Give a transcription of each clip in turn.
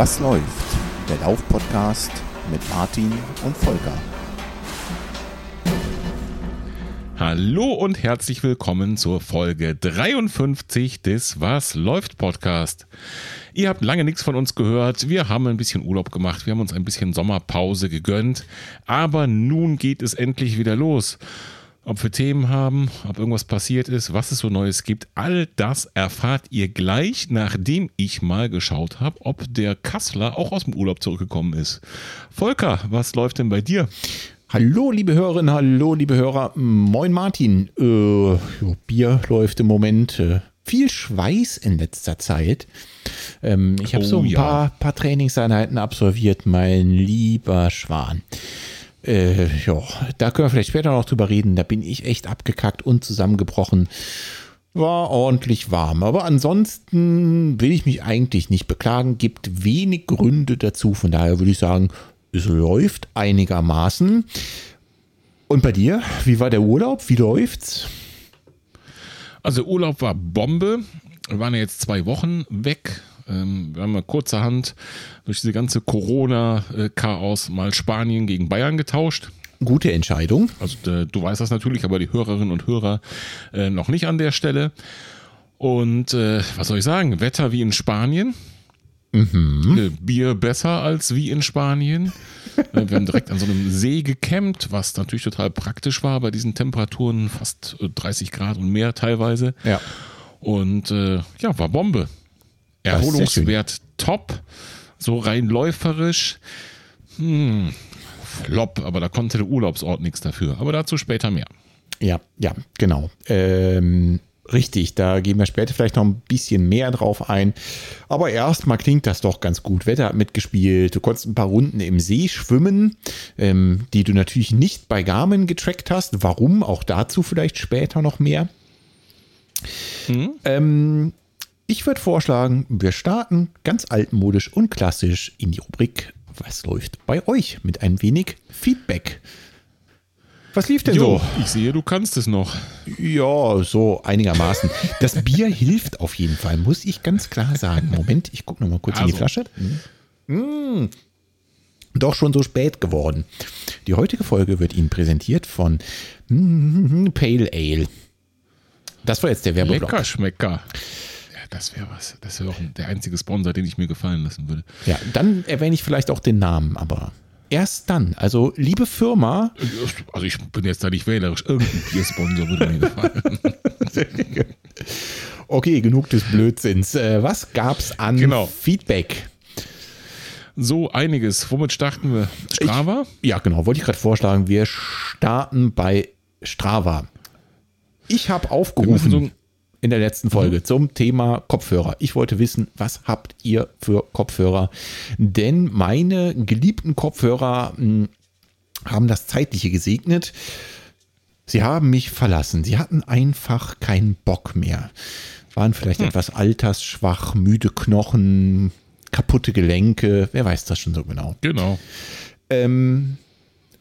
Was läuft? Der Lauf-Podcast mit Martin und Volker. Hallo und herzlich willkommen zur Folge 53 des Was läuft Podcast. Ihr habt lange nichts von uns gehört. Wir haben ein bisschen Urlaub gemacht. Wir haben uns ein bisschen Sommerpause gegönnt. Aber nun geht es endlich wieder los ob wir Themen haben, ob irgendwas passiert ist, was es so Neues gibt. All das erfahrt ihr gleich, nachdem ich mal geschaut habe, ob der Kassler auch aus dem Urlaub zurückgekommen ist. Volker, was läuft denn bei dir? Hallo, liebe Hörerinnen, hallo, liebe Hörer. Moin, Martin. Äh, Bier läuft im Moment. Äh, viel Schweiß in letzter Zeit. Ähm, ich habe oh, so ein ja. paar, paar Trainingseinheiten absolviert, mein lieber Schwan. Äh, ja, da können wir vielleicht später noch drüber reden. Da bin ich echt abgekackt und zusammengebrochen. War ordentlich warm. Aber ansonsten will ich mich eigentlich nicht beklagen. Gibt wenig Gründe dazu. Von daher würde ich sagen, es läuft einigermaßen. Und bei dir? Wie war der Urlaub? Wie läuft's? Also Urlaub war Bombe. Wir waren ja jetzt zwei Wochen weg ähm, wir haben mal kurzerhand durch diese ganze Corona-Chaos mal Spanien gegen Bayern getauscht. Gute Entscheidung. Also äh, du weißt das natürlich, aber die Hörerinnen und Hörer äh, noch nicht an der Stelle. Und äh, was soll ich sagen? Wetter wie in Spanien. Mhm. Äh, Bier besser als wie in Spanien. Äh, wir haben direkt an so einem See gecampt, was natürlich total praktisch war bei diesen Temperaturen, fast 30 äh, Grad und mehr teilweise. Ja. Und äh, ja, war Bombe. Erholungswert top, so rein läuferisch. Hm, flop, aber da konnte der Urlaubsort nichts dafür. Aber dazu später mehr. Ja, ja, genau. Ähm, richtig, da gehen wir später vielleicht noch ein bisschen mehr drauf ein. Aber erstmal klingt das doch ganz gut. Wetter hat mitgespielt. Du konntest ein paar Runden im See schwimmen, ähm, die du natürlich nicht bei Garmin getrackt hast. Warum? Auch dazu vielleicht später noch mehr. Mhm. Ähm, ich würde vorschlagen, wir starten ganz altmodisch und klassisch in die Rubrik Was läuft bei euch mit ein wenig Feedback. Was lief denn jo, so? Ich sehe, du kannst es noch. Ja, so einigermaßen. Das Bier hilft auf jeden Fall, muss ich ganz klar sagen. Moment, ich gucke noch mal kurz also. in die also. Flasche. Mmh. Doch schon so spät geworden. Die heutige Folge wird Ihnen präsentiert von mm, Pale Ale. Das war jetzt der Werbeblock. Lecker Schmecker das wäre was. Das wäre auch der einzige Sponsor, den ich mir gefallen lassen würde. Ja, dann erwähne ich vielleicht auch den Namen, aber erst dann. Also, liebe Firma. Also, ich bin jetzt da nicht wählerisch. Irgendein Biersponsor würde mir gefallen. okay, genug des Blödsinns. Äh, was gab's an genau. Feedback? So einiges. Womit starten wir? Strava? Ich, ja, genau. Wollte ich gerade vorschlagen. Wir starten bei Strava. Ich habe aufgerufen. In der letzten Folge mhm. zum Thema Kopfhörer. Ich wollte wissen, was habt ihr für Kopfhörer? Denn meine geliebten Kopfhörer mh, hm, haben das Zeitliche gesegnet. Sie haben mich verlassen. Sie hatten einfach keinen Bock mehr. Waren vielleicht hm. etwas altersschwach, müde Knochen, kaputte Gelenke. Wer weiß das schon so genau. Genau. Ähm,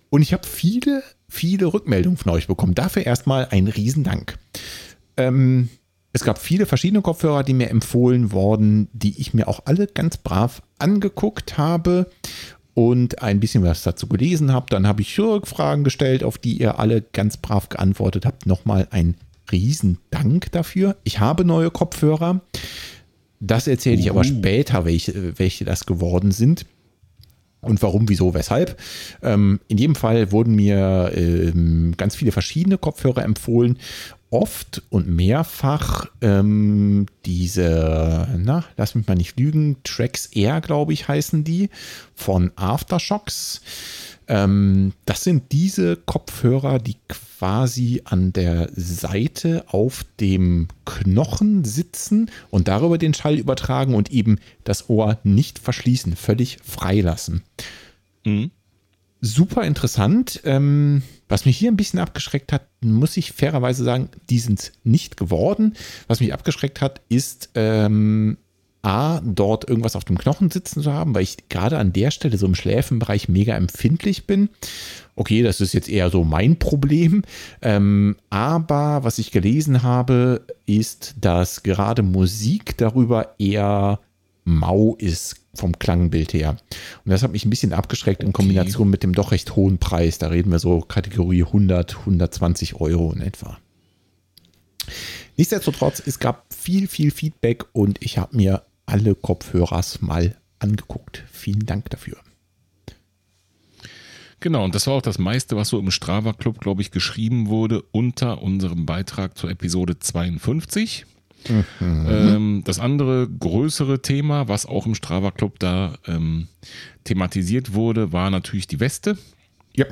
und ich habe viele, viele Rückmeldungen von euch bekommen. Dafür erstmal ein Riesendank. Ähm, es gab viele verschiedene Kopfhörer, die mir empfohlen wurden, die ich mir auch alle ganz brav angeguckt habe und ein bisschen was dazu gelesen habe. Dann habe ich Rückfragen gestellt, auf die ihr alle ganz brav geantwortet habt. Nochmal ein Riesendank dafür. Ich habe neue Kopfhörer. Das erzähle ich uh. aber später, welche, welche das geworden sind. Und warum, wieso, weshalb? Ähm, in jedem Fall wurden mir ähm, ganz viele verschiedene Kopfhörer empfohlen oft und mehrfach ähm, diese, na, lass mich mal nicht lügen, Tracks Air, glaube ich, heißen die, von Aftershocks. Ähm, das sind diese Kopfhörer, die quasi an der Seite auf dem Knochen sitzen und darüber den Schall übertragen und eben das Ohr nicht verschließen, völlig freilassen. Mhm. Super interessant. Ähm, was mich hier ein bisschen abgeschreckt hat, muss ich fairerweise sagen, die sind nicht geworden. Was mich abgeschreckt hat, ist ähm, A, dort irgendwas auf dem Knochen sitzen zu haben, weil ich gerade an der Stelle so im Schläfenbereich mega empfindlich bin. Okay, das ist jetzt eher so mein Problem. Ähm, aber was ich gelesen habe, ist, dass gerade Musik darüber eher mau ist vom Klangbild her. Und das hat mich ein bisschen abgeschreckt in Kombination mit dem doch recht hohen Preis. Da reden wir so Kategorie 100, 120 Euro in etwa. Nichtsdestotrotz, es gab viel, viel Feedback und ich habe mir alle Kopfhörers mal angeguckt. Vielen Dank dafür. Genau, und das war auch das meiste, was so im Strava Club, glaube ich, geschrieben wurde unter unserem Beitrag zur Episode 52. Mhm. Ähm, das andere größere Thema, was auch im Strava Club da ähm, thematisiert wurde, war natürlich die Weste. Ja.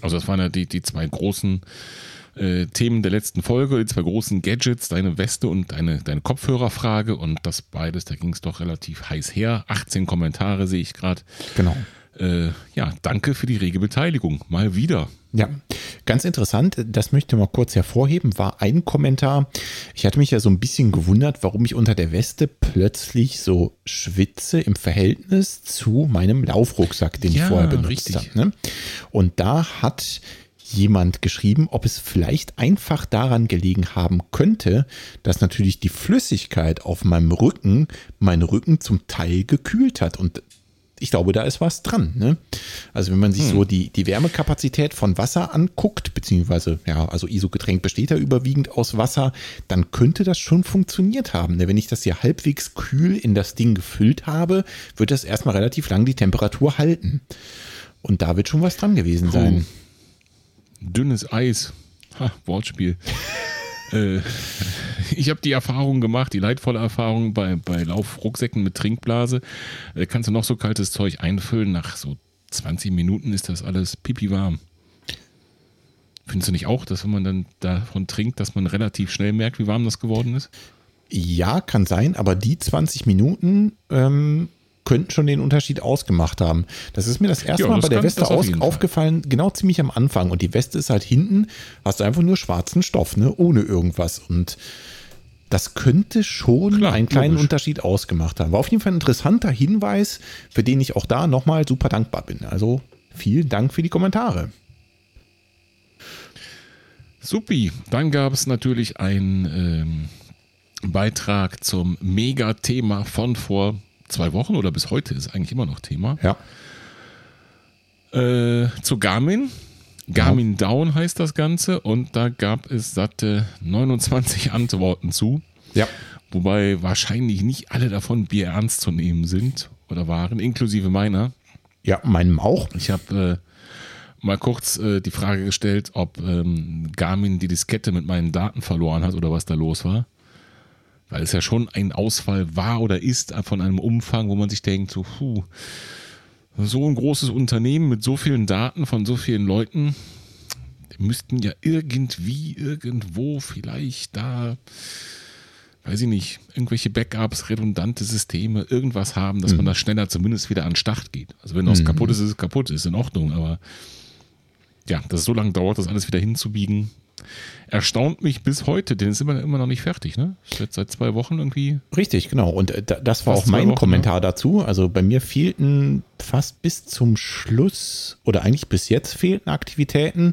Also das waren ja die, die zwei großen äh, Themen der letzten Folge, die zwei großen Gadgets, deine Weste und deine, deine Kopfhörerfrage und das beides, da ging es doch relativ heiß her. 18 Kommentare sehe ich gerade. Genau. Äh, ja, danke für die rege Beteiligung. Mal wieder. Ja, ganz interessant, das möchte ich mal kurz hervorheben, war ein Kommentar. Ich hatte mich ja so ein bisschen gewundert, warum ich unter der Weste plötzlich so schwitze im Verhältnis zu meinem Laufrucksack, den ja, ich vorher benutzt habe. Ne? Und da hat jemand geschrieben, ob es vielleicht einfach daran gelegen haben könnte, dass natürlich die Flüssigkeit auf meinem Rücken meinen Rücken zum Teil gekühlt hat. Und ich glaube, da ist was dran. Ne? Also wenn man sich hm. so die, die Wärmekapazität von Wasser anguckt, beziehungsweise, ja, also ISO-Getränk besteht ja überwiegend aus Wasser, dann könnte das schon funktioniert haben. Ne? Wenn ich das hier halbwegs kühl in das Ding gefüllt habe, wird das erstmal relativ lang die Temperatur halten. Und da wird schon was dran gewesen sein. Oh dünnes Eis. Ha, Wortspiel. äh, ich habe die Erfahrung gemacht, die leidvolle Erfahrung bei, bei Laufrucksäcken mit Trinkblase. Äh, kannst du noch so kaltes Zeug einfüllen, nach so 20 Minuten ist das alles pipi warm. Findest du nicht auch, dass wenn man dann davon trinkt, dass man relativ schnell merkt, wie warm das geworden ist? Ja, kann sein, aber die 20 Minuten ähm, könnten schon den Unterschied ausgemacht haben. Das ist mir das erste ja, Mal das bei der Weste aus, aufgefallen, genau ziemlich am Anfang. Und die Weste ist halt hinten, hast du einfach nur schwarzen Stoff, ne, ohne irgendwas. Und das könnte schon Klar, einen kleinen logisch. Unterschied ausgemacht haben. War auf jeden Fall ein interessanter Hinweis, für den ich auch da nochmal super dankbar bin. Also vielen Dank für die Kommentare. Supi, dann gab es natürlich einen ähm, Beitrag zum Megathema von vor zwei Wochen oder bis heute ist eigentlich immer noch Thema. Ja. Äh, zu Garmin. Garmin ja. Down heißt das Ganze und da gab es satte 29 Antworten zu. Ja. Wobei wahrscheinlich nicht alle davon Bier ernst zu nehmen sind oder waren, inklusive meiner. Ja, meinem auch. Ich habe äh, mal kurz äh, die Frage gestellt, ob ähm, Garmin die Diskette mit meinen Daten verloren hat oder was da los war weil es ja schon ein Ausfall war oder ist von einem Umfang, wo man sich denkt, so, puh, so ein großes Unternehmen mit so vielen Daten von so vielen Leuten, müssten ja irgendwie, irgendwo vielleicht da, weiß ich nicht, irgendwelche Backups, redundante Systeme, irgendwas haben, dass mhm. man da schneller zumindest wieder an den Start geht. Also wenn was mhm. kaputt ist, ist es kaputt, ist in Ordnung, aber ja, dass es so lange dauert, das alles wieder hinzubiegen, erstaunt mich bis heute, denn es ist immer, noch nicht fertig, ne? Seit zwei Wochen irgendwie. Richtig, genau. Und äh, das war auch mein Wochen, Kommentar ja. dazu. Also bei mir fehlten fast bis zum Schluss oder eigentlich bis jetzt fehlten Aktivitäten,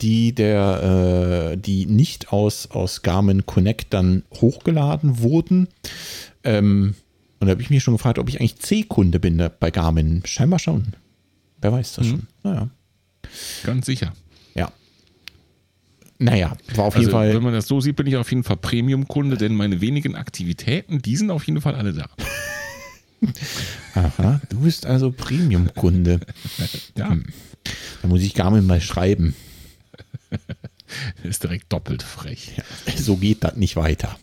die der, äh, die nicht aus, aus Garmin Connect dann hochgeladen wurden. Ähm, und da habe ich mich schon gefragt, ob ich eigentlich C-Kunde bin bei Garmin. Scheinbar schon. Wer weiß das mhm. schon. Naja. Ganz sicher. Naja, war auf also, jeden Fall. Wenn man das so sieht, bin ich auf jeden Fall Premium-Kunde, denn meine wenigen Aktivitäten, die sind auf jeden Fall alle da. Aha, du bist also Premium-Kunde. ja. Hm. Da muss ich Garmin mal schreiben. ist direkt doppelt frech. Ja, so geht das nicht weiter.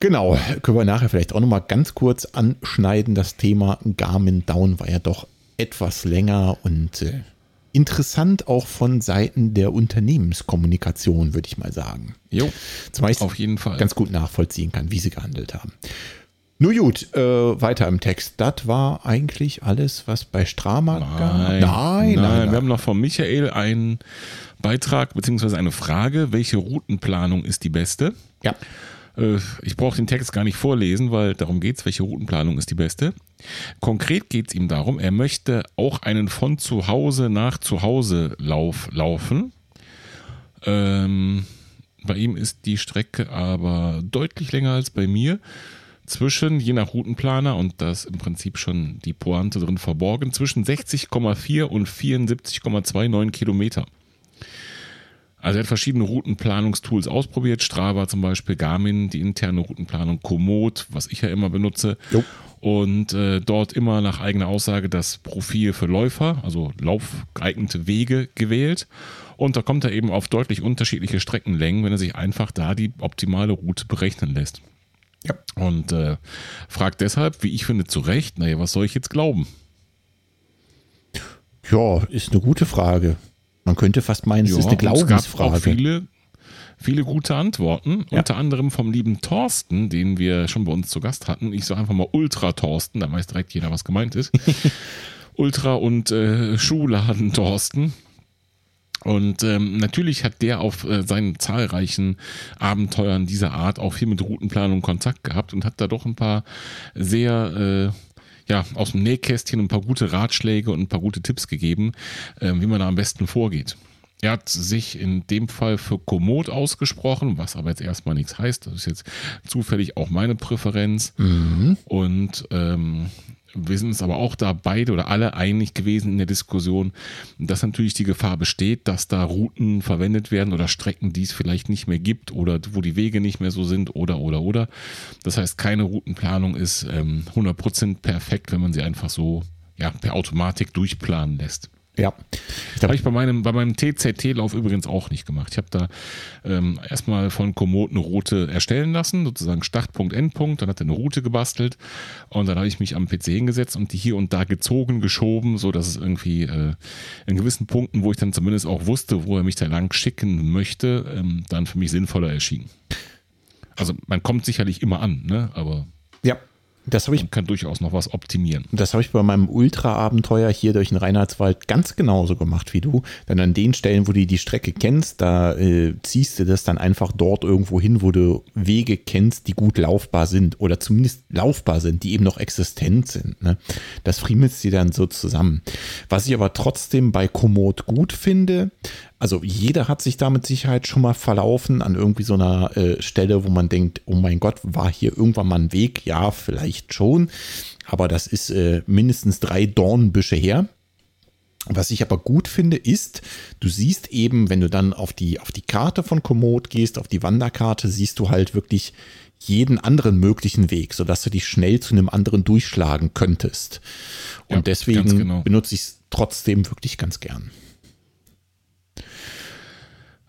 Genau, können wir nachher vielleicht auch nochmal ganz kurz anschneiden. Das Thema Garmin Down war ja doch etwas länger und äh, interessant auch von Seiten der Unternehmenskommunikation, würde ich mal sagen. Jo, Zumal auf jeden Fall. Ganz gut nachvollziehen kann, wie sie gehandelt haben. Nur gut, äh, weiter im Text. Das war eigentlich alles, was bei Strama nein, gab. Nein, nein, nein, Wir haben noch von Michael einen Beitrag bzw. eine Frage. Welche Routenplanung ist die beste? Ja. Äh, ich brauche den Text gar nicht vorlesen, weil darum geht es, welche Routenplanung ist die beste. Konkret geht es ihm darum, er möchte auch einen von zu Hause nach zu Hause Lauf laufen. Ähm, bei ihm ist die Strecke aber deutlich länger als bei mir. zwischen, je nach Routenplaner, und da ist im Prinzip schon die Pointe drin verborgen, zwischen 60,4 und 74,29 Kilometer. Also er hat verschiedene Routenplanungstools ausprobiert, Strava zum Beispiel, Garmin, die interne Routenplanung, Komoot, was ich ja immer benutze. Jo. Und äh, dort immer nach eigener Aussage das Profil für Läufer, also laufgeeignete Wege gewählt. Und da kommt er eben auf deutlich unterschiedliche Streckenlängen, wenn er sich einfach da die optimale Route berechnen lässt. Ja. Und äh, fragt deshalb, wie ich finde, zu Recht, naja, was soll ich jetzt glauben? Ja, ist eine gute Frage. Man könnte fast meinen, es ja, ist eine Glaubensfrage. Es gab auch viele, viele gute Antworten, ja. unter anderem vom lieben Thorsten, den wir schon bei uns zu Gast hatten. Ich sage einfach mal Ultra Thorsten, da weiß direkt jeder, was gemeint ist. Ultra und äh, Schuhladen Thorsten. Und ähm, natürlich hat der auf äh, seinen zahlreichen Abenteuern dieser Art auch viel mit Routenplanung Kontakt gehabt und hat da doch ein paar sehr äh, ja, aus dem Nähkästchen ein paar gute Ratschläge und ein paar gute Tipps gegeben, äh, wie man da am besten vorgeht. Er hat sich in dem Fall für Komoot ausgesprochen, was aber jetzt erstmal nichts heißt. Das ist jetzt zufällig auch meine Präferenz. Mhm. Und ähm, wir sind uns aber auch da beide oder alle einig gewesen in der Diskussion, dass natürlich die Gefahr besteht, dass da Routen verwendet werden oder Strecken, die es vielleicht nicht mehr gibt oder wo die Wege nicht mehr so sind oder oder oder. Das heißt, keine Routenplanung ist ähm, 100% perfekt, wenn man sie einfach so ja, per Automatik durchplanen lässt. Ja. Habe ich bei meinem, bei meinem TZT-Lauf übrigens auch nicht gemacht. Ich habe da ähm, erstmal von Komoot eine Route erstellen lassen, sozusagen Startpunkt, Endpunkt. Dann hat er eine Route gebastelt und dann habe ich mich am PC hingesetzt und die hier und da gezogen, geschoben, so dass es irgendwie äh, in gewissen Punkten, wo ich dann zumindest auch wusste, wo er mich da lang schicken möchte, ähm, dann für mich sinnvoller erschien. Also man kommt sicherlich immer an, ne? aber. Das habe ich. Man kann durchaus noch was optimieren. Das habe ich bei meinem Ultra-Abenteuer hier durch den Reinhardswald ganz genauso gemacht wie du. Denn an den Stellen, wo du die Strecke kennst, da äh, ziehst du das dann einfach dort irgendwo hin, wo du Wege kennst, die gut laufbar sind oder zumindest laufbar sind, die eben noch existent sind. Ne? Das friemelst du dann so zusammen. Was ich aber trotzdem bei Komoot gut finde, also jeder hat sich da mit Sicherheit schon mal verlaufen an irgendwie so einer äh, Stelle, wo man denkt, oh mein Gott, war hier irgendwann mal ein Weg? Ja, vielleicht schon, aber das ist äh, mindestens drei Dornbüsche her. Was ich aber gut finde, ist, du siehst eben, wenn du dann auf die, auf die Karte von Komoot gehst, auf die Wanderkarte, siehst du halt wirklich jeden anderen möglichen Weg, sodass du dich schnell zu einem anderen durchschlagen könntest. Und ja, deswegen genau. benutze ich es trotzdem wirklich ganz gern.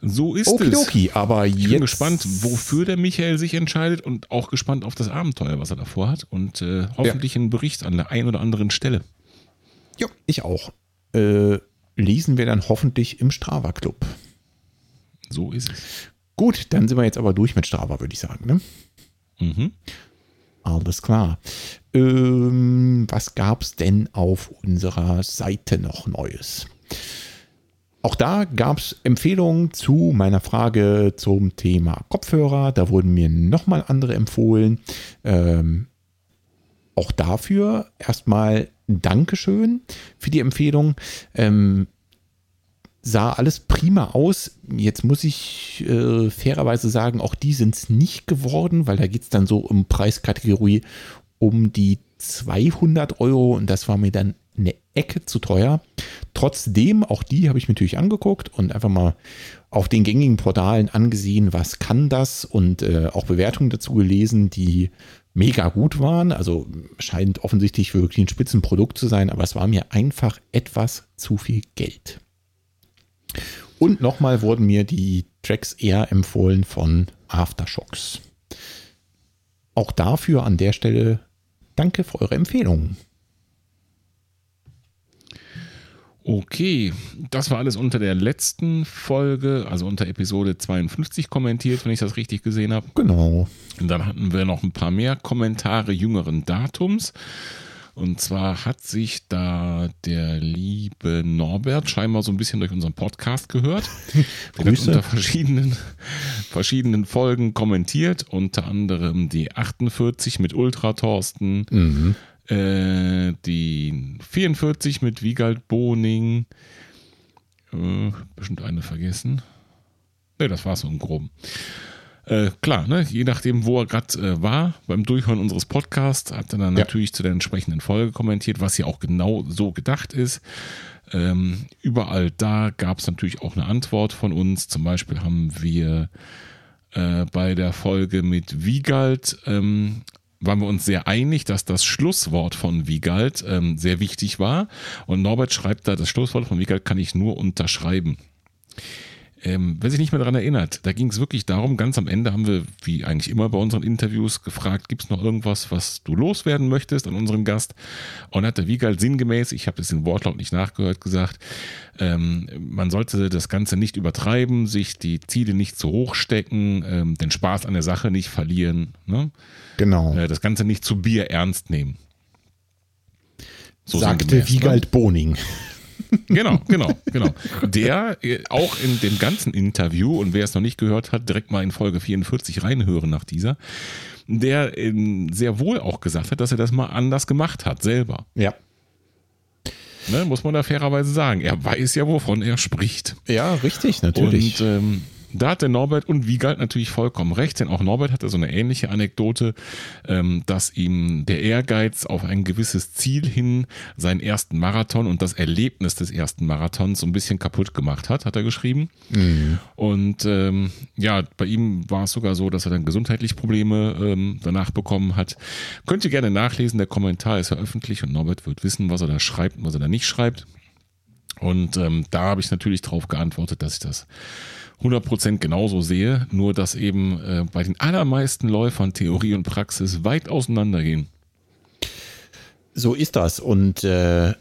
So ist Okidoki, es. aber ich bin gespannt, wofür der Michael sich entscheidet und auch gespannt auf das Abenteuer, was er davor hat und äh, hoffentlich ja. einen Bericht an der einen oder anderen Stelle. Ja, ich auch. Äh, lesen wir dann hoffentlich im Strava Club. So ist es. Gut, dann sind wir jetzt aber durch mit Strava, würde ich sagen. Ne? Mhm. Alles klar. Ähm, was gab es denn auf unserer Seite noch Neues? Auch da gab es Empfehlungen zu meiner Frage zum Thema Kopfhörer. Da wurden mir nochmal andere empfohlen. Ähm, auch dafür erstmal Dankeschön für die Empfehlung. Ähm, sah alles prima aus. Jetzt muss ich äh, fairerweise sagen, auch die sind es nicht geworden, weil da geht es dann so um Preiskategorie um die 200 Euro und das war mir dann eine Ecke zu teuer. Trotzdem, auch die habe ich mir natürlich angeguckt und einfach mal auf den gängigen Portalen angesehen, was kann das und äh, auch Bewertungen dazu gelesen, die mega gut waren. Also scheint offensichtlich wirklich ein Spitzenprodukt zu sein, aber es war mir einfach etwas zu viel Geld. Und nochmal wurden mir die Tracks eher empfohlen von Aftershocks. Auch dafür an der Stelle danke für eure Empfehlungen. Okay, das war alles unter der letzten Folge, also unter Episode 52 kommentiert, wenn ich das richtig gesehen habe. Genau. Und dann hatten wir noch ein paar mehr Kommentare jüngeren Datums. Und zwar hat sich da der liebe Norbert scheinbar so ein bisschen durch unseren Podcast gehört. Der hat unter verschiedenen, verschiedenen Folgen kommentiert, unter anderem die 48 mit Ultra Thorsten. Mhm äh, die 44 mit Wiegald Boning. Äh, bestimmt eine vergessen. Ne, das war so im Groben. Äh, klar, ne? je nachdem, wo er gerade äh, war, beim Durchhören unseres Podcasts, hat er dann ja. natürlich zu der entsprechenden Folge kommentiert, was ja auch genau so gedacht ist. Ähm, überall da gab es natürlich auch eine Antwort von uns. Zum Beispiel haben wir äh, bei der Folge mit Wiegald ähm, waren wir uns sehr einig, dass das Schlusswort von Wiegald ähm, sehr wichtig war. Und Norbert schreibt da, das Schlusswort von Wiegald kann ich nur unterschreiben. Ähm, wer sich nicht mehr daran erinnert, da ging es wirklich darum, ganz am Ende haben wir, wie eigentlich immer bei unseren Interviews, gefragt, gibt es noch irgendwas, was du loswerden möchtest an unseren Gast? Und hat der Wiegald sinngemäß, ich habe das in Wortlaut nicht nachgehört, gesagt, ähm, man sollte das Ganze nicht übertreiben, sich die Ziele nicht zu hoch stecken, ähm, den Spaß an der Sache nicht verlieren. Ne? Genau. Äh, das Ganze nicht zu Bier ernst nehmen. So Sagte ne? Wiegald ne? Boning. Genau, genau, genau. Der äh, auch in dem ganzen Interview, und wer es noch nicht gehört hat, direkt mal in Folge 44 reinhören nach dieser, der ähm, sehr wohl auch gesagt hat, dass er das mal anders gemacht hat, selber. Ja. Ne, muss man da fairerweise sagen. Er weiß ja, wovon er spricht. Ja, richtig, natürlich. Und ähm, da hat der Norbert und Wiegald natürlich vollkommen recht, denn auch Norbert hatte so eine ähnliche Anekdote, ähm, dass ihm der Ehrgeiz auf ein gewisses Ziel hin seinen ersten Marathon und das Erlebnis des ersten Marathons so ein bisschen kaputt gemacht hat, hat er geschrieben. Mhm. Und ähm, ja, bei ihm war es sogar so, dass er dann gesundheitlich Probleme ähm, danach bekommen hat. Könnt ihr gerne nachlesen, der Kommentar ist ja öffentlich und Norbert wird wissen, was er da schreibt und was er da nicht schreibt. Und ähm, da habe ich natürlich darauf geantwortet, dass ich das 100% genauso sehe, nur dass eben äh, bei den allermeisten Läufern Theorie und Praxis weit auseinandergehen. So ist das und äh,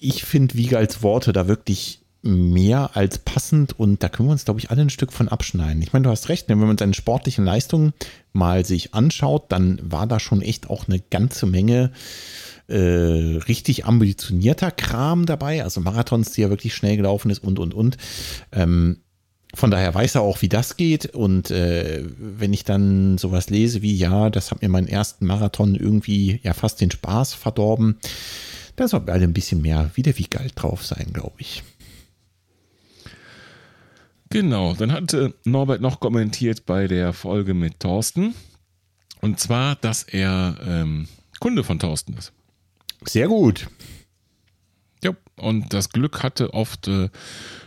ich finde Wiegalds Worte da wirklich mehr als passend und da können wir uns, glaube ich, alle ein Stück von abschneiden. Ich meine, du hast recht, wenn man seine sportlichen Leistungen mal sich anschaut, dann war da schon echt auch eine ganze Menge äh, richtig ambitionierter Kram dabei, also Marathons, die ja wirklich schnell gelaufen ist und und und. Ähm, von daher weiß er auch, wie das geht. Und äh, wenn ich dann sowas lese wie, ja, das hat mir meinen ersten Marathon irgendwie ja fast den Spaß verdorben, da soll alle ein bisschen mehr wieder wie Galt drauf sein, glaube ich. Genau, dann hatte Norbert noch kommentiert bei der Folge mit Thorsten. Und zwar, dass er ähm, Kunde von Thorsten ist. Sehr gut. Und das Glück hatte oft äh,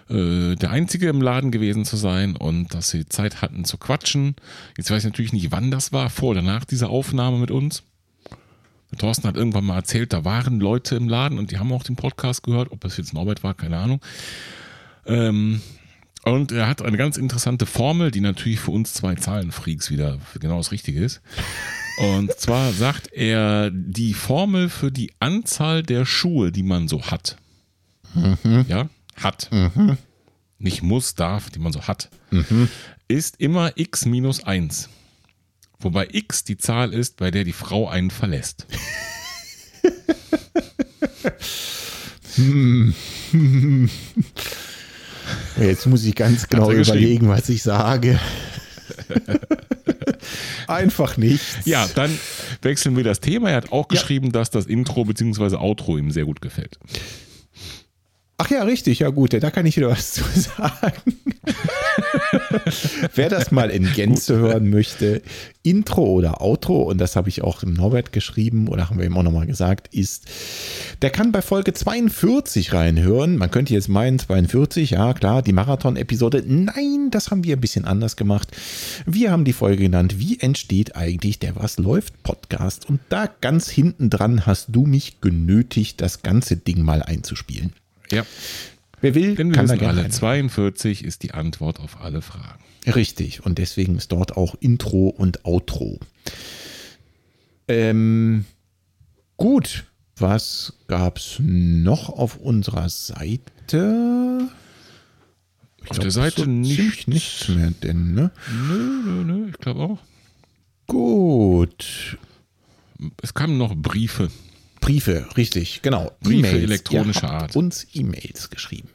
äh, der Einzige im Laden gewesen zu sein und dass sie Zeit hatten zu quatschen. Jetzt weiß ich natürlich nicht, wann das war, vor oder nach dieser Aufnahme mit uns. Thorsten hat irgendwann mal erzählt, da waren Leute im Laden und die haben auch den Podcast gehört. Ob das jetzt Norbert war, keine Ahnung. Ähm, und er hat eine ganz interessante Formel, die natürlich für uns zwei Zahlenfreaks wieder genau das Richtige ist. Und zwar sagt er die Formel für die Anzahl der Schuhe, die man so hat. Mhm. Ja, hat, mhm. nicht muss, darf, die man so hat, mhm. ist immer x minus 1. Wobei x die Zahl ist, bei der die Frau einen verlässt. Jetzt muss ich ganz genau überlegen, was ich sage. Einfach nichts. Ja, dann wechseln wir das Thema. Er hat auch ja. geschrieben, dass das Intro bzw. Outro ihm sehr gut gefällt. Ach ja, richtig, ja gut, da kann ich wieder was zu sagen. Wer das mal in Gänze hören möchte, Intro oder Outro, und das habe ich auch im Norbert geschrieben oder haben wir ihm auch nochmal gesagt, ist, der kann bei Folge 42 reinhören. Man könnte jetzt meinen, 42, ja klar, die Marathon-Episode. Nein, das haben wir ein bisschen anders gemacht. Wir haben die Folge genannt, wie entsteht eigentlich der Was läuft Podcast? Und da ganz hinten dran hast du mich genötigt, das ganze Ding mal einzuspielen. Ja. Wer will, Denn wir kann wissen alle, 42 ist die Antwort auf alle Fragen. Richtig. Und deswegen ist dort auch Intro und Outro. Ähm, gut. Was gab es noch auf unserer Seite? Ich auf glaub, der Seite so nicht, nichts mehr, denn, ne? Nö, nö, nö, ich glaube auch. Gut. Es kamen noch Briefe. Briefe, richtig, genau. Briefe e elektronischer Art. Uns E-Mails geschrieben.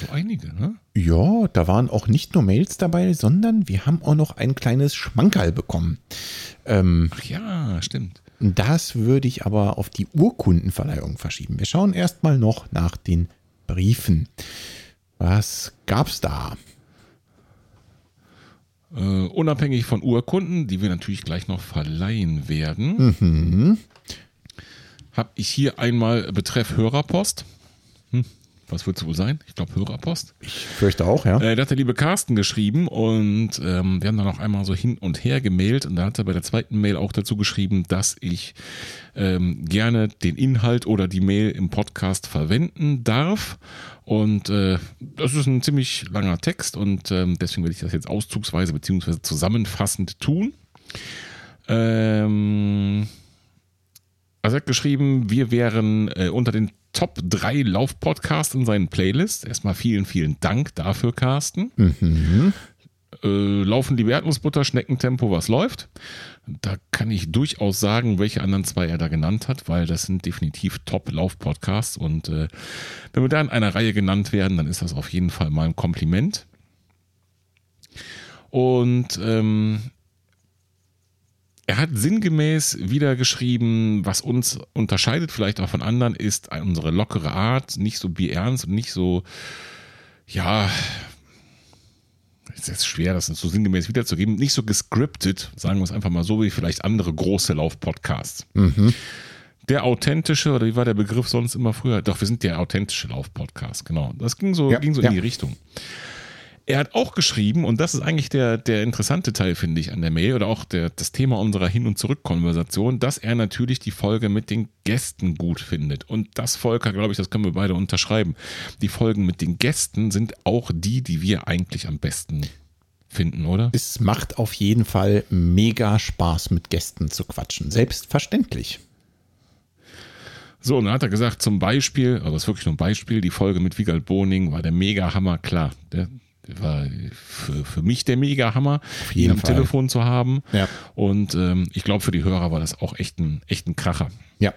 So einige, ne? Ja, da waren auch nicht nur Mails dabei, sondern wir haben auch noch ein kleines Schmankerl bekommen. Ähm, Ach ja, stimmt. Das würde ich aber auf die Urkundenverleihung verschieben. Wir schauen erstmal noch nach den Briefen. Was gab's da? Äh, unabhängig von Urkunden, die wir natürlich gleich noch verleihen werden, mhm. Habe ich hier einmal betreff Hörerpost. Hm, was wird es wohl sein? Ich glaube Hörerpost. Ich fürchte auch, ja. Äh, da hat der liebe Carsten geschrieben und ähm, wir haben dann auch einmal so hin und her gemailt und da hat er bei der zweiten Mail auch dazu geschrieben, dass ich ähm, gerne den Inhalt oder die Mail im Podcast verwenden darf. Und äh, das ist ein ziemlich langer Text und ähm, deswegen werde ich das jetzt auszugsweise bzw. zusammenfassend tun. Ähm, also er hat geschrieben, wir wären äh, unter den Top 3 Laufpodcasts in seinen Playlists. Erstmal vielen, vielen Dank dafür, Carsten. Mhm. Äh, laufen die Erdnussbutter, Schneckentempo, was läuft? Da kann ich durchaus sagen, welche anderen zwei er da genannt hat, weil das sind definitiv Top-Lauf-Podcasts. Und äh, wenn wir da in einer Reihe genannt werden, dann ist das auf jeden Fall mal ein Kompliment. Und ähm, er hat sinngemäß wieder geschrieben, was uns unterscheidet, vielleicht auch von anderen, ist unsere lockere Art, nicht so bierernst und nicht so, ja, es ist schwer, das so sinngemäß wiederzugeben, nicht so gescriptet, sagen wir es einfach mal so, wie vielleicht andere große Lauf-Podcasts. Mhm. Der authentische, oder wie war der Begriff sonst immer früher? Doch, wir sind der authentische Lauf-Podcast, genau. Das ging so, ja, ging so ja. in die Richtung. Er hat auch geschrieben, und das ist eigentlich der, der interessante Teil, finde ich, an der Mail oder auch der, das Thema unserer Hin- und Zurück-Konversation, dass er natürlich die Folge mit den Gästen gut findet. Und das, Volker, glaube ich, das können wir beide unterschreiben. Die Folgen mit den Gästen sind auch die, die wir eigentlich am besten finden, oder? Es macht auf jeden Fall mega Spaß, mit Gästen zu quatschen. Selbstverständlich. So, und dann hat er gesagt, zum Beispiel, also das ist wirklich nur ein Beispiel, die Folge mit Wiegald Boning war der mega Hammer, klar. Der, war für, für mich der Mega-Hammer, ihn am Fall. Telefon zu haben. Ja. Und ähm, ich glaube, für die Hörer war das auch echt ein, echt ein Kracher. Ja.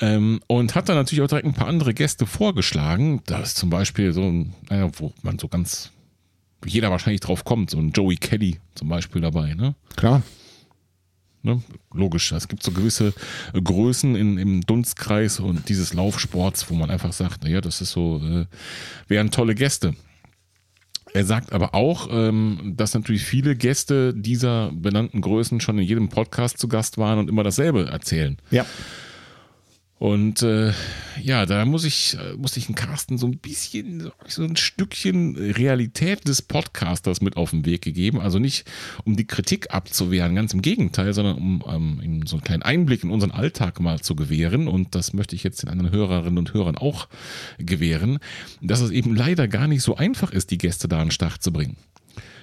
Ähm, und hat dann natürlich auch direkt ein paar andere Gäste vorgeschlagen. Da ist zum Beispiel so ein, naja, wo man so ganz, jeder wahrscheinlich drauf kommt, so ein Joey Kelly zum Beispiel dabei, ne? Klar. Ne? Logisch, es gibt so gewisse Größen in, im Dunstkreis und dieses Laufsports, wo man einfach sagt, naja, das ist so, äh, wären tolle Gäste. Er sagt aber auch, ähm, dass natürlich viele Gäste dieser benannten Größen schon in jedem Podcast zu Gast waren und immer dasselbe erzählen. Ja. Und äh, ja, da muss ich, äh, muss ich den Carsten so ein bisschen, so ein Stückchen Realität des Podcasters mit auf den Weg gegeben. Also nicht, um die Kritik abzuwehren, ganz im Gegenteil, sondern um ähm, so einen kleinen Einblick in unseren Alltag mal zu gewähren. Und das möchte ich jetzt den anderen Hörerinnen und Hörern auch gewähren, dass es eben leider gar nicht so einfach ist, die Gäste da an den Start zu bringen.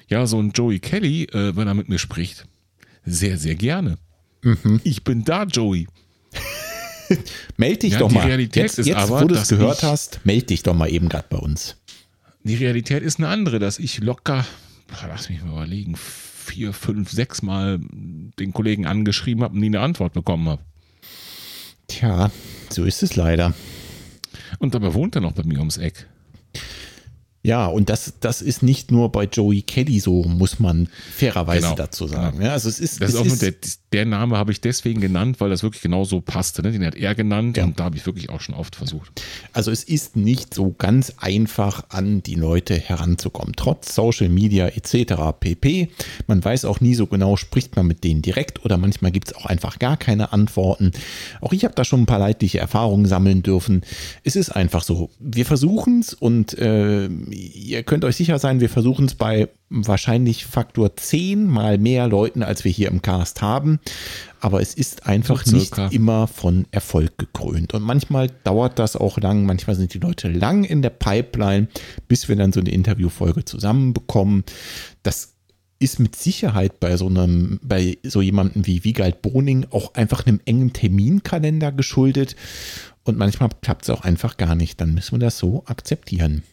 Ja, so ein Joey Kelly, äh, wenn er mit mir spricht, sehr, sehr gerne. Mhm. Ich bin da, Joey. meld dich ja, doch mal. Realität jetzt, ist jetzt aber, wo du es gehört hast, meld dich doch mal eben gerade bei uns. Die Realität ist eine andere, dass ich locker, lass mich mal überlegen, vier, fünf, sechs Mal den Kollegen angeschrieben habe und nie eine Antwort bekommen habe. Tja, so ist es leider. Und dabei wohnt er noch bei mir ums Eck. Ja, und das, das ist nicht nur bei Joey Kelly so, muss man fairerweise genau. dazu sagen. Genau. Ja, also es ist, das es ist auch nur der, der Name habe ich deswegen genannt, weil das wirklich genau so passte. Ne? Den hat er genannt ja. und da habe ich wirklich auch schon oft versucht. Also es ist nicht so ganz einfach, an die Leute heranzukommen, trotz Social Media etc. pp. Man weiß auch nie so genau, spricht man mit denen direkt oder manchmal gibt es auch einfach gar keine Antworten. Auch ich habe da schon ein paar leidliche Erfahrungen sammeln dürfen. Es ist einfach so. Wir versuchen es und äh, ihr könnt euch sicher sein, wir versuchen es bei wahrscheinlich Faktor 10 mal mehr Leuten, als wir hier im Cast haben. Aber es ist einfach so nicht immer von Erfolg gekrönt. Und manchmal dauert das auch lang. Manchmal sind die Leute lang in der Pipeline, bis wir dann so eine Interviewfolge zusammenbekommen. Das ist mit Sicherheit bei so einem, bei so jemandem wie Wiegald Boning auch einfach einem engen Terminkalender geschuldet. Und manchmal klappt es auch einfach gar nicht. Dann müssen wir das so akzeptieren.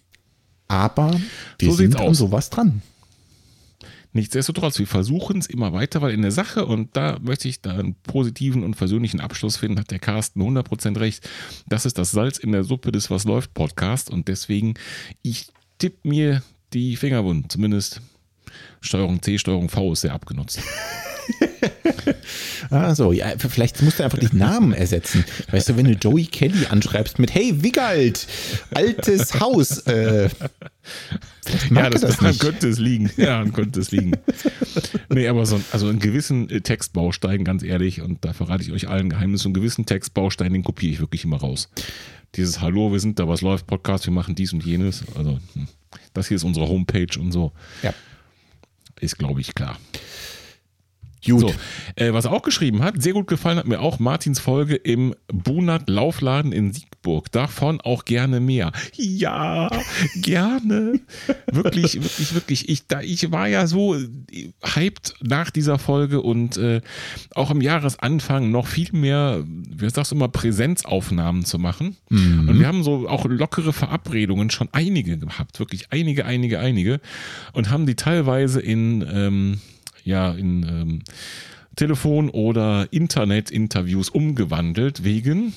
Aber wir so sind an sowas dran. Nichtsdestotrotz, wir versuchen es immer weiter, weil in der Sache, und da möchte ich da einen positiven und versöhnlichen Abschluss finden, hat der Carsten 100% recht. Das ist das Salz in der Suppe des Was läuft Podcast und deswegen, ich tippe mir die Finger wund. Zumindest Steuerung C, Steuerung V ist sehr abgenutzt. also, ja, vielleicht musst du einfach die Namen ersetzen. Weißt du, wenn du Joey Kelly anschreibst mit Hey Wigald, altes Haus, äh, ja, das, das daran könnte es liegen. Ja, dann könnte es liegen. nee, aber so, also einen gewissen äh, Textbaustein, ganz ehrlich, und da verrate ich euch allen Geheimnis, so einen gewissen Textbaustein, den kopiere ich wirklich immer raus. Dieses Hallo, wir sind da, was läuft, Podcast, wir machen dies und jenes. Also, hm, das hier ist unsere Homepage und so. Ja. Ist, glaube ich, klar. Gut. So, äh, was er auch geschrieben hat, sehr gut gefallen hat mir auch Martins Folge im Bunat Laufladen in Siegburg. Davon auch gerne mehr. Ja, gerne. wirklich, wirklich, wirklich. Ich, da, ich war ja so hyped nach dieser Folge und äh, auch im Jahresanfang noch viel mehr, wie sagst du immer, Präsenzaufnahmen zu machen. Mhm. Und wir haben so auch lockere Verabredungen schon einige gehabt. Wirklich einige, einige, einige. Und haben die teilweise in. Ähm, ja in ähm, Telefon- oder Internet-Interviews umgewandelt wegen,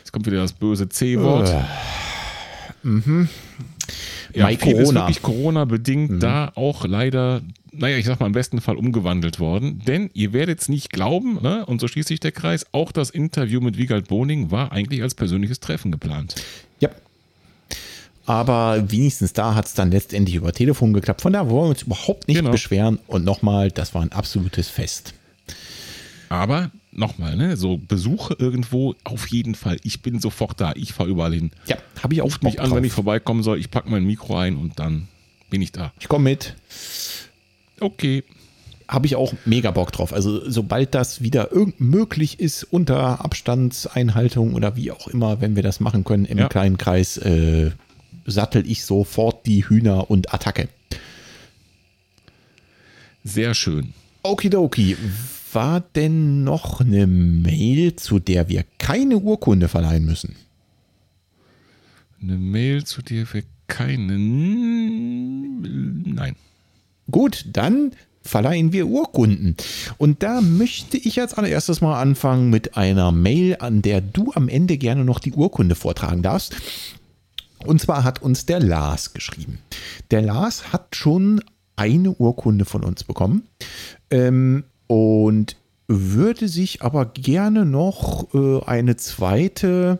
jetzt kommt wieder das böse C-Wort. Uh, mhm. Ja, Mai viel Corona. wirklich Corona-bedingt mhm. da auch leider, naja, ich sag mal im besten Fall umgewandelt worden. Denn ihr werdet es nicht glauben, ne? und so schließt sich der Kreis, auch das Interview mit Wiegald Boning war eigentlich als persönliches Treffen geplant. Aber wenigstens da hat es dann letztendlich über Telefon geklappt. Von daher wollen wir uns überhaupt nicht genau. beschweren. Und nochmal, das war ein absolutes Fest. Aber nochmal, ne, so Besuche irgendwo, auf jeden Fall. Ich bin sofort da. Ich fahre überall hin. Ja, habe ich auch Ruft mich an, wenn ich vorbeikommen soll. Ich packe mein Mikro ein und dann bin ich da. Ich komme mit. Okay. Habe ich auch mega Bock drauf. Also, sobald das wieder möglich ist, unter Abstandseinhaltung oder wie auch immer, wenn wir das machen können im ja. kleinen Kreis, äh, sattel ich sofort die Hühner und Attacke. Sehr schön. Okidoki. War denn noch eine Mail, zu der wir keine Urkunde verleihen müssen? Eine Mail, zu der wir keine. Nein. Gut, dann verleihen wir Urkunden. Und da möchte ich als allererstes mal anfangen mit einer Mail, an der du am Ende gerne noch die Urkunde vortragen darfst. Und zwar hat uns der Lars geschrieben. Der Lars hat schon eine Urkunde von uns bekommen ähm, und würde sich aber gerne noch äh, eine zweite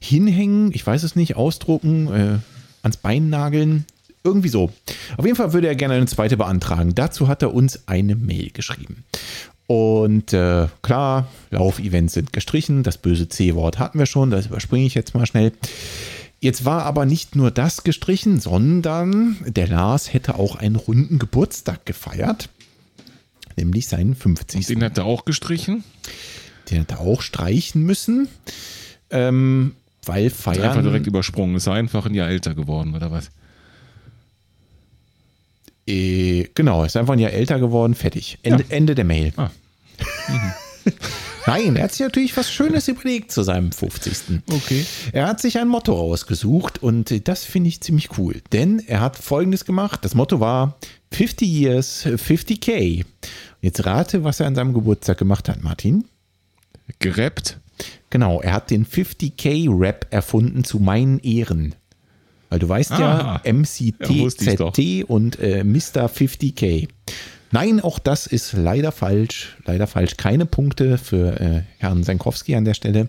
hinhängen, ich weiß es nicht, ausdrucken, äh, ans Bein nageln, irgendwie so. Auf jeden Fall würde er gerne eine zweite beantragen. Dazu hat er uns eine Mail geschrieben. Und äh, klar, Laufevents sind gestrichen. Das böse C-Wort hatten wir schon. Das überspringe ich jetzt mal schnell. Jetzt war aber nicht nur das gestrichen, sondern der Lars hätte auch einen runden Geburtstag gefeiert, nämlich seinen 50. Und den hat er auch gestrichen? Den hat er auch streichen müssen, ähm, weil feiern. Ist einfach direkt übersprungen. Ist er einfach ein Jahr älter geworden oder was? Äh, genau, ist einfach ein Jahr älter geworden, fertig. Ende, ja. Ende der Mail. Ah. Mhm. Nein, er hat sich natürlich was Schönes überlegt zu seinem 50. Okay. Er hat sich ein Motto rausgesucht und das finde ich ziemlich cool. Denn er hat folgendes gemacht. Das Motto war 50 Years, 50k. Jetzt rate, was er an seinem Geburtstag gemacht hat, Martin. Gerappt? Genau, er hat den 50k-Rap erfunden zu meinen Ehren. Weil du weißt Aha. ja, MCTZT ja, und äh, Mr. 50k. Nein, auch das ist leider falsch. Leider falsch. Keine Punkte für äh, Herrn Senkowski an der Stelle.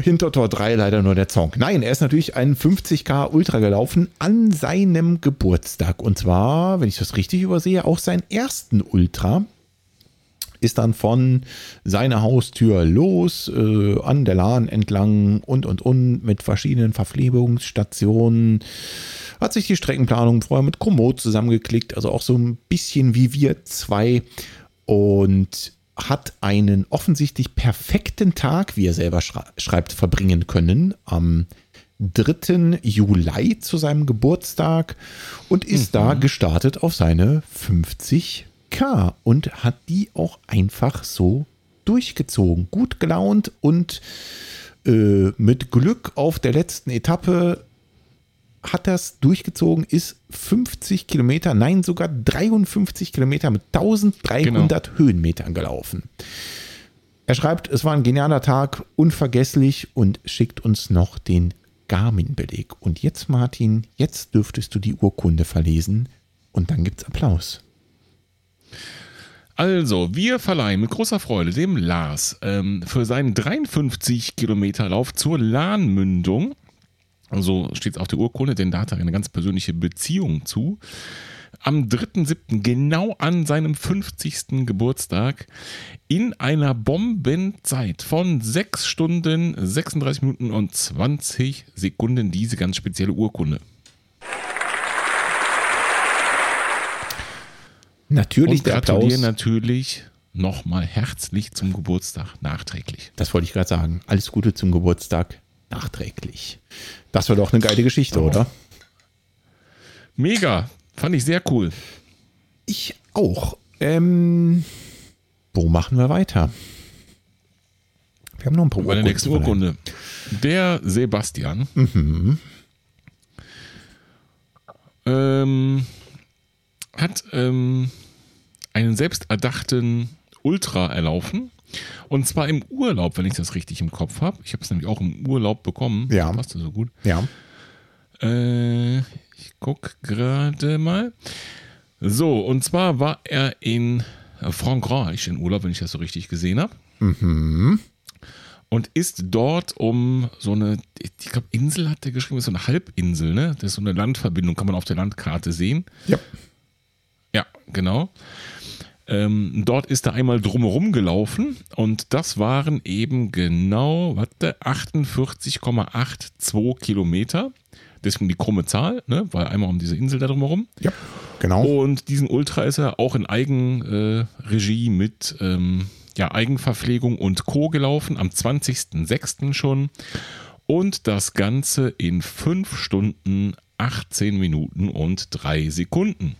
Hinter Tor 3 leider nur der Song. Nein, er ist natürlich ein 50k Ultra gelaufen an seinem Geburtstag. Und zwar, wenn ich das richtig übersehe, auch seinen ersten Ultra. Ist dann von seiner Haustür los, äh, an der Lahn entlang und und und mit verschiedenen Verpflegungsstationen hat sich die Streckenplanung vorher mit Komoot zusammengeklickt, also auch so ein bisschen wie wir zwei und hat einen offensichtlich perfekten Tag, wie er selber schreibt, verbringen können am 3. Juli zu seinem Geburtstag und ist mhm. da gestartet auf seine 50k und hat die auch einfach so durchgezogen. Gut gelaunt und äh, mit Glück auf der letzten Etappe hat das durchgezogen, ist 50 Kilometer, nein, sogar 53 Kilometer mit 1300 genau. Höhenmetern gelaufen. Er schreibt, es war ein genialer Tag, unvergesslich und schickt uns noch den Garmin-Beleg. Und jetzt, Martin, jetzt dürftest du die Urkunde verlesen und dann gibt's Applaus. Also, wir verleihen mit großer Freude dem Lars ähm, für seinen 53 Kilometer Lauf zur Lahnmündung so steht es auf der Urkunde, denn da hat er eine ganz persönliche Beziehung zu. Am 3.7., genau an seinem 50. Geburtstag, in einer Bombenzeit von 6 Stunden, 36 Minuten und 20 Sekunden diese ganz spezielle Urkunde. Natürlich und der Applaus. gratuliere natürlich nochmal herzlich zum Geburtstag nachträglich. Das wollte ich gerade sagen. Alles Gute zum Geburtstag nachträglich. Das war doch eine geile Geschichte, oder? Mega. Fand ich sehr cool. Ich auch. Ähm, wo machen wir weiter? Wir haben noch ein paar Bei der nächsten. Urkunde. Der Sebastian Mhm. ähm, hat ähm, einen selbsterdachten Ultra erlaufen. Und zwar im Urlaub, wenn ich das richtig im Kopf habe. Ich habe es nämlich auch im Urlaub bekommen. Ja. Passt so gut. Ja. Äh, ich guck gerade mal. So, und zwar war er in Frankreich in Urlaub, wenn ich das so richtig gesehen habe. Mhm. Und ist dort um so eine, ich glaube, Insel hat er geschrieben, ist so eine Halbinsel, ne? Das ist so eine Landverbindung, kann man auf der Landkarte sehen. Ja. Genau. Ähm, dort ist er einmal drumherum gelaufen und das waren eben genau, warte, 48,82 Kilometer. Deswegen die krumme Zahl, ne? weil einmal um diese Insel da drumherum. Ja. Genau. Und diesen Ultra ist er auch in Eigenregie äh, mit ähm, ja, Eigenverpflegung und Co. gelaufen, am 20.06. schon. Und das Ganze in 5 Stunden, 18 Minuten und 3 Sekunden.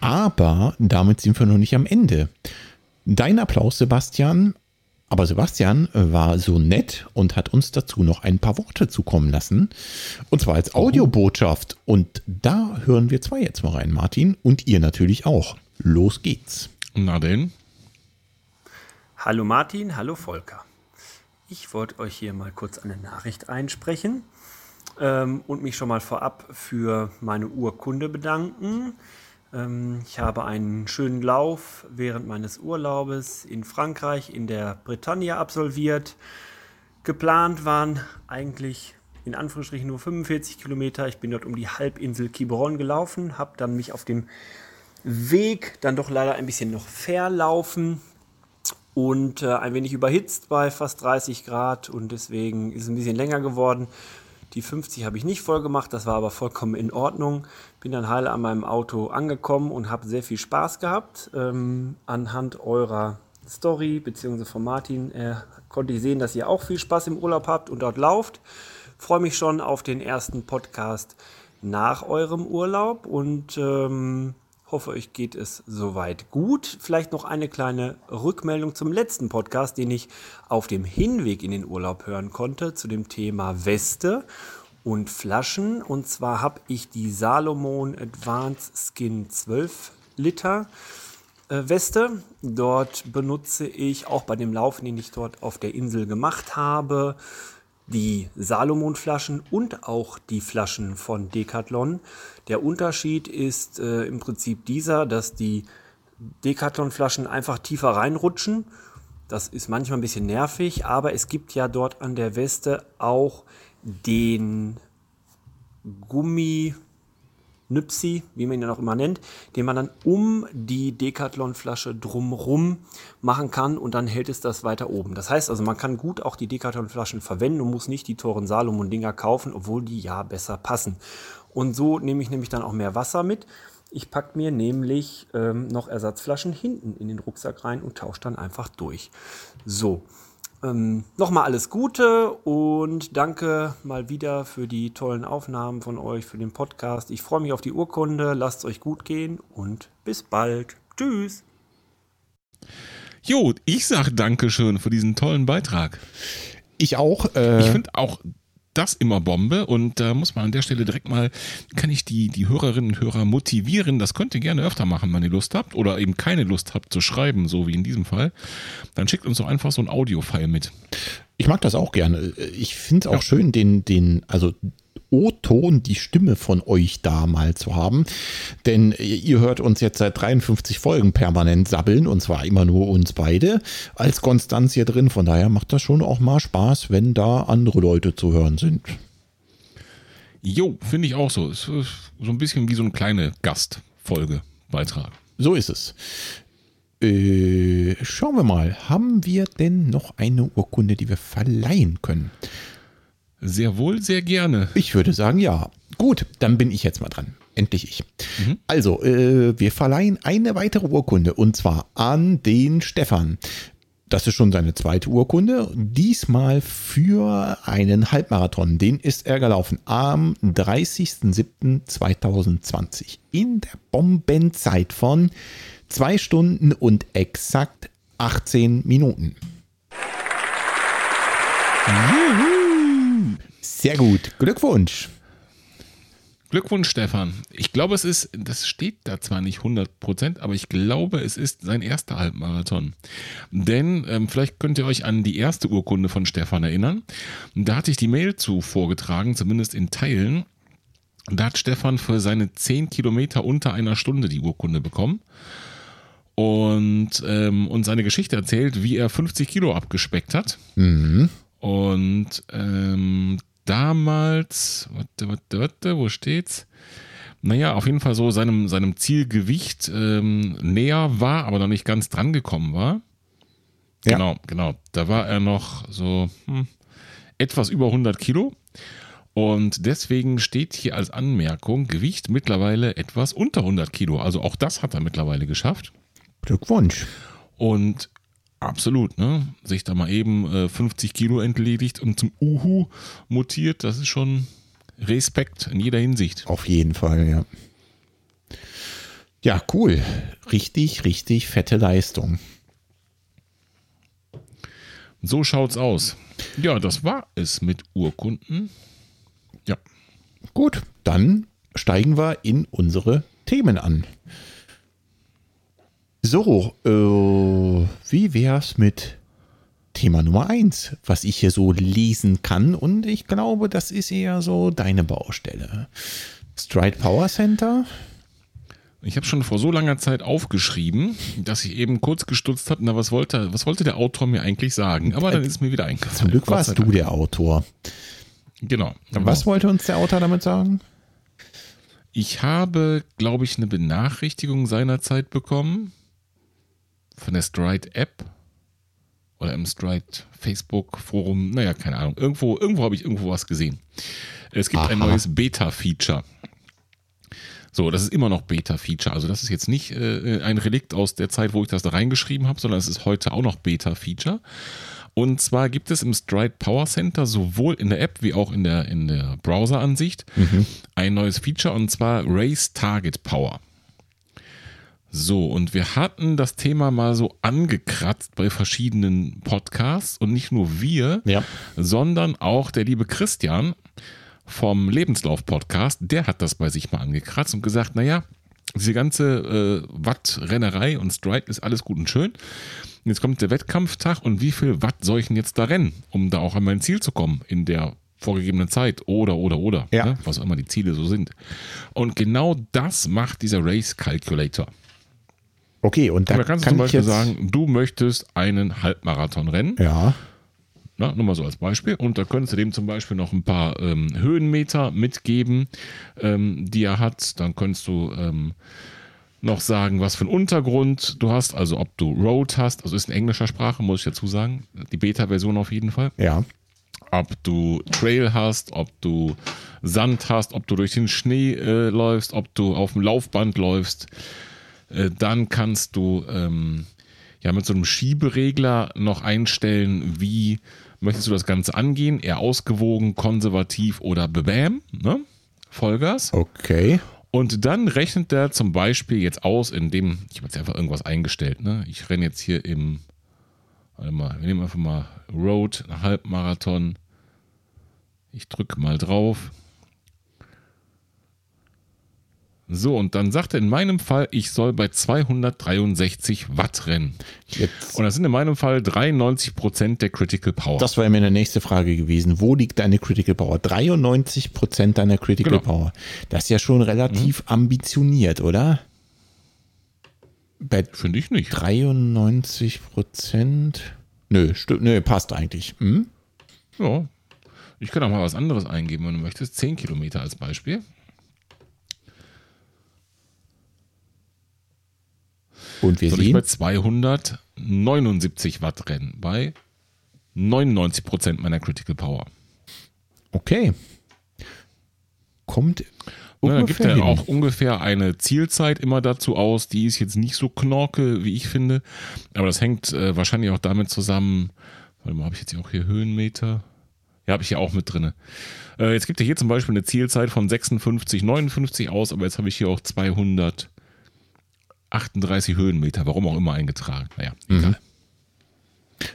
Aber damit sind wir noch nicht am Ende. Dein Applaus, Sebastian. Aber Sebastian war so nett und hat uns dazu noch ein paar Worte zukommen lassen. Und zwar als Audiobotschaft. Und da hören wir zwei jetzt mal rein, Martin. Und ihr natürlich auch. Los geht's. Na denn? Hallo Martin, hallo Volker. Ich wollte euch hier mal kurz eine Nachricht einsprechen ähm, und mich schon mal vorab für meine Urkunde bedanken. Ähm, ich habe einen schönen Lauf während meines Urlaubes in Frankreich in der Bretagne absolviert. Geplant waren eigentlich in Anführungsstrichen nur 45 Kilometer. Ich bin dort um die Halbinsel Quiberon gelaufen, habe dann mich auf dem Weg dann doch leider ein bisschen noch verlaufen und äh, ein wenig überhitzt bei fast 30 Grad und deswegen ist es ein bisschen länger geworden. Die 50 habe ich nicht voll gemacht, das war aber vollkommen in Ordnung. Bin dann heile an meinem Auto angekommen und habe sehr viel Spaß gehabt. Ähm, anhand eurer Story bzw. von Martin äh, konnte ich sehen, dass ihr auch viel Spaß im Urlaub habt und dort lauft. Freue mich schon auf den ersten Podcast nach eurem Urlaub und ähm, hoffe, euch geht es soweit gut. Vielleicht noch eine kleine Rückmeldung zum letzten Podcast, den ich auf dem Hinweg in den Urlaub hören konnte, zu dem Thema Weste und Flaschen. Und zwar habe ich die Salomon Advanced Skin 12 Liter äh, Weste. Dort benutze ich auch bei dem Laufen, den ich dort auf der Insel gemacht habe, die Salomon-Flaschen und auch die Flaschen von Decathlon. Der Unterschied ist äh, im Prinzip dieser, dass die Decathlon-Flaschen einfach tiefer reinrutschen. Das ist manchmal ein bisschen nervig, aber es gibt ja dort an der Weste auch den Gummi Nüpsi, wie man ihn auch immer nennt, den man dann um die Decathlon-Flasche drumrum machen kann und dann hält es das weiter oben. Das heißt also, man kann gut auch die Decathlon-Flaschen verwenden und muss nicht die teuren Salomon-Dinger kaufen, obwohl die ja besser passen. Und so nehme ich nämlich dann auch mehr Wasser mit. Ich packe mir nämlich ähm, noch Ersatzflaschen hinten in den Rucksack rein und tausche dann einfach durch. So, ähm, Nochmal alles Gute und danke mal wieder für die tollen Aufnahmen von euch, für den Podcast. Ich freue mich auf die Urkunde. Lasst es euch gut gehen und bis bald. Tschüss. Jo, ich sag Dankeschön für diesen tollen Beitrag. Ich auch. Äh, Ich finde auch das immer Bombe und da muss man an der Stelle direkt mal, kann ich die, die Hörerinnen und Hörer motivieren, das könnt ihr gerne öfter machen, wenn ihr Lust habt oder eben keine Lust habt zu schreiben, so wie in diesem Fall, dann schickt uns doch einfach so ein Audio-File mit. Ich mag das auch gerne. Ich finde es auch Ja. schön, den, den, also O-Ton die Stimme von euch da mal zu haben. Denn ihr hört uns jetzt seit 53 Folgen permanent sabbeln und zwar immer nur uns beide als Konstanz hier drin. Von daher macht das schon auch mal Spaß, wenn da andere Leute zu hören sind. Jo, finde ich auch so. Ist so ein bisschen wie so eine kleine Gastfolge-Beitrag. So ist es. Äh, schauen wir mal, haben wir denn noch eine Urkunde, die wir verleihen können? Sehr wohl, sehr gerne. Ich würde sagen, ja. Gut, dann bin ich jetzt mal dran. Endlich ich. Mhm. Also, äh, wir verleihen eine weitere Urkunde und zwar an den Stefan. Das ist schon seine zweite Urkunde. Diesmal für einen Halbmarathon. Den ist er gelaufen am 30.07.2020 in der Bombenzeit von zwei Stunden und exakt 18 Minuten. Juhu. Sehr gut. Glückwunsch. Glückwunsch, Stefan. Ich glaube, es ist, das steht da zwar nicht 100 Prozent, aber ich glaube, es ist sein erster Halbmarathon. Denn ähm, vielleicht könnt ihr euch an die erste Urkunde von Stefan erinnern. Da hatte ich die Mail zu vorgetragen, zumindest in Teilen. Da hat Stefan für seine 10 Kilometer unter einer Stunde die Urkunde bekommen. Und ähm, uns seine Geschichte erzählt, wie er 50 Kilo abgespeckt hat. Mhm. Und ähm, damals, warte, warte, warte, wo steht's? Naja, auf jeden Fall so seinem, seinem Zielgewicht ähm, näher war, aber noch nicht ganz dran gekommen war. Ja. Genau, genau. Da war er noch so hm, etwas über 100 Kilo. Und deswegen steht hier als Anmerkung Gewicht mittlerweile etwas unter 100 Kilo. Also auch das hat er mittlerweile geschafft. Glückwunsch. Und Absolut, ne? Sich da mal eben äh, 50 Kilo entledigt und zum Uhu mutiert, das ist schon Respekt in jeder Hinsicht. Auf jeden Fall, ja. Ja, cool. Richtig, richtig fette Leistung. So schaut's aus. Ja, das war es mit Urkunden. Ja. Gut, dann steigen wir in unsere Themen an. So, äh, wie wär's mit Thema Nummer 1, was ich hier so lesen kann? Und ich glaube, das ist eher so deine Baustelle. Stride Power Center. Ich habe schon vor so langer Zeit aufgeschrieben, dass ich eben kurz gestutzt habe, na, was wollte, was wollte der Autor mir eigentlich sagen? Aber dann ist mir wieder eingefallen. Zum Glück warst du der Autor. Genau. Was wollte uns der Autor damit sagen? Ich habe, glaube ich, eine Benachrichtigung seinerzeit bekommen von der Stride App oder im Stride Facebook Forum, naja, keine Ahnung. Irgendwo, irgendwo habe ich irgendwo was gesehen. Es gibt Aha. ein neues Beta-Feature. So, das ist immer noch Beta-Feature. Also das ist jetzt nicht äh, ein Relikt aus der Zeit, wo ich das da reingeschrieben habe, sondern es ist heute auch noch Beta-Feature. Und zwar gibt es im Stride Power Center sowohl in der App wie auch in der, in der Browser-Ansicht mhm. ein neues Feature und zwar Race Target Power. So, und wir hatten das Thema mal so angekratzt bei verschiedenen Podcasts und nicht nur wir, ja. sondern auch der liebe Christian vom Lebenslauf-Podcast, der hat das bei sich mal angekratzt und gesagt, naja, diese ganze äh, Watt-Rennerei und Strike ist alles gut und schön. Jetzt kommt der Wettkampftag und wie viel Watt soll ich denn jetzt da rennen, um da auch an mein Ziel zu kommen in der vorgegebenen Zeit oder, oder, oder, ja. ne? was auch immer die Ziele so sind. Und genau das macht dieser Race Calculator. Okay, und da, und da kannst du zum Beispiel sagen, du möchtest einen Halbmarathon rennen. Ja. Na, nur mal so als Beispiel. Und da könntest du dem zum Beispiel noch ein paar ähm, Höhenmeter mitgeben, ähm, die er hat. Dann könntest du ähm, noch sagen, was für einen Untergrund du hast, also ob du Road hast, also ist in englischer Sprache, muss ich dazu sagen. Die Beta-Version auf jeden Fall. Ja. Ob du Trail hast, ob du Sand hast, ob du durch den Schnee äh, läufst, ob du auf dem Laufband läufst. Äh, dann kannst du ähm, ja mit so einem Schieberegler noch einstellen, wie möchtest du das Ganze angehen? Eher ausgewogen, konservativ oder bebam, ne? Vollgas. Okay. Und dann rechnet der zum Beispiel jetzt aus, indem, ich habe jetzt einfach irgendwas eingestellt, ne? Ich renne jetzt hier im, warte mal, wir nehmen einfach mal Road, Halbmarathon. Ich drücke mal drauf. So, und dann sagt er in meinem Fall, ich soll bei 263 Watt rennen. Jetzt, Und das sind in meinem Fall 93 Prozent der Critical Power. das wäre mir eine nächste Frage gewesen. Wo liegt deine Critical Power? 93 Prozent deiner Critical Genau. Power. Das ist ja schon relativ ambitioniert, oder? Finde ich nicht. 93 Prozent. Nö, stimmt, nö, passt eigentlich. Hm? Ja. Ich kann auch mal was anderes eingeben, wenn du möchtest. 10 Kilometer als Beispiel. Und wir Soll ich bei sehen, 279 Watt rennen. Bei 99 Prozent meiner Critical Power. okay. Kommt Ne, dann gibt er auch ungefähr eine Zielzeit immer dazu aus. Die ist jetzt nicht so knorke, wie ich finde. Aber das hängt äh, wahrscheinlich auch damit zusammen. Warte mal, habe ich jetzt hier auch hier Höhenmeter? Ja, habe ich hier auch mit drin. Äh, jetzt gibt er hier zum Beispiel eine Zielzeit von 56, 59 aus, aber jetzt habe ich hier auch 238 Höhenmeter, warum auch immer eingetragen. Naja, egal.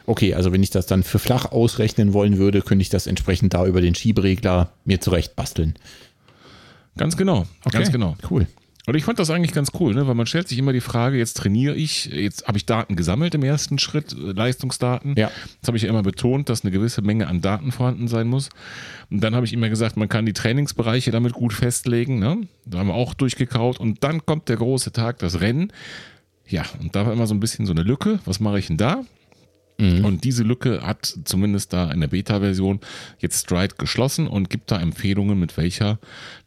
Okay, also wenn ich das dann für flach ausrechnen wollen würde, könnte ich das entsprechend da über den Schieberegler mir zurecht basteln. Ganz genau, ganz genau. Cool. Und ich fand das eigentlich ganz cool, ne? weil man stellt sich immer die Frage, jetzt trainiere ich, jetzt habe ich Daten gesammelt im ersten Schritt, äh, Leistungsdaten. Ja. Das habe ich ja immer betont, dass eine gewisse Menge an Daten vorhanden sein muss. Und dann habe ich immer gesagt, man kann die Trainingsbereiche damit gut festlegen. Ne? Da haben wir auch durchgekaut. Und dann kommt der große Tag, das Rennen. Ja, und da war immer so ein bisschen so eine Lücke. Was mache ich denn da? Und diese Lücke hat zumindest da in der Beta-Version jetzt Stride geschlossen und gibt da Empfehlungen, mit welcher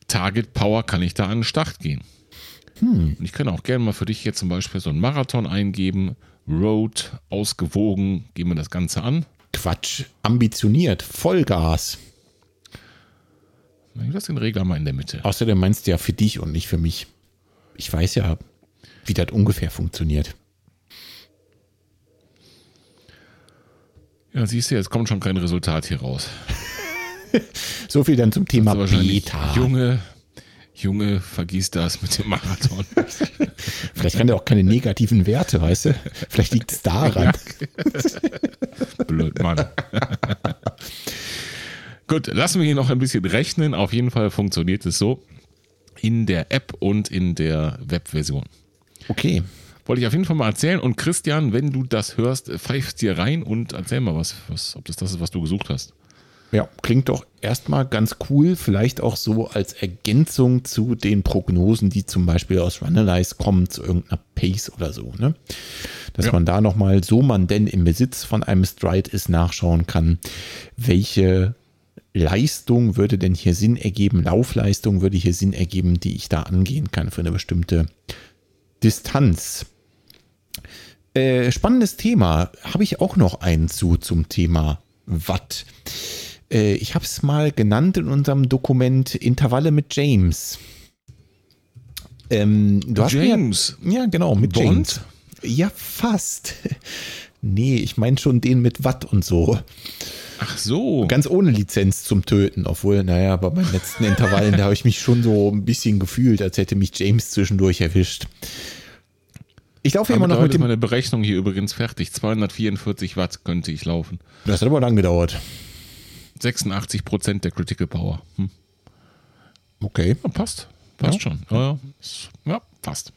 Target Power kann ich da an den Start gehen. Und ich kann auch gerne mal für dich jetzt zum Beispiel so einen Marathon eingeben. Road, ausgewogen, gehen wir das Ganze an. Quatsch. Ambitioniert. Vollgas. Ich lasse den Regler mal in der Mitte. Außerdem meinst du ja für dich und nicht für mich. Ich weiß ja, wie das ungefähr funktioniert. Ja, siehst du, jetzt kommt schon kein Resultat hier raus. So viel dann zum Thema Beta. Junge, Junge, vergiss das mit dem Marathon. Vielleicht kann der auch keine negativen Werte, weißt du? Vielleicht liegt es daran. Blöd, Mann. Gut, lassen wir hier noch ein bisschen rechnen. Auf jeden Fall funktioniert es so in der App und in der Webversion. Okay. Wollte ich auf jeden Fall mal erzählen. Und Christian, wenn du das hörst, pfeifst dir rein und erzähl mal was, was ob das das ist, was du gesucht hast. Ja, klingt doch erstmal ganz cool. Vielleicht auch so als Ergänzung zu den Prognosen, die zum Beispiel aus Runalyze kommen, zu irgendeiner Pace oder so. Ne? Dass Ja. man da nochmal, so man denn im Besitz von einem Stride ist, nachschauen kann, welche Leistung würde denn hier Sinn ergeben, Laufleistung würde hier Sinn ergeben, die ich da angehen kann für eine bestimmte Distanz. Äh, spannendes Thema. Habe ich auch noch einen zu zum Thema Watt. Äh, ich habe es mal genannt in unserem Dokument Intervalle mit James. Ähm, du hast mir- James. ja, genau, mit Bond? James. Ja, fast. Nee, ich meine schon den mit Watt und so. Ach so. Ganz ohne Lizenz zum Töten. Obwohl, naja, bei meinen letzten Intervallen, da habe ich mich schon so ein bisschen gefühlt, als hätte mich James zwischendurch erwischt. Ich laufe immer noch mit dem. meine Berechnung hier übrigens fertig. 244 Watt könnte ich laufen. Das hat aber lang gedauert. 86 Prozent der Critical Power. Hm. Okay. Ja, passt. Passt Ja. schon. Ja, ja. Passt.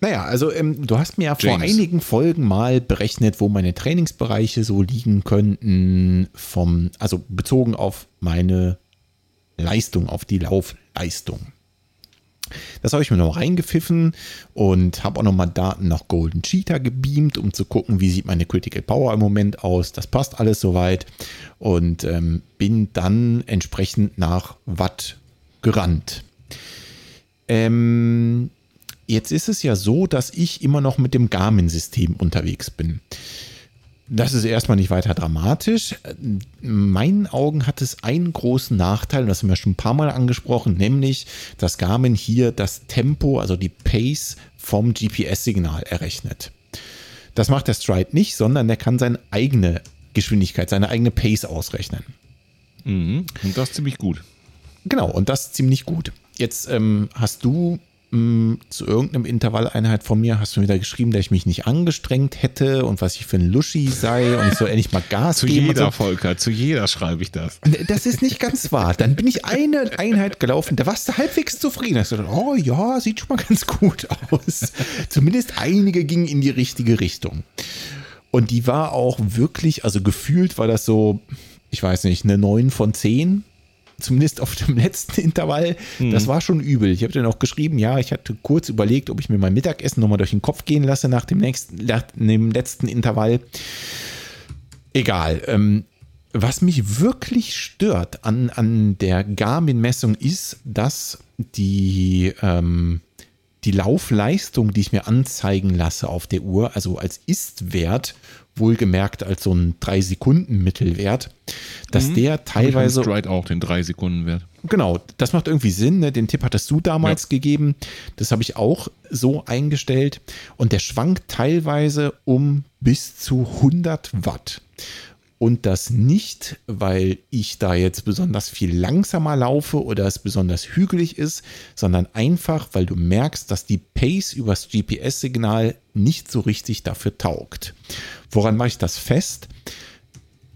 Naja, also ähm, du hast mir ja vor einigen Folgen mal berechnet, wo meine Trainingsbereiche so liegen könnten, vom, also bezogen auf meine Leistung, auf die Laufleistung. Das habe ich mir noch reingepfiffen und habe auch noch mal Daten nach Golden Cheetah gebeamt, um zu gucken, wie sieht meine Critical Power im Moment aus. Das passt alles soweit und ähm, bin dann entsprechend nach Watt gerannt. Ähm, jetzt ist es ja so, dass ich immer noch mit dem Garmin-System unterwegs bin. Das ist erstmal nicht weiter dramatisch. In meinen Augen hat es einen großen Nachteil, und das haben wir schon ein paar Mal angesprochen, nämlich, dass Garmin hier das Tempo, also die Pace vom GPS-Signal errechnet. Das macht der Stride nicht, sondern der kann seine eigene Geschwindigkeit, seine eigene Pace ausrechnen. Mhm. Und das ist ziemlich gut. Genau, und das ziemlich gut. Jetzt ähm, hast du mh, zu irgendeinem Intervalleinheit von mir hast du wieder geschrieben, dass ich mich nicht angestrengt hätte und was ich für ein Luschi sei und ich soll endlich mal Gas zu geben. jeder, so. Volker, zu jeder schreibe ich das. Das ist nicht ganz wahr. Dann bin ich eine Einheit gelaufen, da warst du halbwegs zufrieden. Hast du gedacht, oh ja, sieht schon mal ganz gut aus. Zumindest einige gingen in die richtige Richtung. Und die war auch wirklich, also gefühlt war das so, ich weiß nicht, eine 9 von 10. Zumindest auf dem letzten Intervall. Das war schon übel. Ich habe dann auch geschrieben, ja, ich hatte kurz überlegt, ob ich mir mein Mittagessen nochmal durch den Kopf gehen lasse nach dem, nächsten, nach dem letzten Intervall. Egal. Ähm, was mich wirklich stört an, an der Garmin-Messung ist, dass die, ähm, die Laufleistung, die ich mir anzeigen lasse auf der Uhr, also als Ist-Wert, wohlgemerkt als so ein 3-Sekunden-Mittelwert, dass der teilweise. Stride auch den 3 Sekunden Wert. Genau, das macht irgendwie Sinn. Ne? Den Tipp hattest du damals Ja. gegeben. Das habe ich auch so eingestellt. Und der schwankt teilweise um bis zu 100 Watt. Und das nicht, weil ich da jetzt besonders viel langsamer laufe oder es besonders hügelig ist, sondern einfach, weil du merkst, dass die Pace übers GPS-Signal nicht so richtig dafür taugt. Woran mache ich das fest?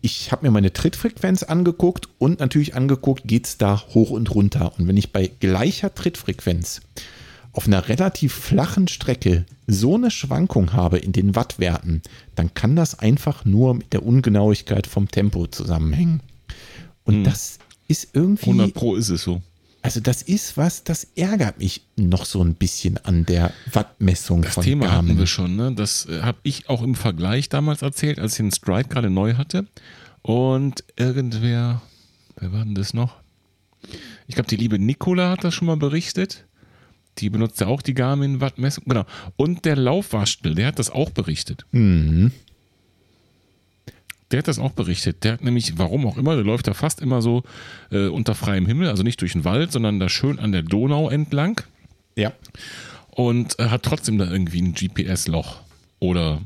ich habe mir meine Trittfrequenz angeguckt und natürlich angeguckt, geht es da hoch und runter. Und wenn ich bei gleicher Trittfrequenz auf einer relativ flachen Strecke so eine Schwankung habe in den Wattwerten, dann kann das einfach nur mit der Ungenauigkeit vom Tempo zusammenhängen. Und das ist irgendwie, 100 Pro ist es so. also das ist was, das ärgert mich noch so ein bisschen an der Wattmessung Das von Thema hatten Garmin. wir schon, ne? Das äh, habe ich auch im Vergleich damals erzählt, als ich den Stride gerade neu hatte. Und irgendwer, wer war denn das noch? Ich glaube, die liebe Nicola hat das schon mal berichtet. Die benutzt ja auch die Garmin Wattmessung. Genau. Und der Laufwaschtel, der hat das auch berichtet. Mhm. Der hat das auch berichtet. Der hat nämlich, warum auch immer, der läuft da fast immer so äh, unter freiem Himmel, also nicht durch den Wald, sondern da schön an der Donau entlang Ja. und äh, hat trotzdem da irgendwie ein GPS-Loch oder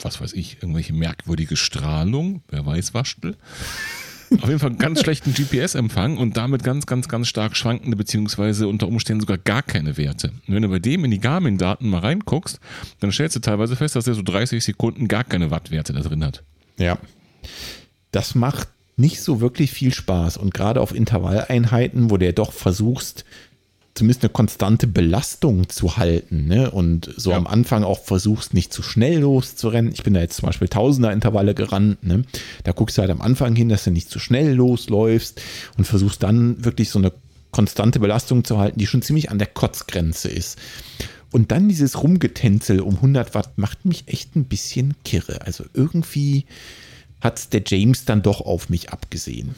was weiß ich, irgendwelche merkwürdige Strahlung, wer weiß, Waschtel. Auf jeden Fall ganz schlechten GPS-Empfang und damit ganz, ganz, ganz stark schwankende, beziehungsweise unter Umständen sogar gar keine Werte. Und wenn du bei dem in die Garmin-Daten mal reinguckst, dann stellst du teilweise fest, dass er so 30 Sekunden gar keine Wattwerte da drin hat. Ja. Das macht nicht so wirklich viel Spaß. Und gerade auf Intervalleinheiten, wo ja doch versuchst, zumindest eine konstante Belastung zu halten, ne? Und so Ja. am Anfang auch versuchst, nicht zu schnell loszurennen. Ich bin da jetzt zum Beispiel Tausender-Intervalle gerannt, ne? Da guckst du halt am Anfang hin, dass du nicht zu schnell losläufst und versuchst dann wirklich so eine konstante Belastung zu halten, die schon ziemlich an der Kotzgrenze ist. Und dann dieses Rumgetänzel um 100 Watt macht mich echt ein bisschen kirre. Also irgendwie hat der James dann doch auf mich abgesehen.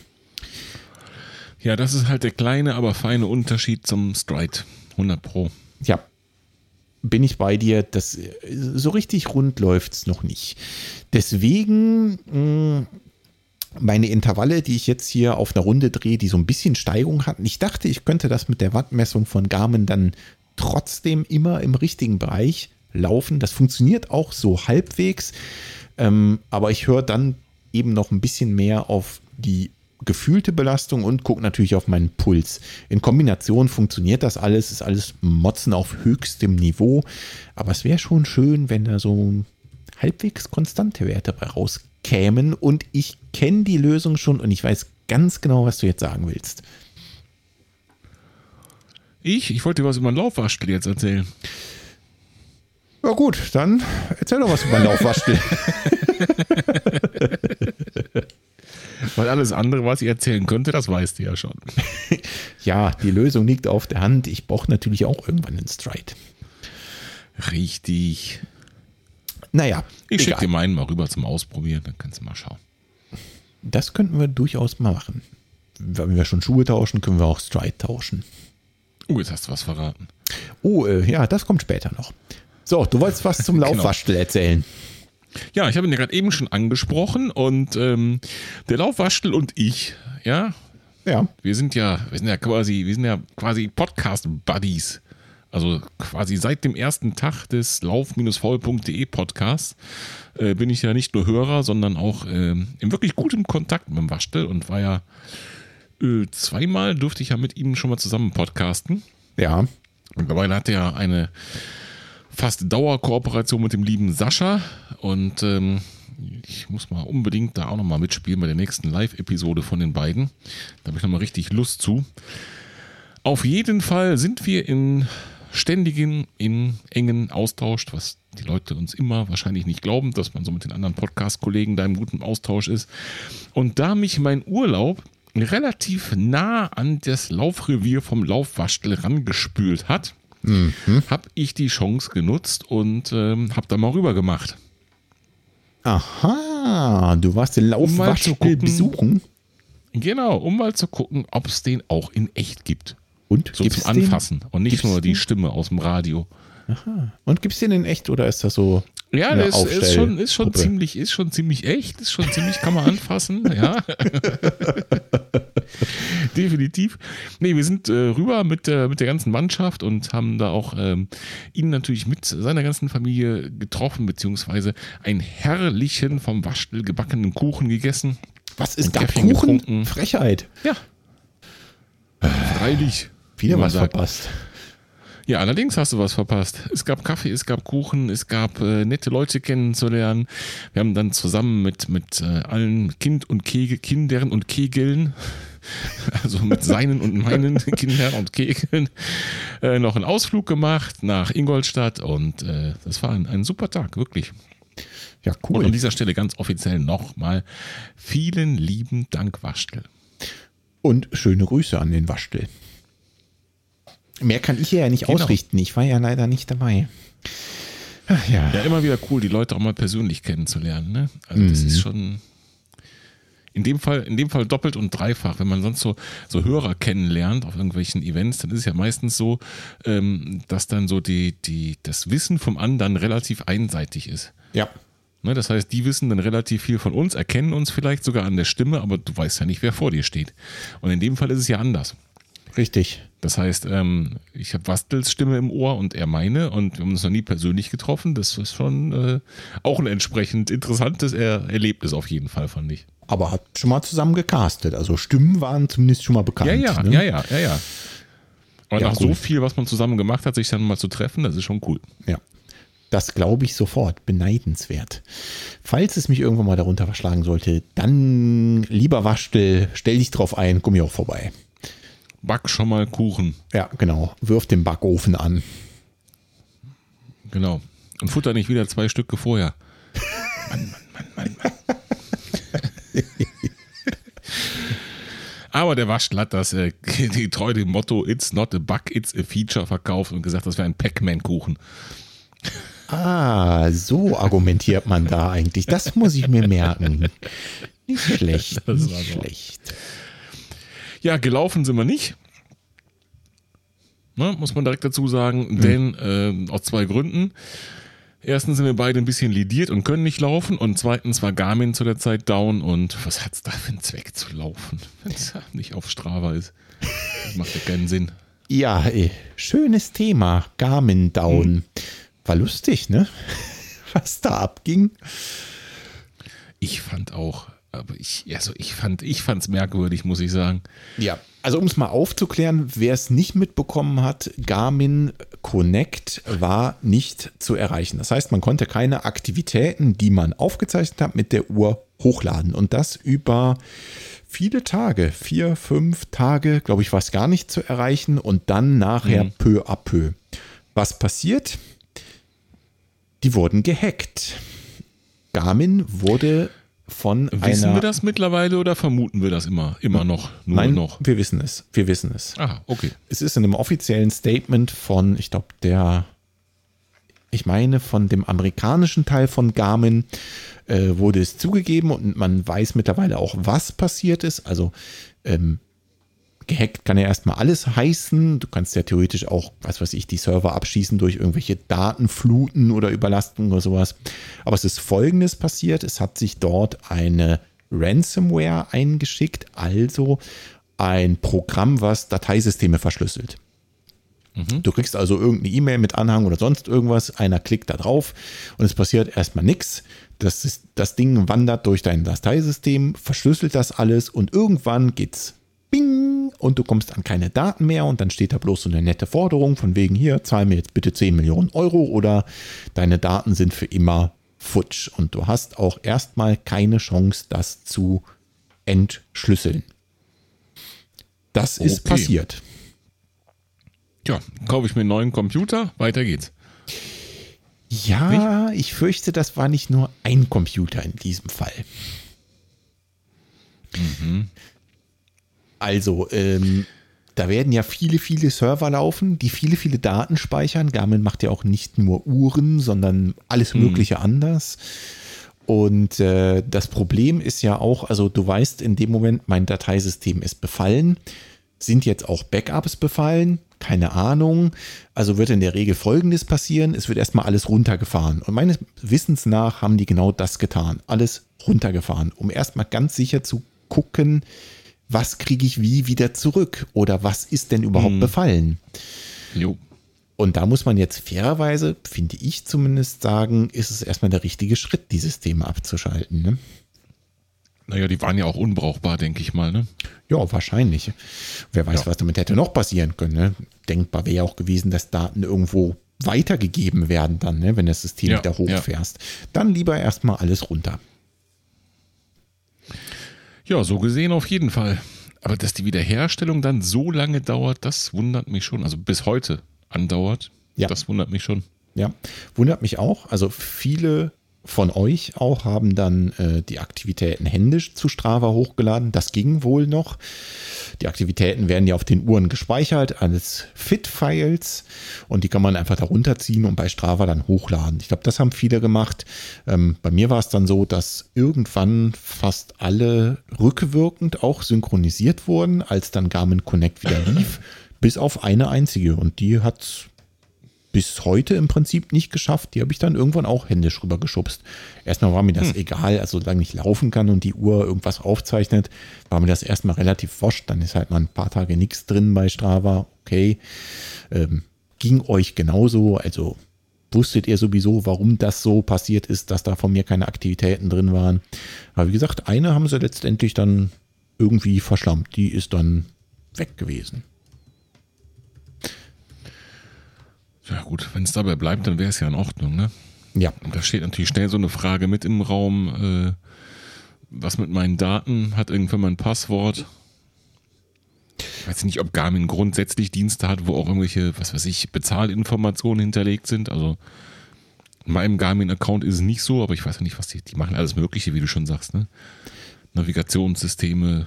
Ja, das ist halt der kleine, aber feine Unterschied zum Stride. 100 Pro. Ja, bin ich bei dir. Das, äh, so richtig rund läuft es noch nicht. Deswegen mh, meine Intervalle, die ich jetzt hier auf einer Runde drehe, die so ein bisschen Steigung hatten. Ich dachte, ich könnte das mit der Wattmessung von Garmin dann trotzdem immer im richtigen Bereich laufen. Das funktioniert auch so halbwegs. Ähm, aber ich höre dann eben noch ein bisschen mehr auf die gefühlte Belastung und gucke natürlich auf meinen Puls. In Kombination funktioniert das alles, ist alles Motzen auf höchstem Niveau. Aber es wäre schon schön, wenn da so halbwegs konstante Werte bei rauskämen. Und ich kenne die Lösung schon und ich weiß ganz genau, was du jetzt sagen willst. Ich? Ich wollte dir was über den Laufwaschtel jetzt erzählen. Ja gut, dann erzähl doch was über Laufwaschel. Weil alles andere, was ich erzählen könnte, das weißt du ja schon. ja, die Lösung liegt auf der Hand. Ich brauche natürlich auch irgendwann einen Stride. Richtig. Naja, Ich schicke dir meinen mal rüber zum Ausprobieren, dann kannst du mal schauen. Das könnten wir durchaus mal machen. Wenn wir schon Schuhe tauschen, können wir auch Stride tauschen. Oh, jetzt hast du was verraten. Oh, äh, ja, das kommt später noch. So, du wolltest was zum Genau. Laufwaschel erzählen. Ja, ich habe ihn ja gerade eben schon angesprochen und ähm, der Laufwaschtel und ich, ja, Ja. wir sind ja, wir sind ja quasi, wir sind ja quasi Podcast-Buddies. Also quasi seit dem ersten Tag des lauf-voll.de Podcasts äh, bin ich ja nicht nur Hörer, sondern auch ähm, in wirklich gutem Kontakt mit dem Waschtel und war ja, äh, zweimal durfte ich ja mit ihm schon mal zusammen podcasten. Ja. Mhm. Mittlerweile hat er eine fast Dauerkooperation mit dem lieben Sascha und ähm, ich muss mal unbedingt da auch nochmal mitspielen bei der nächsten Live-Episode von den beiden. Da habe ich nochmal richtig Lust zu. Auf jeden Fall sind wir in ständigen, in engen Austausch, was die Leute uns immer wahrscheinlich nicht glauben, dass man so mit den anderen Podcast-Kollegen da im guten Austausch ist. Und da mich mein Urlaub relativ nah an das Laufrevier vom Laufwaschtel rangespült hat, mhm. habe ich die Chance genutzt und ähm, habe da mal rüber gemacht. Aha, du warst den Laufwaschtel um besuchen? Genau, um mal zu gucken, ob es den auch in echt gibt. Und? So zum Anfassen den? und nicht nur die Stimme aus dem Radio. Aha. Und gibt es den in echt oder ist das so? Ja, der ist, ist, schon, ist, schon ziemlich, ist schon ziemlich echt, ist schon ziemlich, kann man anfassen, ja. Definitiv. Nee, wir sind äh, rüber mit der, mit der ganzen Mannschaft und haben da auch ähm, ihn natürlich mit seiner ganzen Familie getroffen, beziehungsweise einen herrlichen vom Waschtel gebackenen Kuchen gegessen. Was ist da Kuchen? Getrunken. Frechheit. Ja. Freilich. Wieder was verpasst. Ja, allerdings hast du was verpasst. Es gab Kaffee, es gab Kuchen, es gab äh, nette Leute kennenzulernen. Wir haben dann zusammen mit, mit äh, allen Kind und Kegel, Kindern und Kegeln, also mit seinen und meinen Kindern und Kegeln, äh, noch einen Ausflug gemacht nach Ingolstadt und äh, das war ein, ein super Tag, wirklich. Ja, cool. Und an dieser Stelle ganz offiziell nochmal vielen lieben Dank, Waschtel. Und schöne Grüße an den Waschtel. Mehr kann ich ja nicht genau. ausrichten. Ich war ja leider nicht dabei. Ach, ja. ja, immer wieder cool, die Leute auch mal persönlich kennenzulernen. Ne? Also mhm. das ist schon in dem Fall, in dem Fall doppelt und dreifach. Wenn man sonst so, so Hörer kennenlernt auf irgendwelchen Events, dann ist es ja meistens so, ähm, dass dann so die, die, das Wissen vom anderen relativ einseitig ist. Ja. Ne, das heißt, die wissen dann relativ viel von uns, erkennen uns vielleicht sogar an der Stimme, aber du weißt ja nicht, wer vor dir steht. Und in dem Fall ist es ja anders. Richtig. Das heißt, ähm, ich habe Wastels Stimme im Ohr und er meine und wir haben uns noch nie persönlich getroffen. Das ist schon äh, auch ein entsprechend interessantes er Erlebnis auf jeden Fall, fand ich. Aber hat schon mal zusammen gecastet. Also Stimmen waren zumindest schon mal bekannt. Ja, ja, ne? ja, ja, ja, ja. Aber ja, nach cool. so viel, was man zusammen gemacht hat, sich dann mal zu treffen, das ist schon cool. Ja. Das glaube ich sofort. Beneidenswert. Falls es mich irgendwann mal darunter verschlagen sollte, dann lieber Waschtel, stell dich drauf ein, komm mir auch vorbei. Back schon mal Kuchen. Ja, genau. Wirf den Backofen an. Genau. Und futter nicht wieder zwei Stücke vorher. Mann, Mann, Mann, Mann, Mann. Aber der hat das äh, treu dem Motto It's not a bug, it's a feature verkauft und gesagt, das wäre ein Pac-Man-Kuchen. Ah, so argumentiert man da eigentlich. Das muss ich mir merken. Nicht schlecht. Nicht so. Ja, gelaufen sind wir nicht. Ne, muss man direkt dazu sagen, mhm. denn äh, aus zwei Gründen. Erstens sind wir beide ein bisschen lidiert und können nicht laufen und zweitens war Garmin zu der Zeit down und was hat es da für einen Zweck zu laufen, wenn es nicht auf Strava ist? Das macht ja keinen Sinn. Ja, ey, schönes Thema, Garmin down. Mhm. War lustig, ne? Was da abging. Ich fand auch, aber ich, also ich fand, ich fand's merkwürdig, muss ich sagen. Ja, also um es mal aufzuklären, wer es nicht mitbekommen hat, Garmin Connect war nicht zu erreichen. Das heißt, man konnte keine Aktivitäten, die man aufgezeichnet hat, mit der Uhr hochladen. Und das über viele Tage, vier, fünf Tage, glaube ich, war es gar nicht zu erreichen und dann nachher mhm. peu à peu. Was passiert? Die wurden gehackt. Garmin wurde von wissen wir das mittlerweile oder vermuten wir das immer, immer noch? Nur Nein, noch? wir wissen es. Wir wissen es. Aha, okay. Es ist in einem offiziellen Statement von, ich glaube, der, ich meine, von dem amerikanischen Teil von Garmin äh, wurde es zugegeben und man weiß mittlerweile auch, was passiert ist. Also ähm, gehackt kann ja erstmal alles heißen. Du kannst ja theoretisch auch, was weiß ich, die Server abschießen durch irgendwelche Datenfluten oder Überlastungen oder sowas. Aber es ist folgendes passiert. Es hat sich dort eine Ransomware eingeschickt, also ein Programm, was Dateisysteme verschlüsselt. Mhm. Du kriegst also irgendeine E-Mail mit Anhang oder sonst irgendwas, einer klickt da drauf und es passiert erstmal nichts. Das, das Ding wandert durch dein Dateisystem, verschlüsselt das alles und irgendwann geht's bing und du kommst an keine Daten mehr und dann steht da bloß so eine nette Forderung von wegen hier, zahl mir jetzt bitte 10 Millionen Euro oder deine Daten sind für immer futsch und du hast auch erstmal keine Chance, das zu entschlüsseln. Das ist Okay. passiert. Ja, kaufe ich mir einen neuen Computer, weiter geht's. Ja, ich fürchte, das war nicht nur ein Computer in diesem Fall. Also, ähm, da werden ja viele, viele Server laufen, die viele, viele Daten speichern. Garmin macht ja auch nicht nur Uhren, sondern alles Mögliche anders. Und äh, das Problem ist ja auch, also du weißt in dem Moment, mein Dateisystem ist befallen. Sind jetzt auch Backups befallen? Keine Ahnung. Also wird in der Regel Folgendes passieren. Es wird erstmal alles runtergefahren. Und meines Wissens nach haben die genau das getan. Alles runtergefahren, um erstmal ganz sicher zu gucken, was kriege ich wie wieder zurück oder was ist denn überhaupt befallen. Jo. Und da muss man jetzt fairerweise, finde ich zumindest sagen, ist es erstmal der richtige Schritt, die Systeme abzuschalten. Ne? Naja, die waren ja auch unbrauchbar, denke ich mal, ne? Ja, wahrscheinlich. Wer weiß, Ja. was damit hätte noch passieren können. Ne? Denkbar wäre ja auch gewesen, dass Daten irgendwo weitergegeben werden dann, ne? wenn das System Ja, wieder ja. hochfährst. Dann lieber erstmal alles runter. Ja, so gesehen auf jeden Fall. Aber dass die Wiederherstellung dann so lange dauert, das wundert mich schon. Also bis heute andauert, Ja. das wundert mich schon. Ja, wundert mich auch. Also viele von euch auch haben dann äh, die Aktivitäten händisch zu Strava hochgeladen. Das ging wohl noch. Die Aktivitäten werden ja auf den Uhren gespeichert als Fit-Files und die kann man einfach da runterziehen und bei Strava dann hochladen. Ich glaube, das haben viele gemacht. Ähm, bei mir war es dann so, dass irgendwann fast alle rückwirkend auch synchronisiert wurden, als dann Garmin Connect wieder lief, bis auf eine einzige und die hat bis heute im Prinzip nicht geschafft. Die habe ich dann irgendwann auch händisch rübergeschubst. Erstmal war mir das egal, also solange ich laufen kann und die Uhr irgendwas aufzeichnet, war mir das erstmal relativ wurscht. Dann ist halt mal ein paar Tage nichts drin bei Strava. Okay. Ähm, ging euch genauso? Also wusstet ihr sowieso, warum das so passiert ist, dass da von mir keine Aktivitäten drin waren? Aber wie gesagt, eine haben sie letztendlich dann irgendwie verschlammt. Die ist dann weg gewesen. Ja gut, wenn es dabei bleibt, dann wäre es ja in Ordnung, ne? Ja, Und da steht natürlich schnell so eine Frage mit im Raum, äh, was mit meinen Daten, hat irgendwann mein Passwort? Ich weiß nicht, ob Garmin grundsätzlich Dienste hat, wo auch irgendwelche, was weiß ich, Bezahlinformationen hinterlegt sind. Also in meinem Garmin-Account ist es nicht so, aber ich weiß ja nicht, was die, die machen alles Mögliche, wie du schon sagst, ne? Navigationssysteme.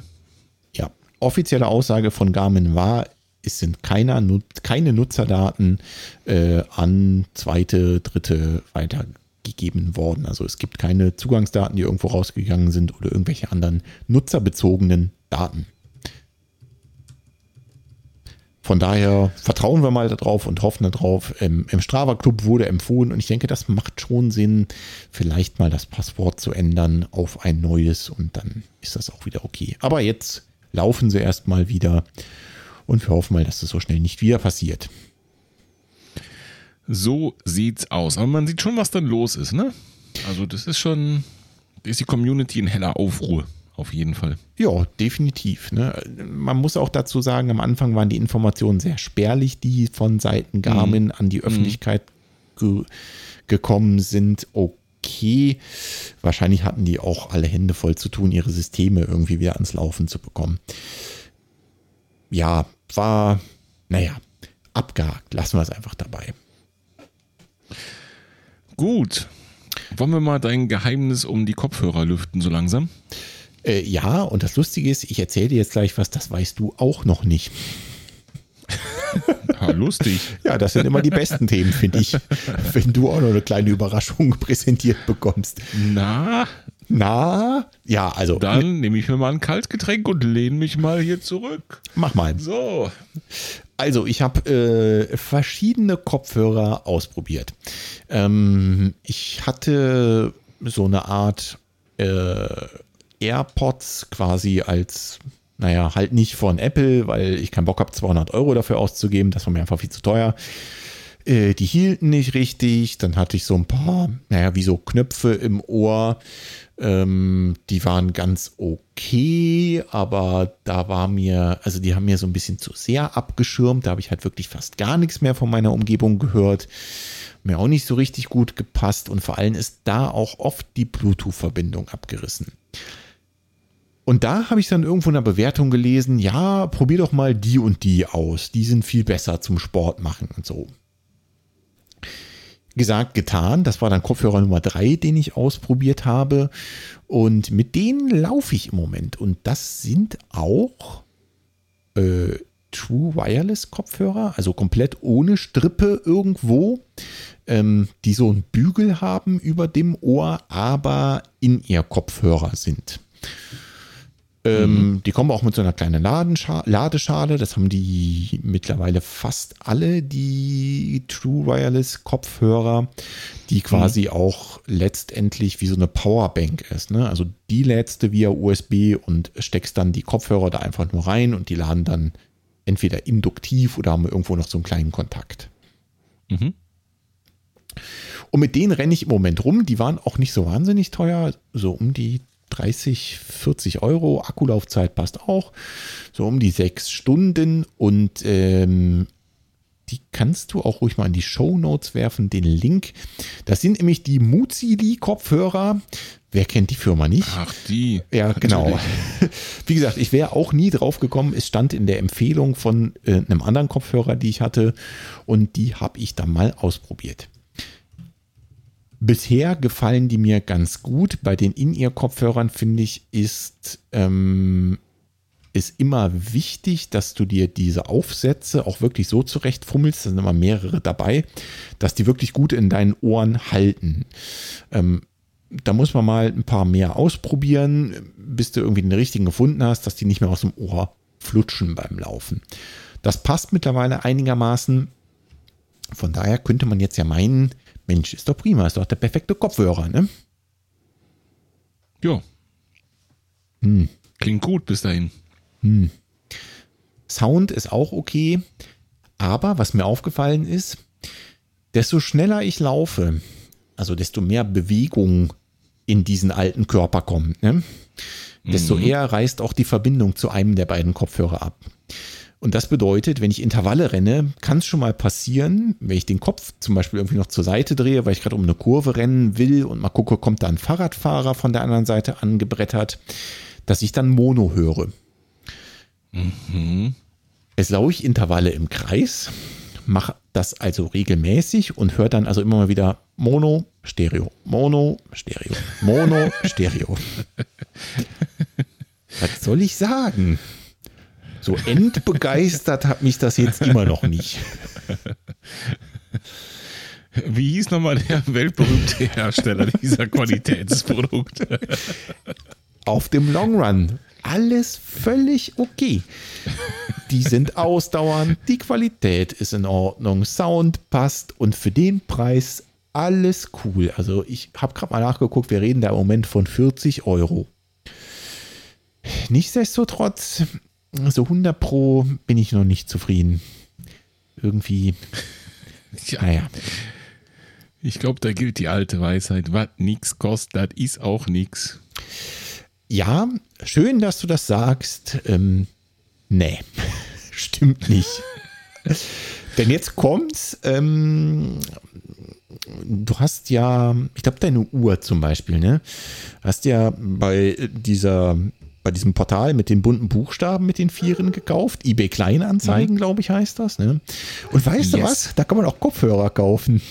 Ja, offizielle Aussage von Garmin war, es sind keiner, keine Nutzerdaten äh, an zweite, dritte weitergegeben worden. Also es gibt keine Zugangsdaten, die irgendwo rausgegangen sind oder irgendwelche anderen nutzerbezogenen Daten. Von daher vertrauen wir mal darauf und hoffen darauf. Im, Im Strava Club wurde empfohlen und ich denke, das macht schon Sinn, vielleicht mal das Passwort zu ändern auf ein neues und dann ist das auch wieder okay. Aber jetzt laufen sie erstmal wieder und wir hoffen mal, dass das so schnell nicht wieder passiert. So sieht's aus. Aber man sieht schon, was dann los ist, ne? Also das ist schon, ist die Community in heller Aufruhr, auf jeden Fall. Ja, definitiv. Ne? Man muss auch dazu sagen, am Anfang waren die Informationen sehr spärlich, die von Seiten Garmin an die Öffentlichkeit ge gekommen sind. Okay, wahrscheinlich hatten die auch alle Hände voll zu tun, ihre Systeme irgendwie wieder ans Laufen zu bekommen. Ja, war, naja, abgehakt. Lassen wir es einfach dabei. Gut. Wollen wir mal dein Geheimnis um die Kopfhörer lüften, so langsam? Äh, ja, und das Lustige ist, ich erzähle dir jetzt gleich was, das weißt du auch noch nicht. Ja, lustig. Ja, das sind immer die besten Themen, finde ich. Wenn du auch noch eine kleine Überraschung präsentiert bekommst. Na, Na, ja, also dann nehme ich mir mal ein Kaltgetränk und lehne mich mal hier zurück. mach mal. So. Also, ich habe äh, verschiedene Kopfhörer ausprobiert. Ähm, ich hatte so eine Art äh, AirPods quasi als, naja, halt nicht von Apple, weil ich keinen Bock habe, 200 Euro dafür auszugeben. Das war mir einfach viel zu teuer. Äh, die hielten nicht richtig. Dann hatte ich so ein paar, naja, wie so Knöpfe im Ohr. Ähm, die waren ganz okay, aber da war mir, also die haben mir so ein bisschen zu sehr abgeschirmt. Da habe ich halt wirklich fast gar nichts mehr von meiner Umgebung gehört. Mir auch nicht so richtig gut gepasst und vor allem ist da auch oft die Bluetooth-Verbindung abgerissen. Und da habe ich dann irgendwo in der Bewertung gelesen, ja, probier doch mal die und die aus. Die sind viel besser zum Sport machen und so. Gesagt, getan. Das war dann Kopfhörer Nummer drei, den ich ausprobiert habe. Und mit denen laufe ich im Moment. Und das sind auch äh, True Wireless Kopfhörer, also komplett ohne Strippe irgendwo, ähm, die so einen Bügel haben über dem Ohr, aber in ihr Kopfhörer sind. Ähm, mhm. Die kommen auch mit so einer kleinen Ladenscha Ladeschale. Das haben die mittlerweile fast alle, die True Wireless Kopfhörer, die quasi mhm. auch letztendlich wie so eine Powerbank ist. Ne? Also die lädst du via USB und steckst dann die Kopfhörer da einfach nur rein und die laden dann entweder induktiv oder haben irgendwo noch so einen kleinen Kontakt. Mhm. Und mit denen renne ich im Moment rum. Die waren auch nicht so wahnsinnig teuer, so um die 30, 40 Euro. Akkulaufzeit passt auch. So um die sechs Stunden. Und ähm, die kannst du auch ruhig mal in die Show Notes werfen, den Link. Das sind nämlich die Muzili-Kopfhörer. Wer kennt die Firma nicht? Ach, die. Ja, genau. Wie gesagt, ich wäre auch nie drauf gekommen. Es stand in der Empfehlung von äh, einem anderen Kopfhörer, die ich hatte. Und die habe ich dann mal ausprobiert. Bisher gefallen die mir ganz gut. Bei den In-Ear-Kopfhörern finde ich, ist, ähm, ist immer wichtig, dass du dir diese Aufsätze auch wirklich so zurechtfummelst, da sind immer mehrere dabei, dass die wirklich gut in deinen Ohren halten. Ähm, da muss man mal ein paar mehr ausprobieren, bis du irgendwie den richtigen gefunden hast, dass die nicht mehr aus dem Ohr flutschen beim Laufen. Das passt mittlerweile einigermaßen. Von daher könnte man jetzt ja meinen, Mensch, ist doch prima, ist doch der perfekte Kopfhörer, ne? Ja. Hm. Klingt gut bis dahin. Hm. Sound ist auch okay, aber was mir aufgefallen ist, desto schneller ich laufe, also desto mehr Bewegung in diesen alten Körper kommt, ne? desto mhm. eher reißt auch die Verbindung zu einem der beiden Kopfhörer ab. Und das bedeutet, wenn ich Intervalle renne, kann es schon mal passieren, wenn ich den Kopf zum Beispiel irgendwie noch zur Seite drehe, weil ich gerade um eine Kurve rennen will und mal gucke, kommt da ein Fahrradfahrer von der anderen Seite angebrettert, dass ich dann Mono höre. Mhm. Jetzt laufe ich Intervalle im Kreis, mache das also regelmäßig und höre dann also immer mal wieder Mono, Stereo, Mono, Stereo, Mono, Stereo. Was soll ich sagen? So entbegeistert hat mich das jetzt immer noch nicht. Wie hieß nochmal der weltberühmte Hersteller dieser Qualitätsprodukte? Auf dem Long Run. Alles völlig okay. Die sind ausdauernd, die Qualität ist in Ordnung, Sound passt und für den Preis alles cool. Also ich habe gerade mal nachgeguckt, wir reden da im Moment von 40 Euro. Nichtsdestotrotz so 100 Pro bin ich noch nicht zufrieden. Irgendwie, ja. naja. Ich glaube, da gilt die alte Weisheit, was nichts kostet, das ist auch nichts. Ja, schön, dass du das sagst. Ähm, nee, stimmt nicht. Denn jetzt kommt's, ähm, du hast ja, ich glaube, deine Uhr zum Beispiel, ne? Hast ja bei dieser bei diesem Portal mit den bunten Buchstaben mit den Vieren gekauft. eBay Kleinanzeigen, mhm. glaube ich, heißt das. Ne? Und weißt yes. du was? Da kann man auch Kopfhörer kaufen.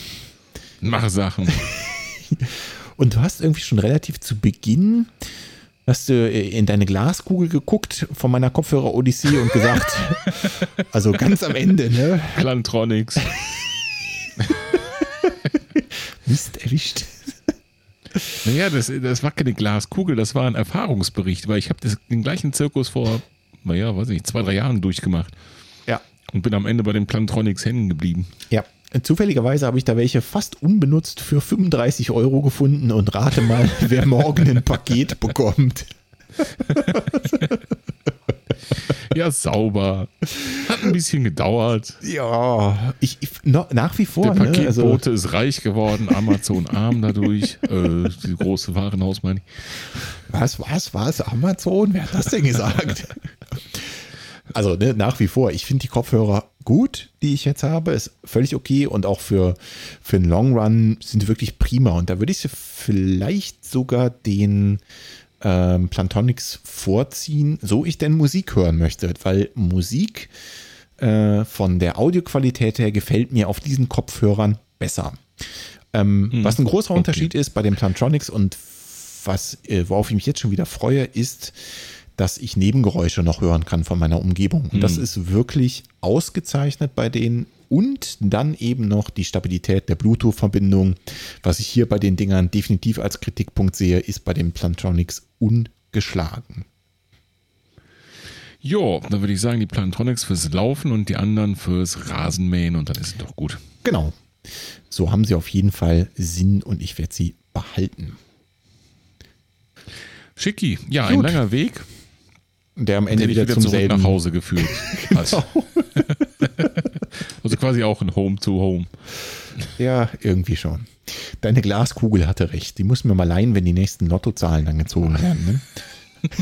Mach Sachen. Und du hast irgendwie schon relativ zu Beginn hast du in deine Glaskugel geguckt von meiner Kopfhörer-Odyssee und gesagt, also ganz am Ende, ne? Plantronics. Mist erwischt. Naja, das, das war keine Glaskugel, das war ein Erfahrungsbericht, weil ich habe den gleichen Zirkus vor, naja, weiß ich, zwei, drei Jahren durchgemacht. Ja. Und bin am Ende bei den Plantronics hängen geblieben. Ja. Zufälligerweise habe ich da welche fast unbenutzt für 35 Euro gefunden und rate mal, wer morgen ein Paket bekommt. Ja, sauber. Hat ein bisschen gedauert. Ja, ich, ich no, nach wie vor. Der ne, also, Paketbote ist reich geworden, Amazon arm dadurch. Äh, die große Warenhaus meine ich. was, was, was? Amazon? Wer hat das denn gesagt? also ne, nach wie vor, ich finde die Kopfhörer gut, die ich jetzt habe, ist völlig okay und auch für, für einen Long Run sind die wirklich prima. Und da würde ich sie vielleicht sogar den ähm, Plantonics vorziehen, so ich denn Musik hören möchte, weil Musik äh, von der Audioqualität her gefällt mir auf diesen Kopfhörern besser. Ähm, Hm, Was ein großer okay. Unterschied ist bei den Plantronics und was, äh, worauf ich mich jetzt schon wieder freue, ist, dass ich Nebengeräusche noch hören kann von meiner Umgebung. Und das Hm. ist wirklich ausgezeichnet bei denen. Und dann eben noch die Stabilität der Bluetooth-Verbindung. Was ich hier bei den Dingern definitiv als Kritikpunkt sehe, ist bei den Plantronics ungeschlagen. Jo, dann würde ich sagen, die Plantronics fürs Laufen und die anderen fürs Rasenmähen und dann ist es doch gut. Genau. So haben sie auf jeden Fall Sinn und ich werde sie behalten. Schicki, ja, ein Gut. langer Weg, Der am der Ende dich wieder, wieder zum selben. nach Hause geführt hat. also quasi auch ein Home to Home. Ja, irgendwie schon. Deine Glaskugel hatte recht. Die muss mir mal leihen, wenn die nächsten Lottozahlen dann gezogen werden. Ne?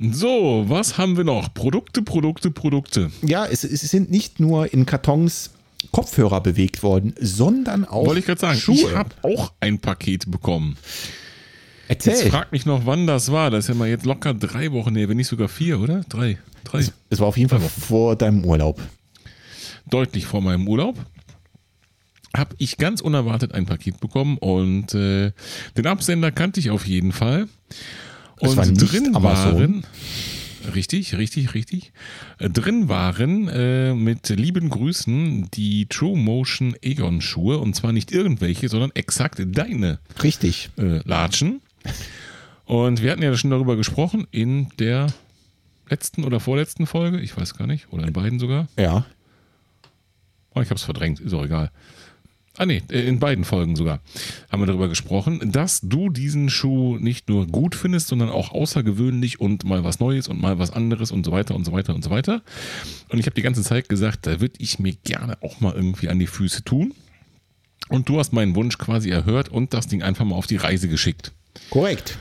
So, was haben wir noch? Produkte, Produkte, Produkte. Ja, es, es sind nicht nur in Kartons Kopfhörer bewegt worden, sondern auch Wollte ich gerade sagen, Schuhe. ich habe auch ein Paket bekommen. Jetzt Erzähl. frag mich noch, wann das war. Das ist ja mal jetzt locker drei Wochen her, wenn nicht sogar vier, oder? Drei. Drei. Es war auf jeden Fall vor deinem Urlaub. Deutlich vor meinem Urlaub. Habe ich ganz unerwartet ein Paket bekommen und äh, den Absender kannte ich auf jeden Fall. Es Und war drin Amazon. waren, richtig, richtig, richtig, äh, drin waren äh, mit lieben Grüßen die True Motion Egon Schuhe und zwar nicht irgendwelche, sondern exakt deine Richtig. äh, Latschen. Und wir hatten ja schon darüber gesprochen in der letzten oder vorletzten Folge, ich weiß gar nicht, oder in beiden sogar. Ja. Oh, ich habe es verdrängt, ist auch egal. Ah nee, äh, in beiden Folgen sogar haben wir darüber gesprochen, dass du diesen Schuh nicht nur gut findest, sondern auch außergewöhnlich und mal was Neues und mal was anderes und so weiter und so weiter und so weiter. Und ich habe die ganze Zeit gesagt, da würde ich mir gerne auch mal irgendwie an die Füße tun. Und du hast meinen Wunsch quasi erhört und das Ding einfach mal auf die Reise geschickt. Korrekt.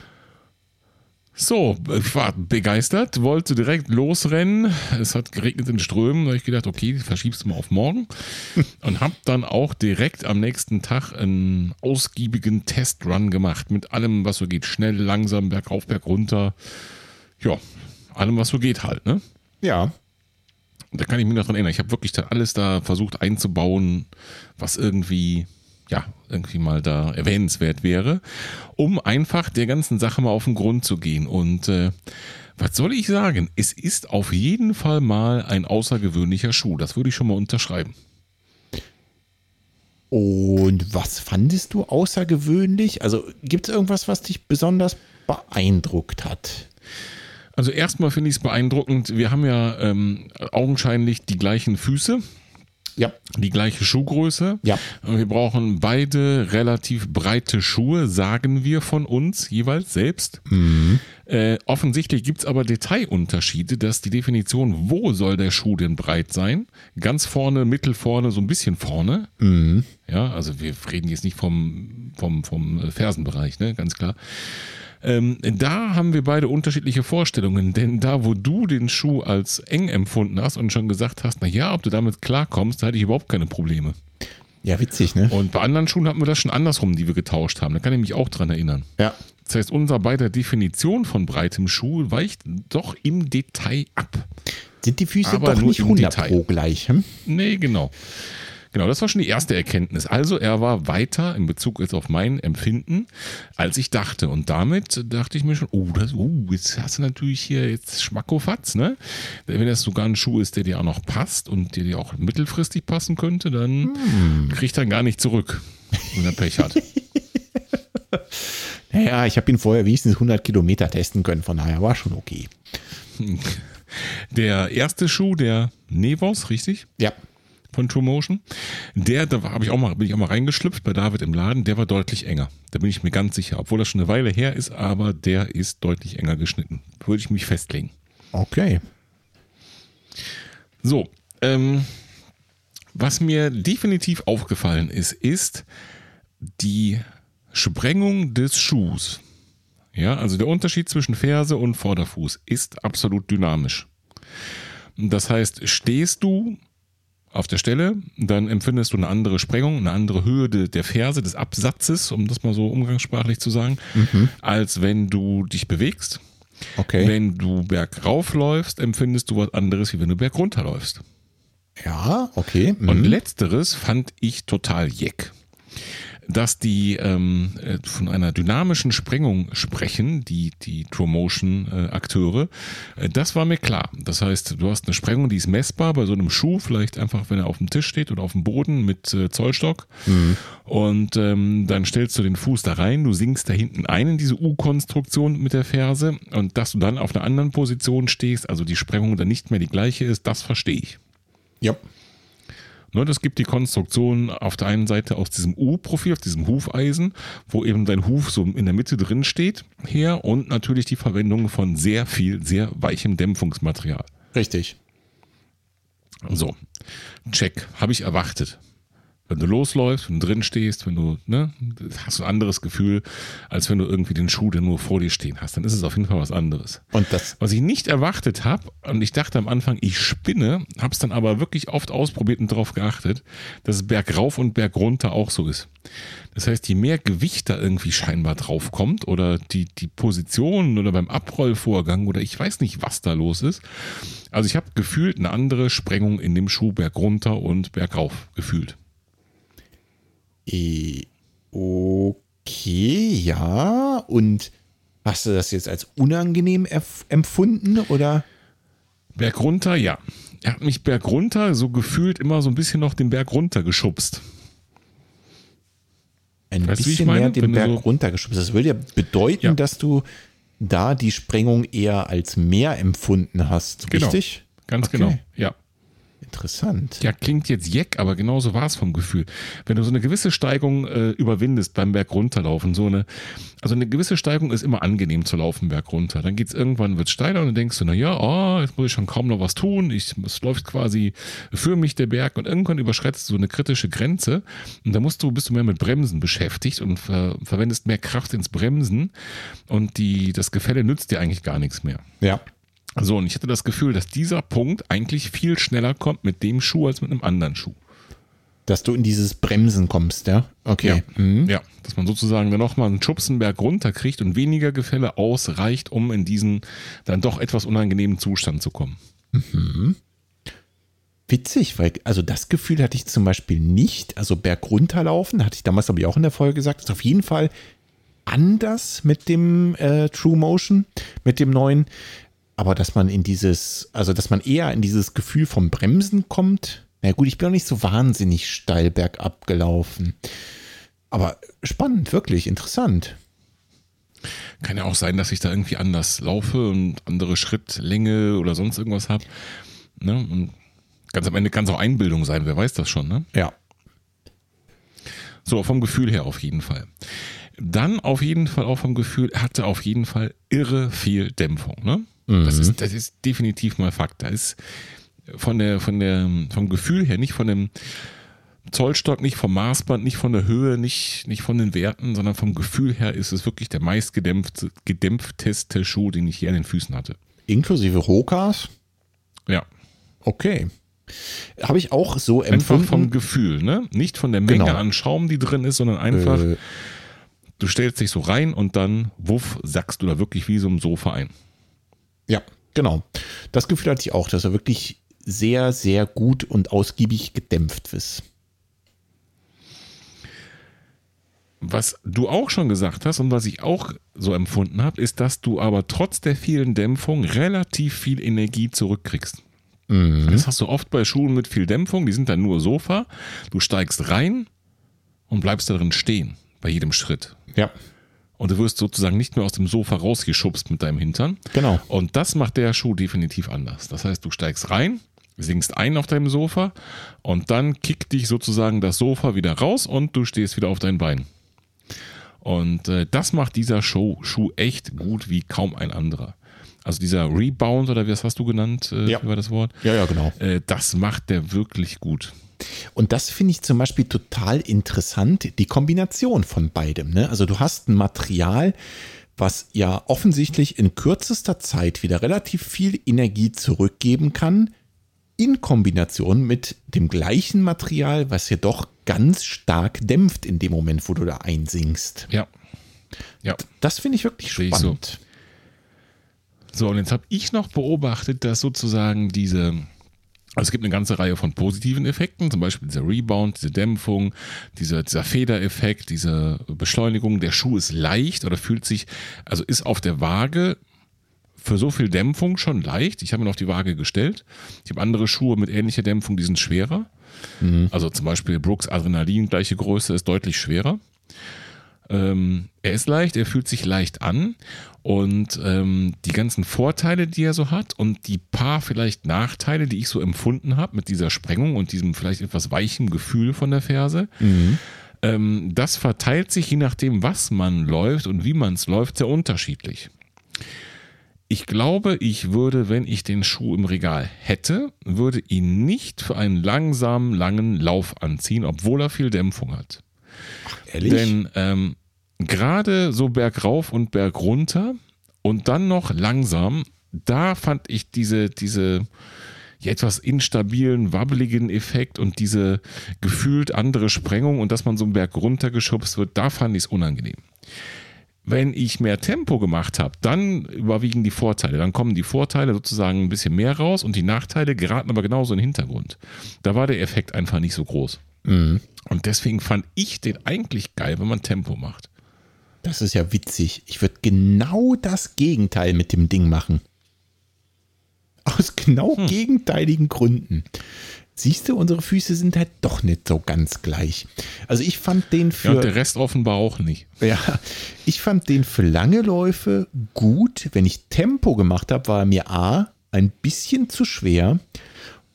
So, ich war begeistert, wollte direkt losrennen. Es hat geregnet in Strömen. Da habe ich gedacht, okay, verschiebst du mal auf morgen. Und habe dann auch direkt am nächsten Tag einen ausgiebigen Testrun gemacht. Mit allem, was so geht. Schnell, langsam, bergauf, bergunter. Ja, allem, was so geht halt, ne? Ja. Und da kann ich mich noch dran erinnern. Ich habe wirklich dann alles da versucht einzubauen, was irgendwie, ja, irgendwie mal da erwähnenswert wäre, um einfach der ganzen Sache mal auf den Grund zu gehen. Und äh, was soll ich sagen? Es ist auf jeden Fall mal ein außergewöhnlicher Schuh. Das würde ich schon mal unterschreiben. Und was fandest du außergewöhnlich? Also gibt es irgendwas, was dich besonders beeindruckt hat? Also erstmal finde ich es beeindruckend. Wir haben ja ähm, augenscheinlich die gleichen Füße. Ja. die gleiche Schuhgröße. Ja. Und Wir brauchen beide relativ breite Schuhe, sagen wir von uns jeweils selbst. Äh, offensichtlich gibt es aber Detailunterschiede, dass die Definition, wo soll der Schuh denn breit sein? Ganz vorne, mittel vorne, so ein bisschen vorne. Ja, also wir reden jetzt nicht vom, vom, vom Fersenbereich, ne? ganz klar. Ähm, da haben wir beide unterschiedliche Vorstellungen, denn da, wo du den Schuh als eng empfunden hast und schon gesagt hast, na ja, ob du damit klarkommst, da hatte ich überhaupt keine Probleme. Ja, witzig, ne? Und bei anderen Schuhen hatten wir das schon andersrum, die wir getauscht haben. Da kann ich mich auch dran erinnern. Ja. Das heißt, unser beider Definition von breitem Schuh weicht doch im Detail ab. Sind die Füße Aber doch nicht im 100 Detail. pro gleich? Hm? Nee, genau. Genau, das war schon die erste Erkenntnis. Also er war weiter in Bezug jetzt auf mein Empfinden, als ich dachte. Und damit dachte ich mir schon, oh, das, oh jetzt hast du natürlich hier jetzt Schmackofatz, ne? Wenn das sogar ein Schuh ist, der dir auch noch passt und der dir auch mittelfristig passen könnte, dann kriegt er ihn gar nicht zurück, wenn er Pech hat. Naja, ich habe ihn vorher wenigstens 100 Kilometer testen können, von daher war schon okay. Der erste Schuh, der Nevos, richtig? Ja. Von True Motion. Der, da habe ich auch mal, bin ich auch mal reingeschlüpft bei David im Laden, der war deutlich enger. Da bin ich mir ganz sicher, obwohl das schon eine Weile her ist, aber der ist deutlich enger geschnitten. Würde ich mich festlegen. Okay. So, ähm, was mir definitiv aufgefallen ist, ist die Sprengung des Schuhs. Ja, also der Unterschied zwischen Ferse und Vorderfuß ist absolut dynamisch. Das heißt, stehst du auf der Stelle, dann empfindest du eine andere Sprengung, eine andere Höhe de, der Ferse, des Absatzes, um das mal so umgangssprachlich zu sagen, mhm. als wenn du dich bewegst. Okay. Wenn du bergauf läufst, empfindest du was anderes, wie wenn du bergunter läufst. Ja, okay. Mhm. Und letzteres fand ich total jeck dass die ähm, äh, von einer dynamischen Sprengung sprechen, die, die True-Motion-Akteure, äh, das war mir klar. Das heißt, du hast eine Sprengung, die ist messbar bei so einem Schuh, vielleicht einfach, wenn er auf dem Tisch steht oder auf dem Boden mit äh, Zollstock. Mhm. Und ähm, dann stellst du den Fuß da rein, du sinkst da hinten ein in diese U-Konstruktion mit der Ferse und dass du dann auf einer anderen Position stehst, also die Sprengung dann nicht mehr die gleiche ist, das verstehe ich. Ja. Ne, das gibt die Konstruktion auf der einen Seite aus diesem U-Profil, auf diesem Hufeisen, wo eben dein Huf so in der Mitte drin steht, her und natürlich die Verwendung von sehr viel, sehr weichem Dämpfungsmaterial. Richtig. So, check, habe ich erwartet. Wenn du losläufst, wenn du drin stehst, wenn du, ne, hast du ein anderes Gefühl, als wenn du irgendwie den Schuh, der nur vor dir stehen hast. Dann ist es auf jeden Fall was anderes. Und das. Was ich nicht erwartet habe, und ich dachte am Anfang, ich spinne, habe es dann aber wirklich oft ausprobiert und darauf geachtet, dass es bergauf und bergunter auch so ist. Das heißt, je mehr Gewicht da irgendwie scheinbar drauf kommt oder die, die Position oder beim Abrollvorgang oder ich weiß nicht, was da los ist. Also ich habe gefühlt eine andere Sprengung in dem Schuh bergunter und bergauf gefühlt. Äh, okay, ja. Und hast du das jetzt als unangenehm empfunden oder? Berg runter, ja. Er hat mich Berg runter so gefühlt immer so ein bisschen noch den Berg runter geschubst. Ein weißt bisschen mehr den Berg so runter geschubst. Das würde ja bedeuten, ja. dass du da die Sprengung eher als mehr empfunden hast, genau. richtig? Ganz okay. genau, ja. Interessant. Ja, klingt jetzt jeck, aber genauso war es vom Gefühl. Wenn du so eine gewisse Steigung äh, überwindest beim Berg runterlaufen, so eine, also eine gewisse Steigung ist immer angenehm zu laufen, Berg runter. Dann geht's irgendwann, wird's steiler und dann denkst du, na ja, oh, jetzt muss ich schon kaum noch was tun. Ich, es läuft quasi für mich der Berg und irgendwann überschreitest du so eine kritische Grenze und da musst du, bist du mehr mit Bremsen beschäftigt und ver, verwendest mehr Kraft ins Bremsen und die, das Gefälle nützt dir eigentlich gar nichts mehr. Ja. So, und ich hatte das Gefühl, dass dieser Punkt eigentlich viel schneller kommt mit dem Schuh als mit einem anderen Schuh. Dass du in dieses Bremsen kommst, ja? Okay. Ja, mhm. ja dass man sozusagen dann nochmal einen Schubsenberg runterkriegt und weniger Gefälle ausreicht, um in diesen dann doch etwas unangenehmen Zustand zu kommen. Mhm. Witzig, weil, also das Gefühl hatte ich zum Beispiel nicht. Also Berg runterlaufen, hatte ich damals, glaube ich, auch in der Folge gesagt, ist auf jeden Fall anders mit dem äh, True Motion, mit dem neuen. Aber dass man in dieses, also dass man eher in dieses Gefühl vom Bremsen kommt. Na gut, ich bin auch nicht so wahnsinnig steil bergab gelaufen. Aber spannend, wirklich interessant. Kann ja auch sein, dass ich da irgendwie anders laufe und andere Schrittlänge oder sonst irgendwas habe. Ne? Und ganz am Ende kann es auch Einbildung sein, wer weiß das schon, ne? Ja. So, vom Gefühl her auf jeden Fall. Dann auf jeden Fall auch vom Gefühl, er hatte auf jeden Fall irre viel Dämpfung, ne? Mhm. Das, ist, das ist definitiv mal Fakt. Da ist von der, von der, vom Gefühl her, nicht von dem Zollstock, nicht vom Maßband, nicht von der Höhe, nicht, nicht von den Werten, sondern vom Gefühl her ist es wirklich der meist gedämpfteste Schuh, den ich je an den Füßen hatte. Inklusive Rokas? Ja. Okay. Habe ich auch so empfunden. Einfach vom Gefühl, ne? Nicht von der Menge genau. an Schaum, die drin ist, sondern einfach, äh, du stellst dich so rein und dann, wuff, sackst du da wirklich wie so ein Sofa ein. Ja, genau. Das Gefühl hatte ich auch, dass er wirklich sehr, sehr gut und ausgiebig gedämpft ist. Was du auch schon gesagt hast und was ich auch so empfunden habe, ist, dass du aber trotz der vielen Dämpfung relativ viel Energie zurückkriegst. Mhm. Das hast du oft bei Schuhen mit viel Dämpfung, die sind dann nur Sofa. Du steigst rein und bleibst darin stehen bei jedem Schritt. Ja und du wirst sozusagen nicht mehr aus dem Sofa rausgeschubst mit deinem Hintern. Genau. Und das macht der Schuh definitiv anders. Das heißt, du steigst rein sinkst ein auf deinem Sofa und dann kickt dich sozusagen das Sofa wieder raus und du stehst wieder auf dein Bein. Und äh, das macht dieser Show, Schuh echt gut wie kaum ein anderer. Also dieser Rebound oder was hast du genannt äh, Ja. über das Wort? Ja, ja, genau. Äh, das macht der wirklich gut. Und das finde ich zum Beispiel total interessant, die Kombination von beidem. Ne? Also du hast ein Material, was ja offensichtlich in kürzester Zeit wieder relativ viel Energie zurückgeben kann, in Kombination mit dem gleichen Material, was ja doch ganz stark dämpft in dem Moment, wo du da einsinkst. Ja. Ja. Das finde ich wirklich Sehe ich so. spannend. So, und jetzt habe ich noch beobachtet, dass sozusagen diese, also es gibt eine ganze Reihe von positiven Effekten, zum Beispiel dieser Rebound, diese Dämpfung, dieser, dieser Federeffekt, diese Beschleunigung. Der Schuh ist leicht oder fühlt sich, also ist auf der Waage für so viel Dämpfung schon leicht. Ich habe ihn auf die Waage gestellt. Ich habe andere Schuhe mit ähnlicher Dämpfung, die sind schwerer. Also zum Beispiel Brooks Adrenalin, gleiche Größe, ist deutlich schwerer. Ähm, er ist leicht, er fühlt sich leicht an und ähm, die ganzen Vorteile, die er so hat und die paar vielleicht Nachteile, die ich so empfunden habe mit dieser Sprengung und diesem vielleicht etwas weichen Gefühl von der Ferse, ähm, das verteilt sich je nachdem, was man läuft und wie man es läuft, sehr unterschiedlich. Ich glaube, ich würde, wenn ich den Schuh im Regal hätte, würde ihn nicht für einen langsamen, langen Lauf anziehen, obwohl er viel Dämpfung hat. Ehrlich? Denn ähm, gerade so bergauf und bergunter und dann noch langsam, da fand ich diese, diese ja, etwas instabilen, wabbeligen Effekt und diese gefühlt andere Sprengung und dass man so einen Berg runtergeschubst wird, da fand ich es unangenehm. Wenn ich mehr Tempo gemacht habe, dann überwiegen die Vorteile. Dann kommen die Vorteile sozusagen ein bisschen mehr raus und die Nachteile geraten aber genauso in den Hintergrund. Da war der Effekt einfach nicht so groß. Und deswegen fand ich den eigentlich geil, wenn man Tempo macht. Das ist ja witzig. Ich würde genau das Gegenteil mit dem Ding machen. Aus genau Hm. gegenteiligen Gründen. Siehst du, unsere Füße sind halt doch nicht so ganz gleich. Also ich fand den Ja, für und der Rest offenbar auch nicht. ja, ich fand den für lange Läufe gut. Wenn ich Tempo gemacht habe, war er mir A ein bisschen zu schwer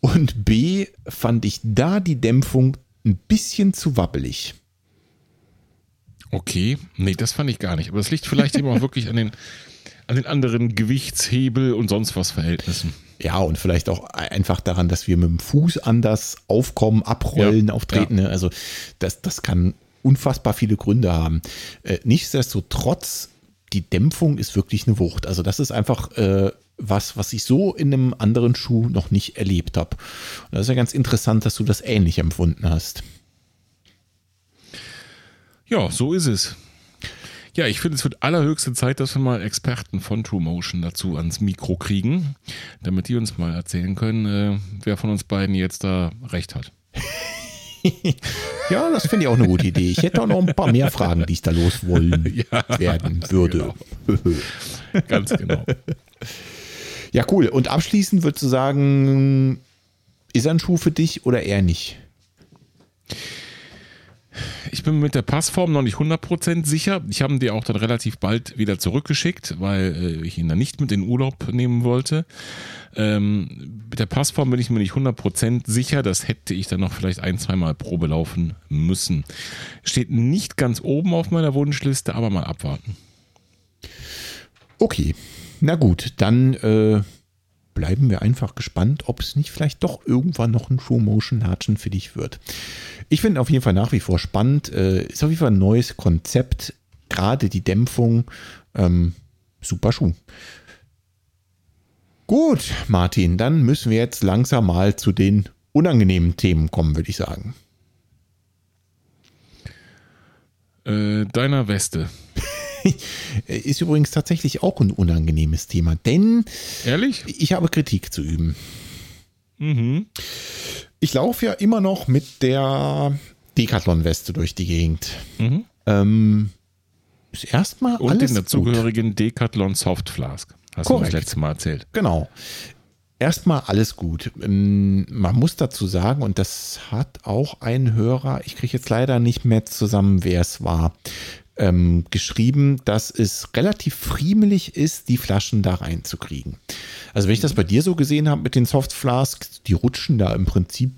und B fand ich da die Dämpfung ein bisschen zu wabbelig. Okay, nee, das fand ich gar nicht. Aber das liegt vielleicht eben auch wirklich an den, an den anderen Gewichtshebel und sonst was Verhältnissen. Ja, und vielleicht auch einfach daran, dass wir mit dem Fuß anders aufkommen, abrollen, Ja, auftreten. ne? Also das, das kann unfassbar viele Gründe haben. Äh, nichtsdestotrotz, die Dämpfung ist wirklich eine Wucht. Also das ist einfach äh, was, was ich so in einem anderen Schuh noch nicht erlebt habe. Und das ist ja ganz interessant, dass du das ähnlich empfunden hast. Ja, so ist es. Ja, ich finde, es wird allerhöchste Zeit, dass wir mal Experten von True Motion dazu ans Mikro kriegen, damit die uns mal erzählen können, äh, wer von uns beiden jetzt da recht hat. Ja, das finde ich auch eine gute Idee. Ich hätte auch noch ein paar mehr Fragen, die ich da loswollen werden würde. Ganz genau. Ja, cool. Und abschließend würdest du sagen, ist er ein Schuh für dich oder eher nicht? Ich bin mit der Passform noch nicht 100% sicher. Ich habe ihn dir auch dann relativ bald wieder zurückgeschickt, weil äh, ich ihn dann nicht mit in Urlaub nehmen wollte. Ähm, mit der Passform bin ich mir nicht 100% sicher. Das hätte ich dann noch vielleicht ein, zweimal Probe laufen müssen. Steht nicht ganz oben auf meiner Wunschliste, aber mal abwarten. Okay, na gut, dann äh, bleiben wir einfach gespannt, ob es nicht vielleicht doch irgendwann noch ein True Motion Latschen für dich wird. Ich finde auf jeden Fall nach wie vor spannend. Äh, ist auf jeden Fall ein neues Konzept. Gerade die Dämpfung. Ähm, super Schuh. Gut, Martin, dann müssen wir jetzt langsam mal zu den unangenehmen Themen kommen, würde ich sagen. Äh, deiner Weste. Ist übrigens tatsächlich auch ein unangenehmes Thema, denn Ehrlich? ich habe Kritik zu üben. Mhm. Ich laufe ja immer noch mit der Decathlon-Weste durch die Gegend. Mhm. Ähm, ist erstmal Und alles den dazugehörigen Decathlon Soft Flask. Hast du Korrekt. das letzte Mal erzählt. Genau. Erstmal alles gut. Ähm, Man muss dazu sagen, und das hat auch ein Hörer, ich kriege jetzt leider nicht mehr zusammen, wer es war, ähm, geschrieben, dass es relativ friemelig ist, die Flaschen da reinzukriegen. Also wenn ich das bei dir so gesehen habe mit den Soft Flasks, die rutschen da im Prinzip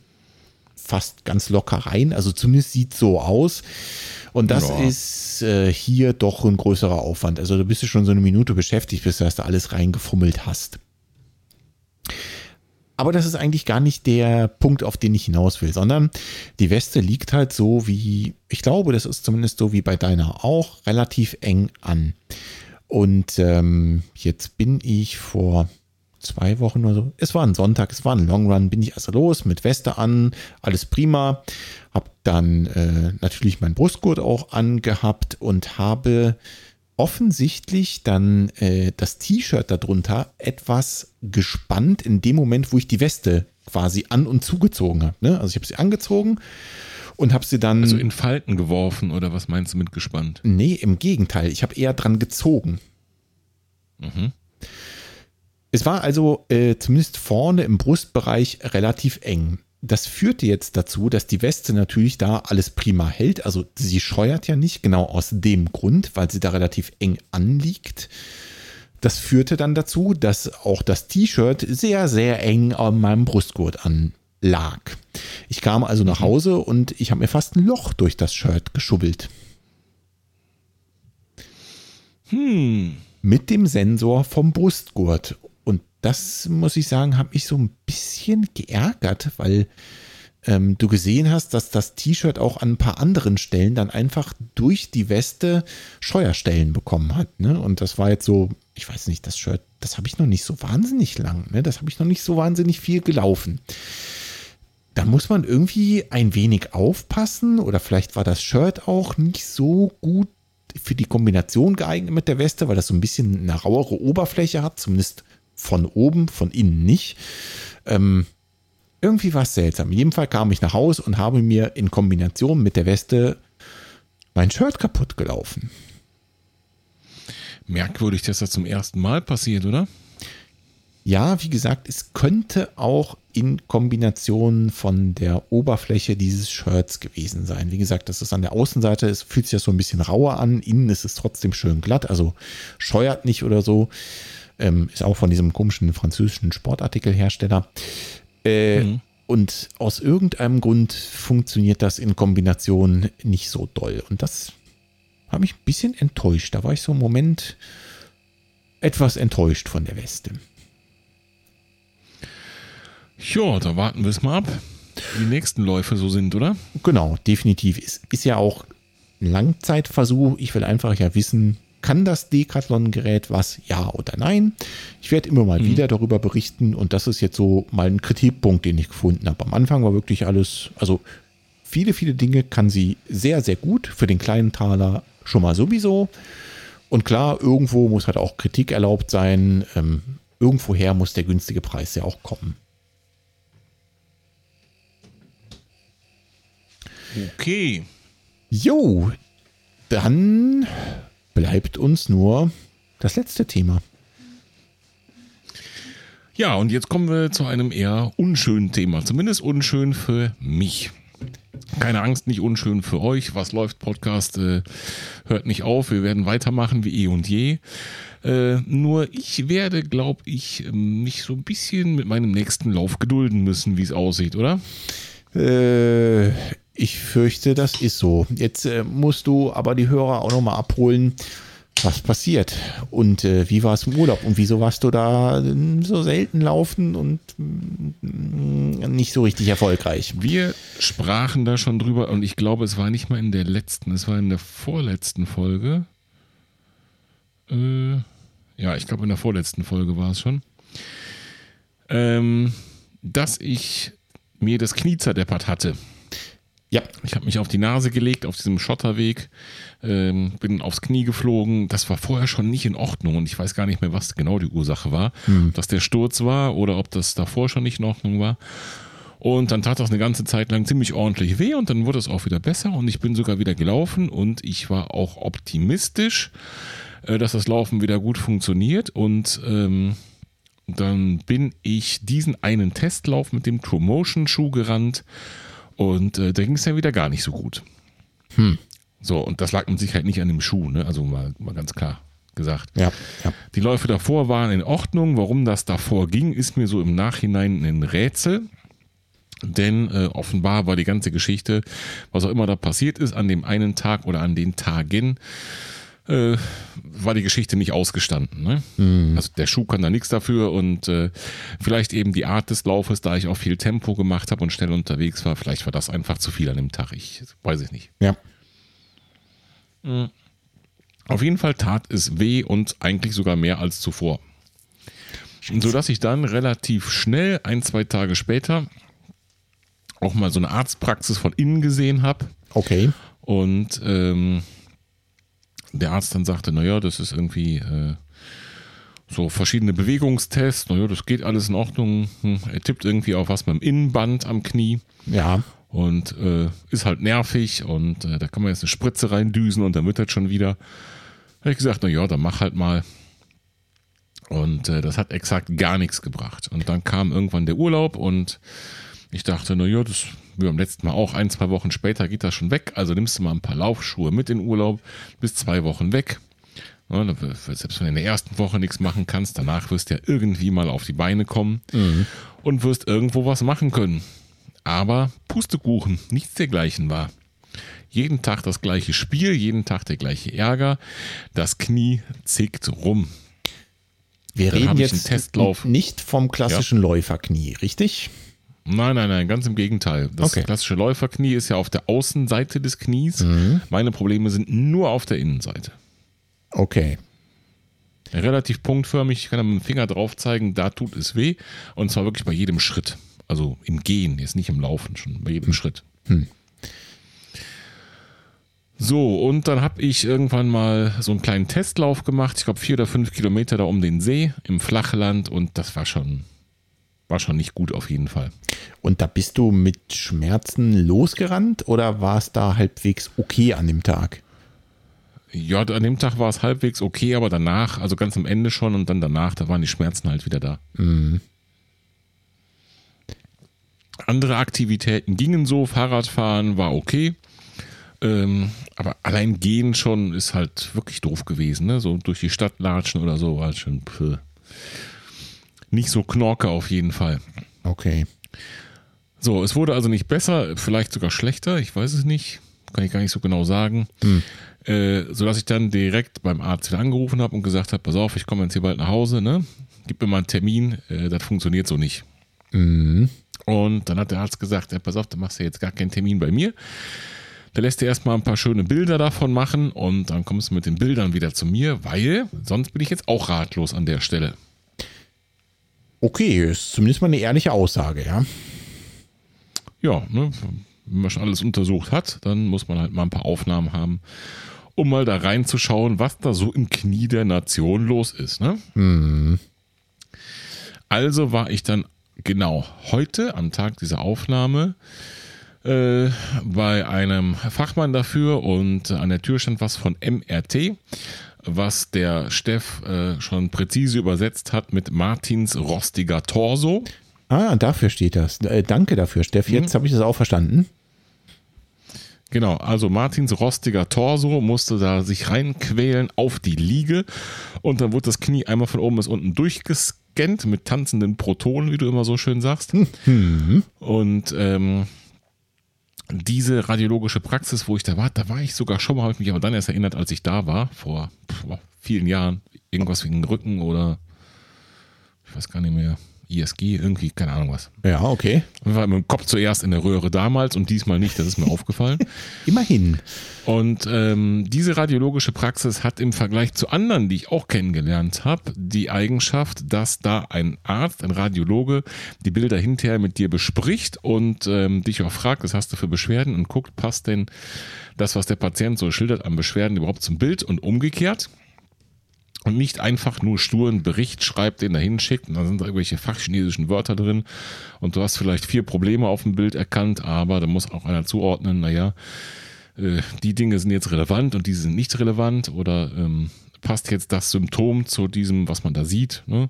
fast ganz locker rein. Also zumindest sieht so aus. Und das ja. ist äh, hier doch ein größerer Aufwand. Also da bist du schon so eine Minute beschäftigt, bis du das da alles reingefummelt hast. Aber das ist eigentlich gar nicht der Punkt, auf den ich hinaus will, sondern die Weste liegt halt so wie, ich glaube, das ist zumindest so wie bei deiner auch, relativ eng an. Und ähm, jetzt bin ich vor zwei Wochen oder so, es war ein Sonntag, es war ein Long Run, bin ich also los mit Weste an, alles prima, habe dann äh, natürlich mein Brustgurt auch angehabt und habe offensichtlich dann äh, das T-Shirt darunter etwas gespannt in dem Moment, wo ich die Weste quasi an und zugezogen habe. Ne? Also ich habe sie angezogen und habe sie dann. Also in Falten geworfen oder was meinst du mit gespannt? Nee, im Gegenteil. Ich habe eher dran gezogen. Mhm. Es war also äh, zumindest vorne im Brustbereich relativ eng das führte jetzt dazu, dass die Weste natürlich da alles prima hält. Also sie scheuert ja nicht, genau aus dem Grund, weil sie da relativ eng anliegt. Das führte dann dazu, dass auch das T-Shirt sehr, sehr eng an meinem Brustgurt anlag. Ich kam also nach mhm. Hause und ich habe mir fast ein Loch durch das Shirt geschubbelt. Hm. Mit dem Sensor vom Brustgurt das muss ich sagen, hat mich so ein bisschen geärgert, weil ähm, du gesehen hast, dass das T-Shirt auch an ein paar anderen Stellen dann einfach durch die Weste Scheuerstellen bekommen hat. Ne? Und das war jetzt so, ich weiß nicht, das Shirt, das habe ich noch nicht so wahnsinnig lang. Ne? Das habe ich noch nicht so wahnsinnig viel gelaufen. Da muss man irgendwie ein wenig aufpassen oder vielleicht war das Shirt auch nicht so gut für die Kombination geeignet mit der Weste, weil das so ein bisschen eine rauere Oberfläche hat, zumindest von oben, von innen nicht. Ähm, irgendwie war es seltsam. In jedem Fall kam ich nach Hause und habe mir in Kombination mit der Weste mein Shirt kaputt gelaufen. Merkwürdig, dass das zum ersten Mal passiert, oder? Ja, wie gesagt, es könnte auch in Kombination von der Oberfläche dieses Shirts gewesen sein. Wie gesagt, das ist an der Außenseite, es fühlt sich ja so ein bisschen rauer an, innen ist es trotzdem schön glatt, also scheuert nicht oder so. Ähm, ist auch von diesem komischen französischen Sportartikelhersteller. Äh, mhm. Und aus irgendeinem Grund funktioniert das in Kombination nicht so doll. Und das hat mich ein bisschen enttäuscht. Da war ich so im Moment etwas enttäuscht von der Weste. Ja, da warten wir es mal ab, wie die nächsten Läufe so sind, oder? Genau, definitiv. Ist, ist ja auch ein Langzeitversuch. Ich will einfach ja wissen, kann das Decathlon-Gerät was? Ja oder nein? Ich werde immer mal mhm. wieder darüber berichten und das ist jetzt so mal ein Kritikpunkt, den ich gefunden habe. Am Anfang war wirklich alles, also viele, viele Dinge kann sie sehr, sehr gut. Für den kleinen Taler schon mal sowieso. Und klar, irgendwo muss halt auch Kritik erlaubt sein. Ähm, irgendwoher muss der günstige Preis ja auch kommen. Okay. Jo, dann bleibt uns nur das letzte Thema. Ja, und jetzt kommen wir zu einem eher unschönen Thema. Zumindest unschön für mich. Keine Angst, nicht unschön für euch. Was läuft? Podcast äh, hört nicht auf. Wir werden weitermachen wie eh und je. Äh, nur ich werde, glaube ich, mich so ein bisschen mit meinem nächsten Lauf gedulden müssen, wie es aussieht, oder? Äh, ich fürchte, das ist so. Jetzt äh, musst du aber die Hörer auch nochmal abholen, was passiert und äh, wie war es im Urlaub und wieso warst du da äh, so selten laufen und mm, nicht so richtig erfolgreich. Wir sprachen da schon drüber und ich glaube, es war nicht mal in der letzten, es war in der vorletzten Folge. Äh, ja, ich glaube, in der vorletzten Folge war es schon. Ähm, dass ich mir das Knie zerdeppert hatte. Ja. Ich habe mich auf die Nase gelegt auf diesem Schotterweg, ähm, bin aufs Knie geflogen. Das war vorher schon nicht in Ordnung und ich weiß gar nicht mehr, was genau die Ursache war. Hm. Ob das der Sturz war oder ob das davor schon nicht in Ordnung war. Und dann tat das eine ganze Zeit lang ziemlich ordentlich weh und dann wurde es auch wieder besser und ich bin sogar wieder gelaufen und ich war auch optimistisch, äh, dass das Laufen wieder gut funktioniert und ähm, dann bin ich diesen einen Testlauf mit dem True Motion Schuh gerannt und äh, da ging es ja wieder gar nicht so gut. Hm. So, und das lag mit Sicherheit nicht an dem Schuh, ne? Also mal, mal ganz klar gesagt. Ja, ja. Die Läufe davor waren in Ordnung. Warum das davor ging, ist mir so im Nachhinein ein Rätsel. Denn äh, offenbar war die ganze Geschichte, was auch immer da passiert ist, an dem einen Tag oder an den Tagen, äh, war die Geschichte nicht ausgestanden. Ne? Mhm. Also der Schuh kann da nichts dafür und äh, vielleicht eben die Art des Laufes, da ich auch viel Tempo gemacht habe und schnell unterwegs war, vielleicht war das einfach zu viel an dem Tag. Ich weiß es nicht. Ja. Mhm. Auf jeden Fall tat es weh und eigentlich sogar mehr als zuvor. Sodass ich dann relativ schnell, ein, zwei Tage später, auch mal so eine Arztpraxis von innen gesehen habe. Okay. Und ähm, der Arzt dann sagte, naja, das ist irgendwie äh, so verschiedene Bewegungstests, naja, das geht alles in Ordnung. Hm, er tippt irgendwie auf was mit dem Innenband am Knie. Ja. Und äh, ist halt nervig und äh, da kann man jetzt eine Spritze reindüsen und dann wird das schon wieder. Da habe ich gesagt, naja, dann mach halt mal. Und äh, das hat exakt gar nichts gebracht. Und dann kam irgendwann der Urlaub und ich dachte, naja, das wie beim letzten Mal auch, ein, zwei Wochen später geht das schon weg. Also nimmst du mal ein paar Laufschuhe mit in Urlaub, bis zwei Wochen weg. Ja, selbst wenn du in der ersten Woche nichts machen kannst, danach wirst du ja irgendwie mal auf die Beine kommen mhm. und wirst irgendwo was machen können. Aber Pustekuchen, nichts dergleichen war. Jeden Tag das gleiche Spiel, jeden Tag der gleiche Ärger. Das Knie zickt rum. Wir Dann reden jetzt nicht vom klassischen ja. Läuferknie, richtig? Nein, nein, nein, ganz im Gegenteil. Das okay. klassische Läuferknie ist ja auf der Außenseite des Knies. Mhm. Meine Probleme sind nur auf der Innenseite. Okay. Relativ punktförmig, ich kann da mit dem Finger drauf zeigen, da tut es weh. Und zwar wirklich bei jedem Schritt. Also im Gehen, jetzt nicht im Laufen, schon bei jedem hm. Schritt. Hm. So, und dann habe ich irgendwann mal so einen kleinen Testlauf gemacht. Ich glaube, vier oder fünf Kilometer da um den See im Flachland und das war schon war schon nicht gut auf jeden Fall. Und da bist du mit Schmerzen losgerannt oder war es da halbwegs okay an dem Tag? Ja, an dem Tag war es halbwegs okay, aber danach, also ganz am Ende schon und dann danach, da waren die Schmerzen halt wieder da. Mhm. Andere Aktivitäten gingen so, Fahrradfahren war okay. Ähm, aber allein gehen schon ist halt wirklich doof gewesen, ne? So durch die Stadt latschen oder so war halt schon. Pff nicht so knorke auf jeden Fall. Okay. So, es wurde also nicht besser, vielleicht sogar schlechter, ich weiß es nicht, kann ich gar nicht so genau sagen. Hm. Äh, sodass ich dann direkt beim Arzt wieder angerufen habe und gesagt habe, pass auf, ich komme jetzt hier bald nach Hause, ne? Gib mir mal einen Termin, äh, das funktioniert so nicht. Mhm. Und dann hat der Arzt gesagt, ja, pass auf, du machst ja jetzt gar keinen Termin bei mir. Da lässt dir erstmal ein paar schöne Bilder davon machen und dann kommst du mit den Bildern wieder zu mir, weil sonst bin ich jetzt auch ratlos an der Stelle. Okay, ist zumindest mal eine ehrliche Aussage, ja. Ja, ne, wenn man schon alles untersucht hat, dann muss man halt mal ein paar Aufnahmen haben, um mal da reinzuschauen, was da so im Knie der Nation los ist. Ne? Mhm. Also war ich dann genau heute, am Tag dieser Aufnahme, äh, bei einem Fachmann dafür und an der Tür stand was von MRT was der Steff äh, schon präzise übersetzt hat mit Martins rostiger Torso. Ah, dafür steht das. Äh, danke dafür, Steff. Jetzt mhm. habe ich das auch verstanden. Genau, also Martins rostiger Torso musste da sich reinquälen auf die Liege und dann wurde das Knie einmal von oben bis unten durchgescannt mit tanzenden Protonen, wie du immer so schön sagst. Mhm. Und ähm, diese radiologische Praxis, wo ich da war, da war ich sogar schon mal, habe ich mich aber dann erst erinnert, als ich da war, vor vielen Jahren. Irgendwas wegen Rücken oder ich weiß gar nicht mehr. ISG, irgendwie, keine Ahnung was. Ja, okay. Wir waren mit dem Kopf zuerst in der Röhre damals und diesmal nicht, das ist mir aufgefallen. Immerhin. Und ähm, diese radiologische Praxis hat im Vergleich zu anderen, die ich auch kennengelernt habe, die Eigenschaft, dass da ein Arzt, ein Radiologe, die Bilder hinterher mit dir bespricht und ähm, dich auch fragt, was hast du für Beschwerden und guckt, passt denn das, was der Patient so schildert an Beschwerden überhaupt zum Bild und umgekehrt und nicht einfach nur sturen Bericht schreibt, den da hinschickt und dann sind da irgendwelche fachchinesischen Wörter drin und du hast vielleicht vier Probleme auf dem Bild erkannt, aber da muss auch einer zuordnen, naja, äh, die Dinge sind jetzt relevant und diese sind nicht relevant oder ähm, passt jetzt das Symptom zu diesem, was man da sieht. Ne?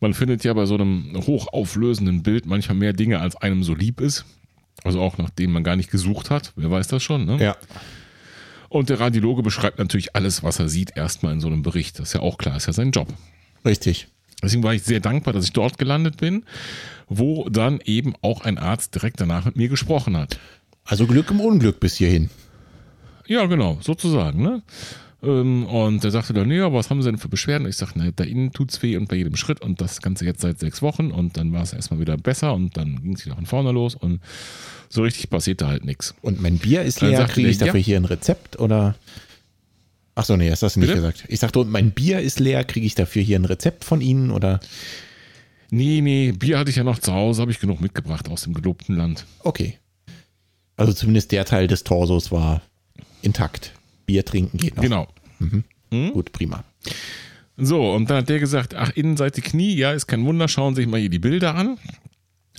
Man findet ja bei so einem hochauflösenden Bild manchmal mehr Dinge, als einem so lieb ist. Also auch nach denen man gar nicht gesucht hat. Wer weiß das schon, ne? Ja. Und der Radiologe beschreibt natürlich alles, was er sieht, erstmal in so einem Bericht. Das ist ja auch klar, ist ja sein Job. Richtig. Deswegen war ich sehr dankbar, dass ich dort gelandet bin, wo dann eben auch ein Arzt direkt danach mit mir gesprochen hat. Also Glück im Unglück bis hierhin. Ja, genau, sozusagen. Ne? Ähm, und er sagte dann, ja, was haben Sie denn für Beschwerden? Ich sagte, ne, da innen tut's weh und bei jedem Schritt und das Ganze jetzt seit sechs Wochen und dann war es erstmal wieder besser und dann ging es wieder von vorne los und so richtig passierte halt nichts. Und mein Bier ist leer, kriege ich dafür ja. hier ein Rezept oder? Ach so, nee, hast das nicht Bitte? gesagt. Ich sagte, und mein Bier ist leer, kriege ich dafür hier ein Rezept von Ihnen oder? Nee, nee, Bier hatte ich ja noch zu Hause, habe ich genug mitgebracht aus dem gelobten Land. Okay. Also zumindest der Teil des Torsos war intakt. Bier trinken geht noch. Genau. Mhm. Mhm. Gut, prima. So, und dann hat der gesagt, ach, Innenseite Knie, ja, ist kein Wunder, schauen Sie sich mal hier die Bilder an.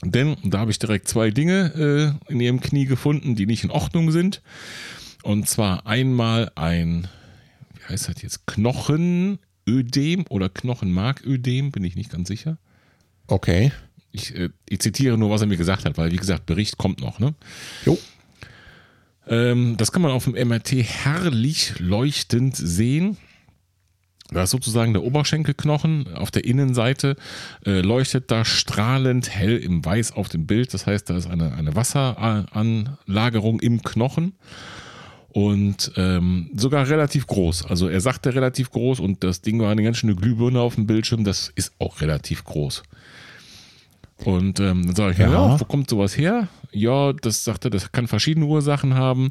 Denn da habe ich direkt zwei Dinge äh, in Ihrem Knie gefunden, die nicht in Ordnung sind. Und zwar einmal ein, wie heißt das jetzt, Knochenödem oder Knochenmarködem, bin ich nicht ganz sicher. Okay. Ich, äh, ich zitiere nur, was er mir gesagt hat, weil wie gesagt, Bericht kommt noch, ne? Jo. Ähm, das kann man auf dem MRT herrlich leuchtend sehen. Da ist sozusagen der Oberschenkelknochen auf der Innenseite, äh, leuchtet da strahlend hell im Weiß auf dem Bild. Das heißt, da ist eine, eine Wasseranlagerung im Knochen und ähm, sogar relativ groß. Also er sagte relativ groß und das Ding war eine ganz schöne Glühbirne auf dem Bildschirm. Das ist auch relativ groß. Und ähm, dann sage ich, ja. ja, wo kommt sowas her? Ja, das sagte, das kann verschiedene Ursachen haben.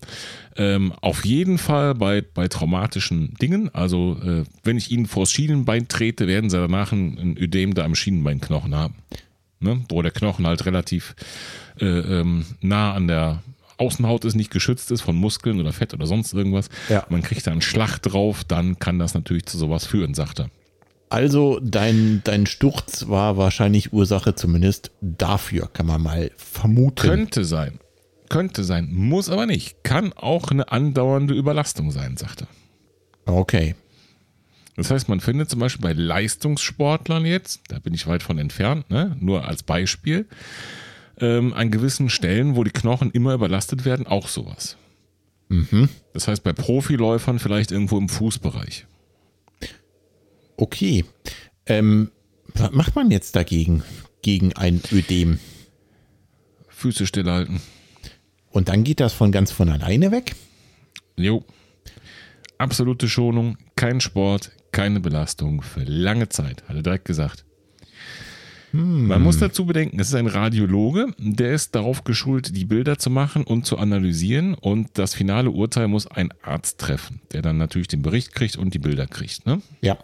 Ähm, auf jeden Fall bei, bei traumatischen Dingen. Also, äh, wenn ich Ihnen vors Schienenbein trete, werden Sie danach ein, ein Ödem da am Schienenbeinknochen haben. Ne? Wo der Knochen halt relativ äh, ähm, nah an der Außenhaut ist, nicht geschützt ist von Muskeln oder Fett oder sonst irgendwas. Ja. Man kriegt da einen Schlag drauf, dann kann das natürlich zu sowas führen, sagt er. Also dein, dein Sturz war wahrscheinlich Ursache zumindest dafür, kann man mal vermuten. Könnte sein. Könnte sein. Muss aber nicht. Kann auch eine andauernde Überlastung sein, sagt er. Okay. Das heißt, man findet zum Beispiel bei Leistungssportlern jetzt, da bin ich weit von entfernt, ne? nur als Beispiel, ähm, an gewissen Stellen, wo die Knochen immer überlastet werden, auch sowas. Mhm. Das heißt, bei Profiläufern vielleicht irgendwo im Fußbereich. Okay. Ähm, was macht man jetzt dagegen? Gegen ein Ödem? Füße stillhalten. Und dann geht das von ganz von alleine weg? Jo. Absolute Schonung, kein Sport, keine Belastung für lange Zeit, hat er direkt gesagt. Hm. Man muss dazu bedenken, es ist ein Radiologe, der ist darauf geschult, die Bilder zu machen und zu analysieren und das finale Urteil muss ein Arzt treffen, der dann natürlich den Bericht kriegt und die Bilder kriegt. Ne? Ja.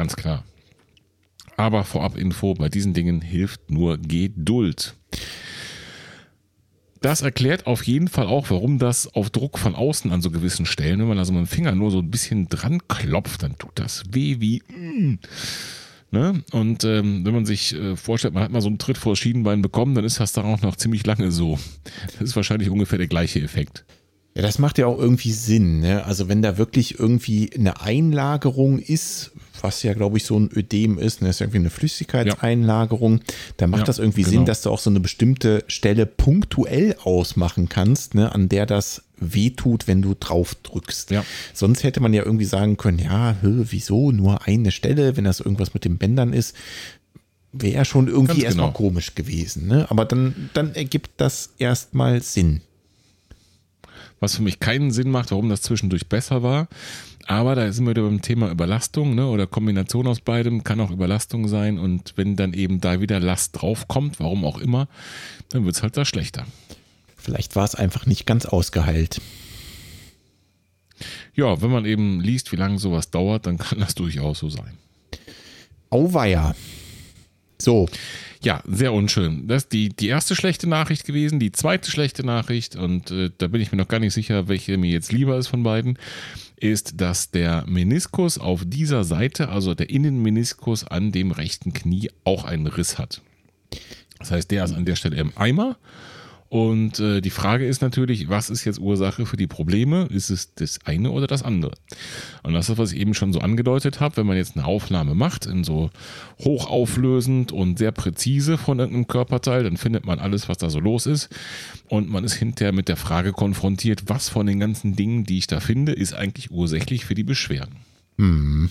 Ganz klar. Aber vorab Info, bei diesen Dingen hilft nur Geduld. Das erklärt auf jeden Fall auch, warum das auf Druck von außen an so gewissen Stellen, wenn man also mit dem Finger nur so ein bisschen dran klopft, dann tut das weh wie. Mm. Ne? Und ähm, wenn man sich äh, vorstellt, man hat mal so einen Tritt vor Schienenbein bekommen, dann ist das dann auch noch ziemlich lange so. Das ist wahrscheinlich ungefähr der gleiche Effekt. Ja, das macht ja auch irgendwie Sinn. Ne? Also wenn da wirklich irgendwie eine Einlagerung ist, was ja, glaube ich, so ein Ödem ist, ne? das ist irgendwie eine Flüssigkeitseinlagerung, ja. dann macht ja, das irgendwie genau. Sinn, dass du auch so eine bestimmte Stelle punktuell ausmachen kannst, ne? an der das wehtut, wenn du drauf drückst. Ja. Sonst hätte man ja irgendwie sagen können, ja, wieso nur eine Stelle, wenn das irgendwas mit den Bändern ist, wäre schon irgendwie erstmal genau. komisch gewesen. Ne? Aber dann, dann ergibt das erstmal Sinn was für mich keinen Sinn macht, warum das zwischendurch besser war. Aber da sind wir wieder beim Thema Überlastung ne? oder Kombination aus beidem, kann auch Überlastung sein. Und wenn dann eben da wieder Last draufkommt, warum auch immer, dann wird es halt da schlechter. Vielleicht war es einfach nicht ganz ausgeheilt. Ja, wenn man eben liest, wie lange sowas dauert, dann kann das durchaus so sein. Auweia. So. Ja, sehr unschön. Das ist die, die erste schlechte Nachricht gewesen, die zweite schlechte Nachricht, und äh, da bin ich mir noch gar nicht sicher, welche mir jetzt lieber ist von beiden, ist, dass der Meniskus auf dieser Seite, also der Innenmeniskus an dem rechten Knie, auch einen Riss hat. Das heißt, der ist an der Stelle im Eimer Und äh, die Frage ist natürlich, was ist jetzt Ursache für die Probleme? Ist es das eine oder das andere? Und das ist, was ich eben schon so angedeutet habe, wenn man jetzt eine Aufnahme macht, in so hochauflösend und sehr präzise von irgendeinem Körperteil, dann findet man alles, was da so los ist. Und man ist hinterher mit der Frage konfrontiert, was von den ganzen Dingen, die ich da finde, ist eigentlich ursächlich für die Beschwerden. Hm.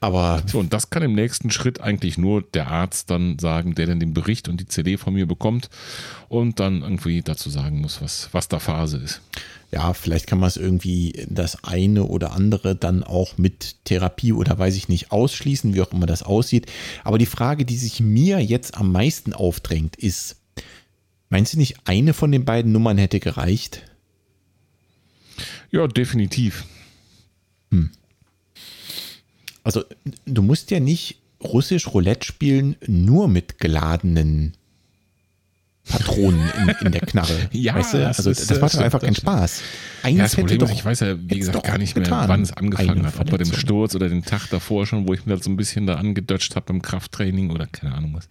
Aber So, und das kann im nächsten Schritt eigentlich nur der Arzt dann sagen, der dann den Bericht und die CD von mir bekommt und dann irgendwie dazu sagen muss, was, was da Phase ist. ja, vielleicht kann man es irgendwie das eine oder andere dann auch mit Therapie oder weiß ich nicht ausschließen, wie auch immer das aussieht. Aber die Frage, die sich mir jetzt am meisten aufdrängt, ist, meinst du nicht, eine von den beiden Nummern hätte gereicht? Ja, definitiv. Also du musst ja nicht russisch Roulette spielen, nur mit geladenen Patronen in, in der Knarre. Ja, weißt du? das Also ist- das macht das doch einfach stimmt, keinen das Spaß. Eins Ja, das hätte Problem doch ist, ich weiß ja, wie gesagt, gar nicht mehr, getan. wann es angefangen hat. Ob bei dem. Sturz oder den Tag davor schon, wo ich mir das so ein bisschen da angedutscht habe beim Krafttraining oder keine Ahnung was.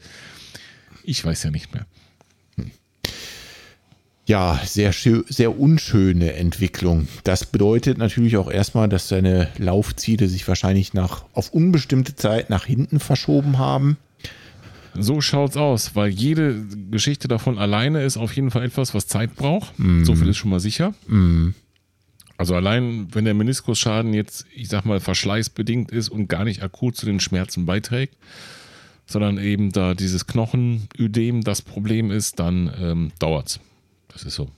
Ich weiß ja nicht mehr. Ja, sehr, sehr unschöne Entwicklung. Das bedeutet natürlich auch erstmal, dass seine Laufziele sich wahrscheinlich nach, auf unbestimmte Zeit nach hinten verschoben haben. So schaut's aus, weil jede Geschichte davon alleine ist auf jeden Fall etwas, was Zeit braucht. So viel ist schon mal sicher. Also allein, wenn der Meniskusschaden jetzt, ich sag mal, verschleißbedingt ist und gar nicht akut zu den Schmerzen beiträgt, sondern eben da dieses Knochenödem das Problem ist, dann ähm, dauert's. Das ist so.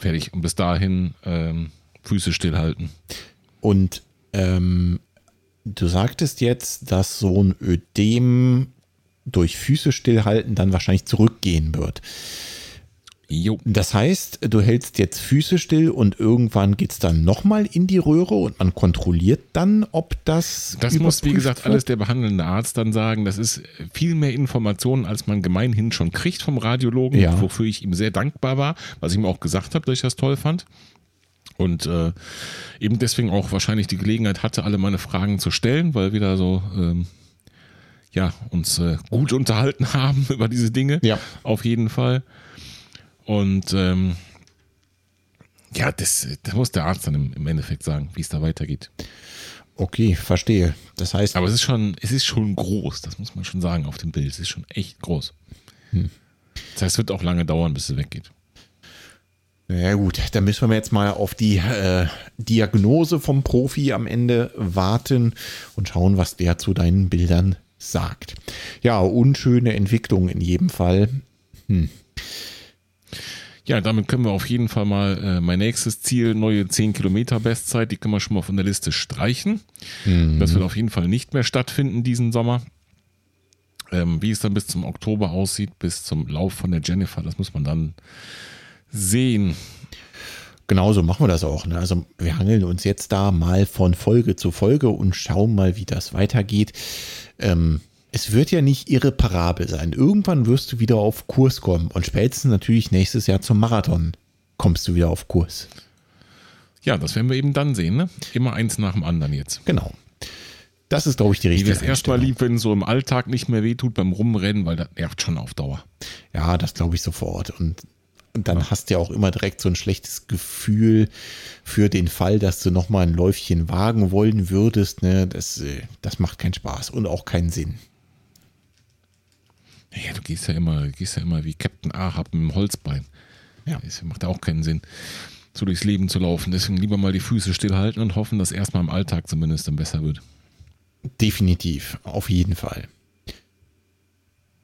Fertig. Und bis dahin ähm, Füße stillhalten. Und ähm, du sagtest jetzt, dass so ein Ödem durch Füße stillhalten dann wahrscheinlich zurückgehen wird. Jo. Das heißt, du hältst jetzt Füße still und irgendwann geht es dann nochmal in die Röhre und man kontrolliert dann, ob das. Das muss, wie gesagt, alles der behandelnde Arzt dann sagen. Das ist viel mehr Informationen, als man gemeinhin schon kriegt vom Radiologen, Ja. wofür ich ihm sehr dankbar war, was ich ihm auch gesagt habe, dass ich das toll fand. Und äh, eben deswegen auch wahrscheinlich die Gelegenheit hatte, alle meine Fragen zu stellen, weil wir da so ähm, ja, uns äh, gut unterhalten haben über diese Dinge. Ja. Auf jeden Fall. Und ähm, ja, das, das muss der Arzt dann im, im Endeffekt sagen, wie es da weitergeht. Okay, verstehe. Das heißt, Aber es ist schon, es ist schon groß, das muss man schon sagen auf dem Bild. Es ist schon echt groß. Das heißt, es wird auch lange dauern, bis es weggeht. Ja gut, dann müssen wir jetzt mal auf die äh, Diagnose vom Profi am Ende warten und schauen, was der zu deinen Bildern sagt. Ja, unschöne Entwicklung in jedem Fall. Ja, damit können wir auf jeden Fall mal äh, mein nächstes Ziel, neue 10 Kilometer Bestzeit, die können wir schon mal von der Liste streichen. Das wird auf jeden Fall nicht mehr stattfinden diesen Sommer. Ähm, wie es dann bis zum Oktober aussieht, bis zum Lauf von der Jennifer, das muss man dann sehen. Genauso machen wir das auch. Ne? Also wir hangeln uns jetzt da mal von Folge zu Folge und schauen mal, wie das weitergeht. Ähm, es wird ja nicht irreparabel sein. Irgendwann wirst du wieder auf Kurs kommen und spätestens natürlich nächstes Jahr zum Marathon kommst du wieder auf Kurs. Ja, das werden wir eben dann sehen, ne? Immer eins nach dem anderen jetzt. Genau. Das ist, glaube ich, die Mir richtige ist erstmal lieb, wenn es so im Alltag nicht mehr wehtut beim Rumrennen, weil das nervt schon auf Dauer. Ja, das glaube ich sofort. Und, dann hast du ja auch immer direkt so ein schlechtes Gefühl für den Fall, dass du nochmal ein Läufchen wagen wollen würdest. Ne? Das, äh, das macht keinen Spaß und auch keinen Sinn. Ja, du gehst ja immer, gehst ja immer wie Captain Ahab mit dem Holzbein. Ja. Das macht ja auch keinen Sinn, so durchs Leben zu laufen. Deswegen lieber mal die Füße stillhalten und hoffen, dass erstmal im Alltag zumindest dann besser wird. Definitiv, auf jeden Fall.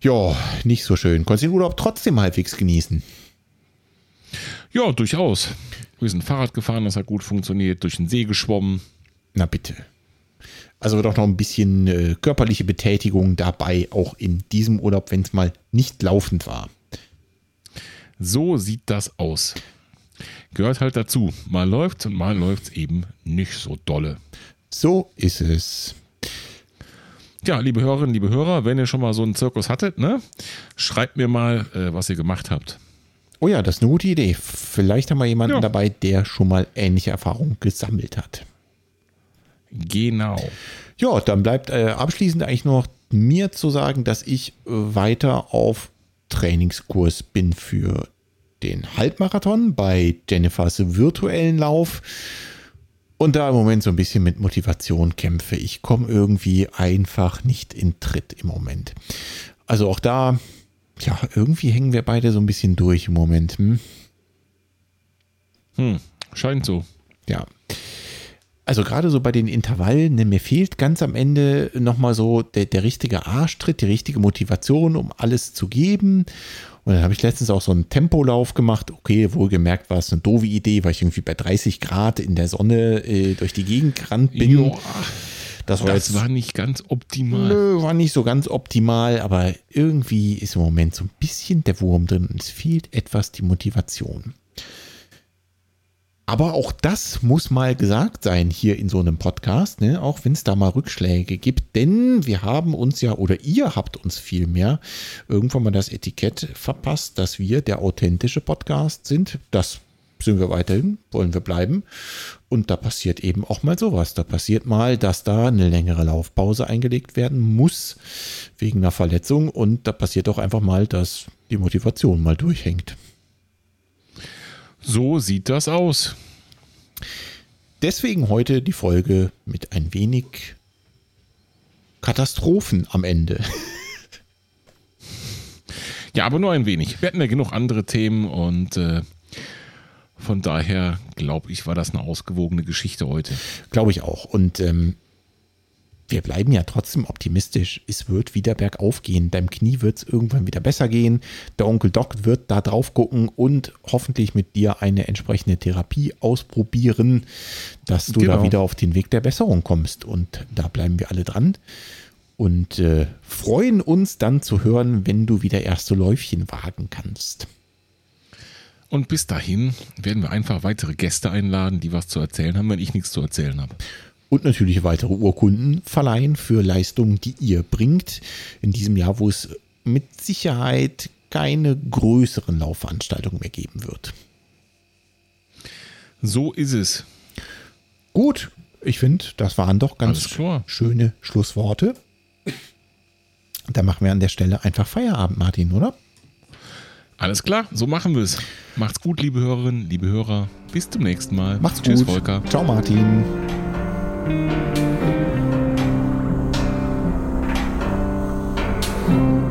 Ja, nicht so schön. Konntest du den Urlaub trotzdem halbwegs genießen? Ja, durchaus. Wir sind Fahrrad gefahren, das hat gut funktioniert, durch den See geschwommen. Na bitte. Also doch noch ein bisschen äh, körperliche Betätigung dabei, auch in diesem Urlaub, wenn es mal nicht laufend war. So sieht das aus. Gehört halt dazu. Mal läuft's und mal läuft's eben nicht so dolle. So ist es. Ja, liebe Hörerinnen, liebe Hörer, wenn ihr schon mal so einen Zirkus hattet, ne, schreibt mir mal, äh, was ihr gemacht habt. Oh ja, das ist eine gute Idee. Vielleicht haben wir jemanden Ja. dabei, der schon mal ähnliche Erfahrungen gesammelt hat. Genau. Ja, dann bleibt äh, abschließend eigentlich nur noch mir zu sagen, dass ich äh, weiter auf Trainingskurs bin für den Halbmarathon bei Jennifers virtuellen Lauf und da im Moment so ein bisschen mit Motivation kämpfe. Ich komme irgendwie einfach nicht in Tritt im Moment. Also auch da, ja, irgendwie hängen wir beide so ein bisschen durch im Moment. Hm? Hm, scheint so. Ja. Also gerade so bei den Intervallen, ne, mir fehlt ganz am Ende nochmal so der, der richtige Arschtritt, die richtige Motivation, um alles zu geben. Und dann habe ich letztens auch so einen Tempolauf gemacht. Okay, wohlgemerkt war es eine doofe Idee, weil ich irgendwie bei 30 Grad in der Sonne äh, durch die Gegend gerannt bin. Joa, das war, das war nicht ganz optimal. Nö, war nicht so ganz optimal, aber irgendwie ist im Moment so ein bisschen der Wurm drin und es fehlt etwas die Motivation. Aber auch das muss mal gesagt sein hier in so einem Podcast, ne? auch wenn es da mal Rückschläge gibt. Denn wir haben uns ja, oder ihr habt uns vielmehr irgendwann mal das Etikett verpasst, dass wir der authentische Podcast sind. Das sind wir weiterhin, wollen wir bleiben. Und da passiert eben auch mal sowas. Da passiert mal, dass da eine längere Laufpause eingelegt werden muss wegen einer Verletzung. Und da passiert auch einfach mal, dass die Motivation mal durchhängt. So sieht das aus. Deswegen heute die Folge mit ein wenig Katastrophen am Ende. Ja, aber nur ein wenig. Wir hatten ja genug andere Themen und äh, von daher glaube ich, war das eine ausgewogene Geschichte heute. Glaube ich auch. Und ähm, wir bleiben ja trotzdem optimistisch. Es wird wieder bergauf gehen. Deinem Knie wird es irgendwann wieder besser gehen. Der Onkel Doc wird da drauf gucken und hoffentlich mit dir eine entsprechende Therapie ausprobieren, dass du genau. da wieder auf den Weg der Besserung kommst. Und da bleiben wir alle dran und äh, freuen uns dann zu hören, wenn du wieder erste Läufchen wagen kannst. Und bis dahin werden wir einfach weitere Gäste einladen, die was zu erzählen haben, wenn ich nichts zu erzählen habe und natürlich weitere Urkunden verleihen für Leistungen, die ihr bringt. In diesem Jahr, wo es mit Sicherheit keine größeren Laufveranstaltungen mehr geben wird. So ist es. Gut, ich finde, das waren doch ganz schöne Schlussworte. Da machen wir an der Stelle einfach Feierabend, Martin, oder? Alles klar, so machen wir es. Macht's gut, liebe Hörerinnen, liebe Hörer. Bis zum nächsten Mal. Macht's Tschüss, gut. Volker. Ciao, Martin. thank you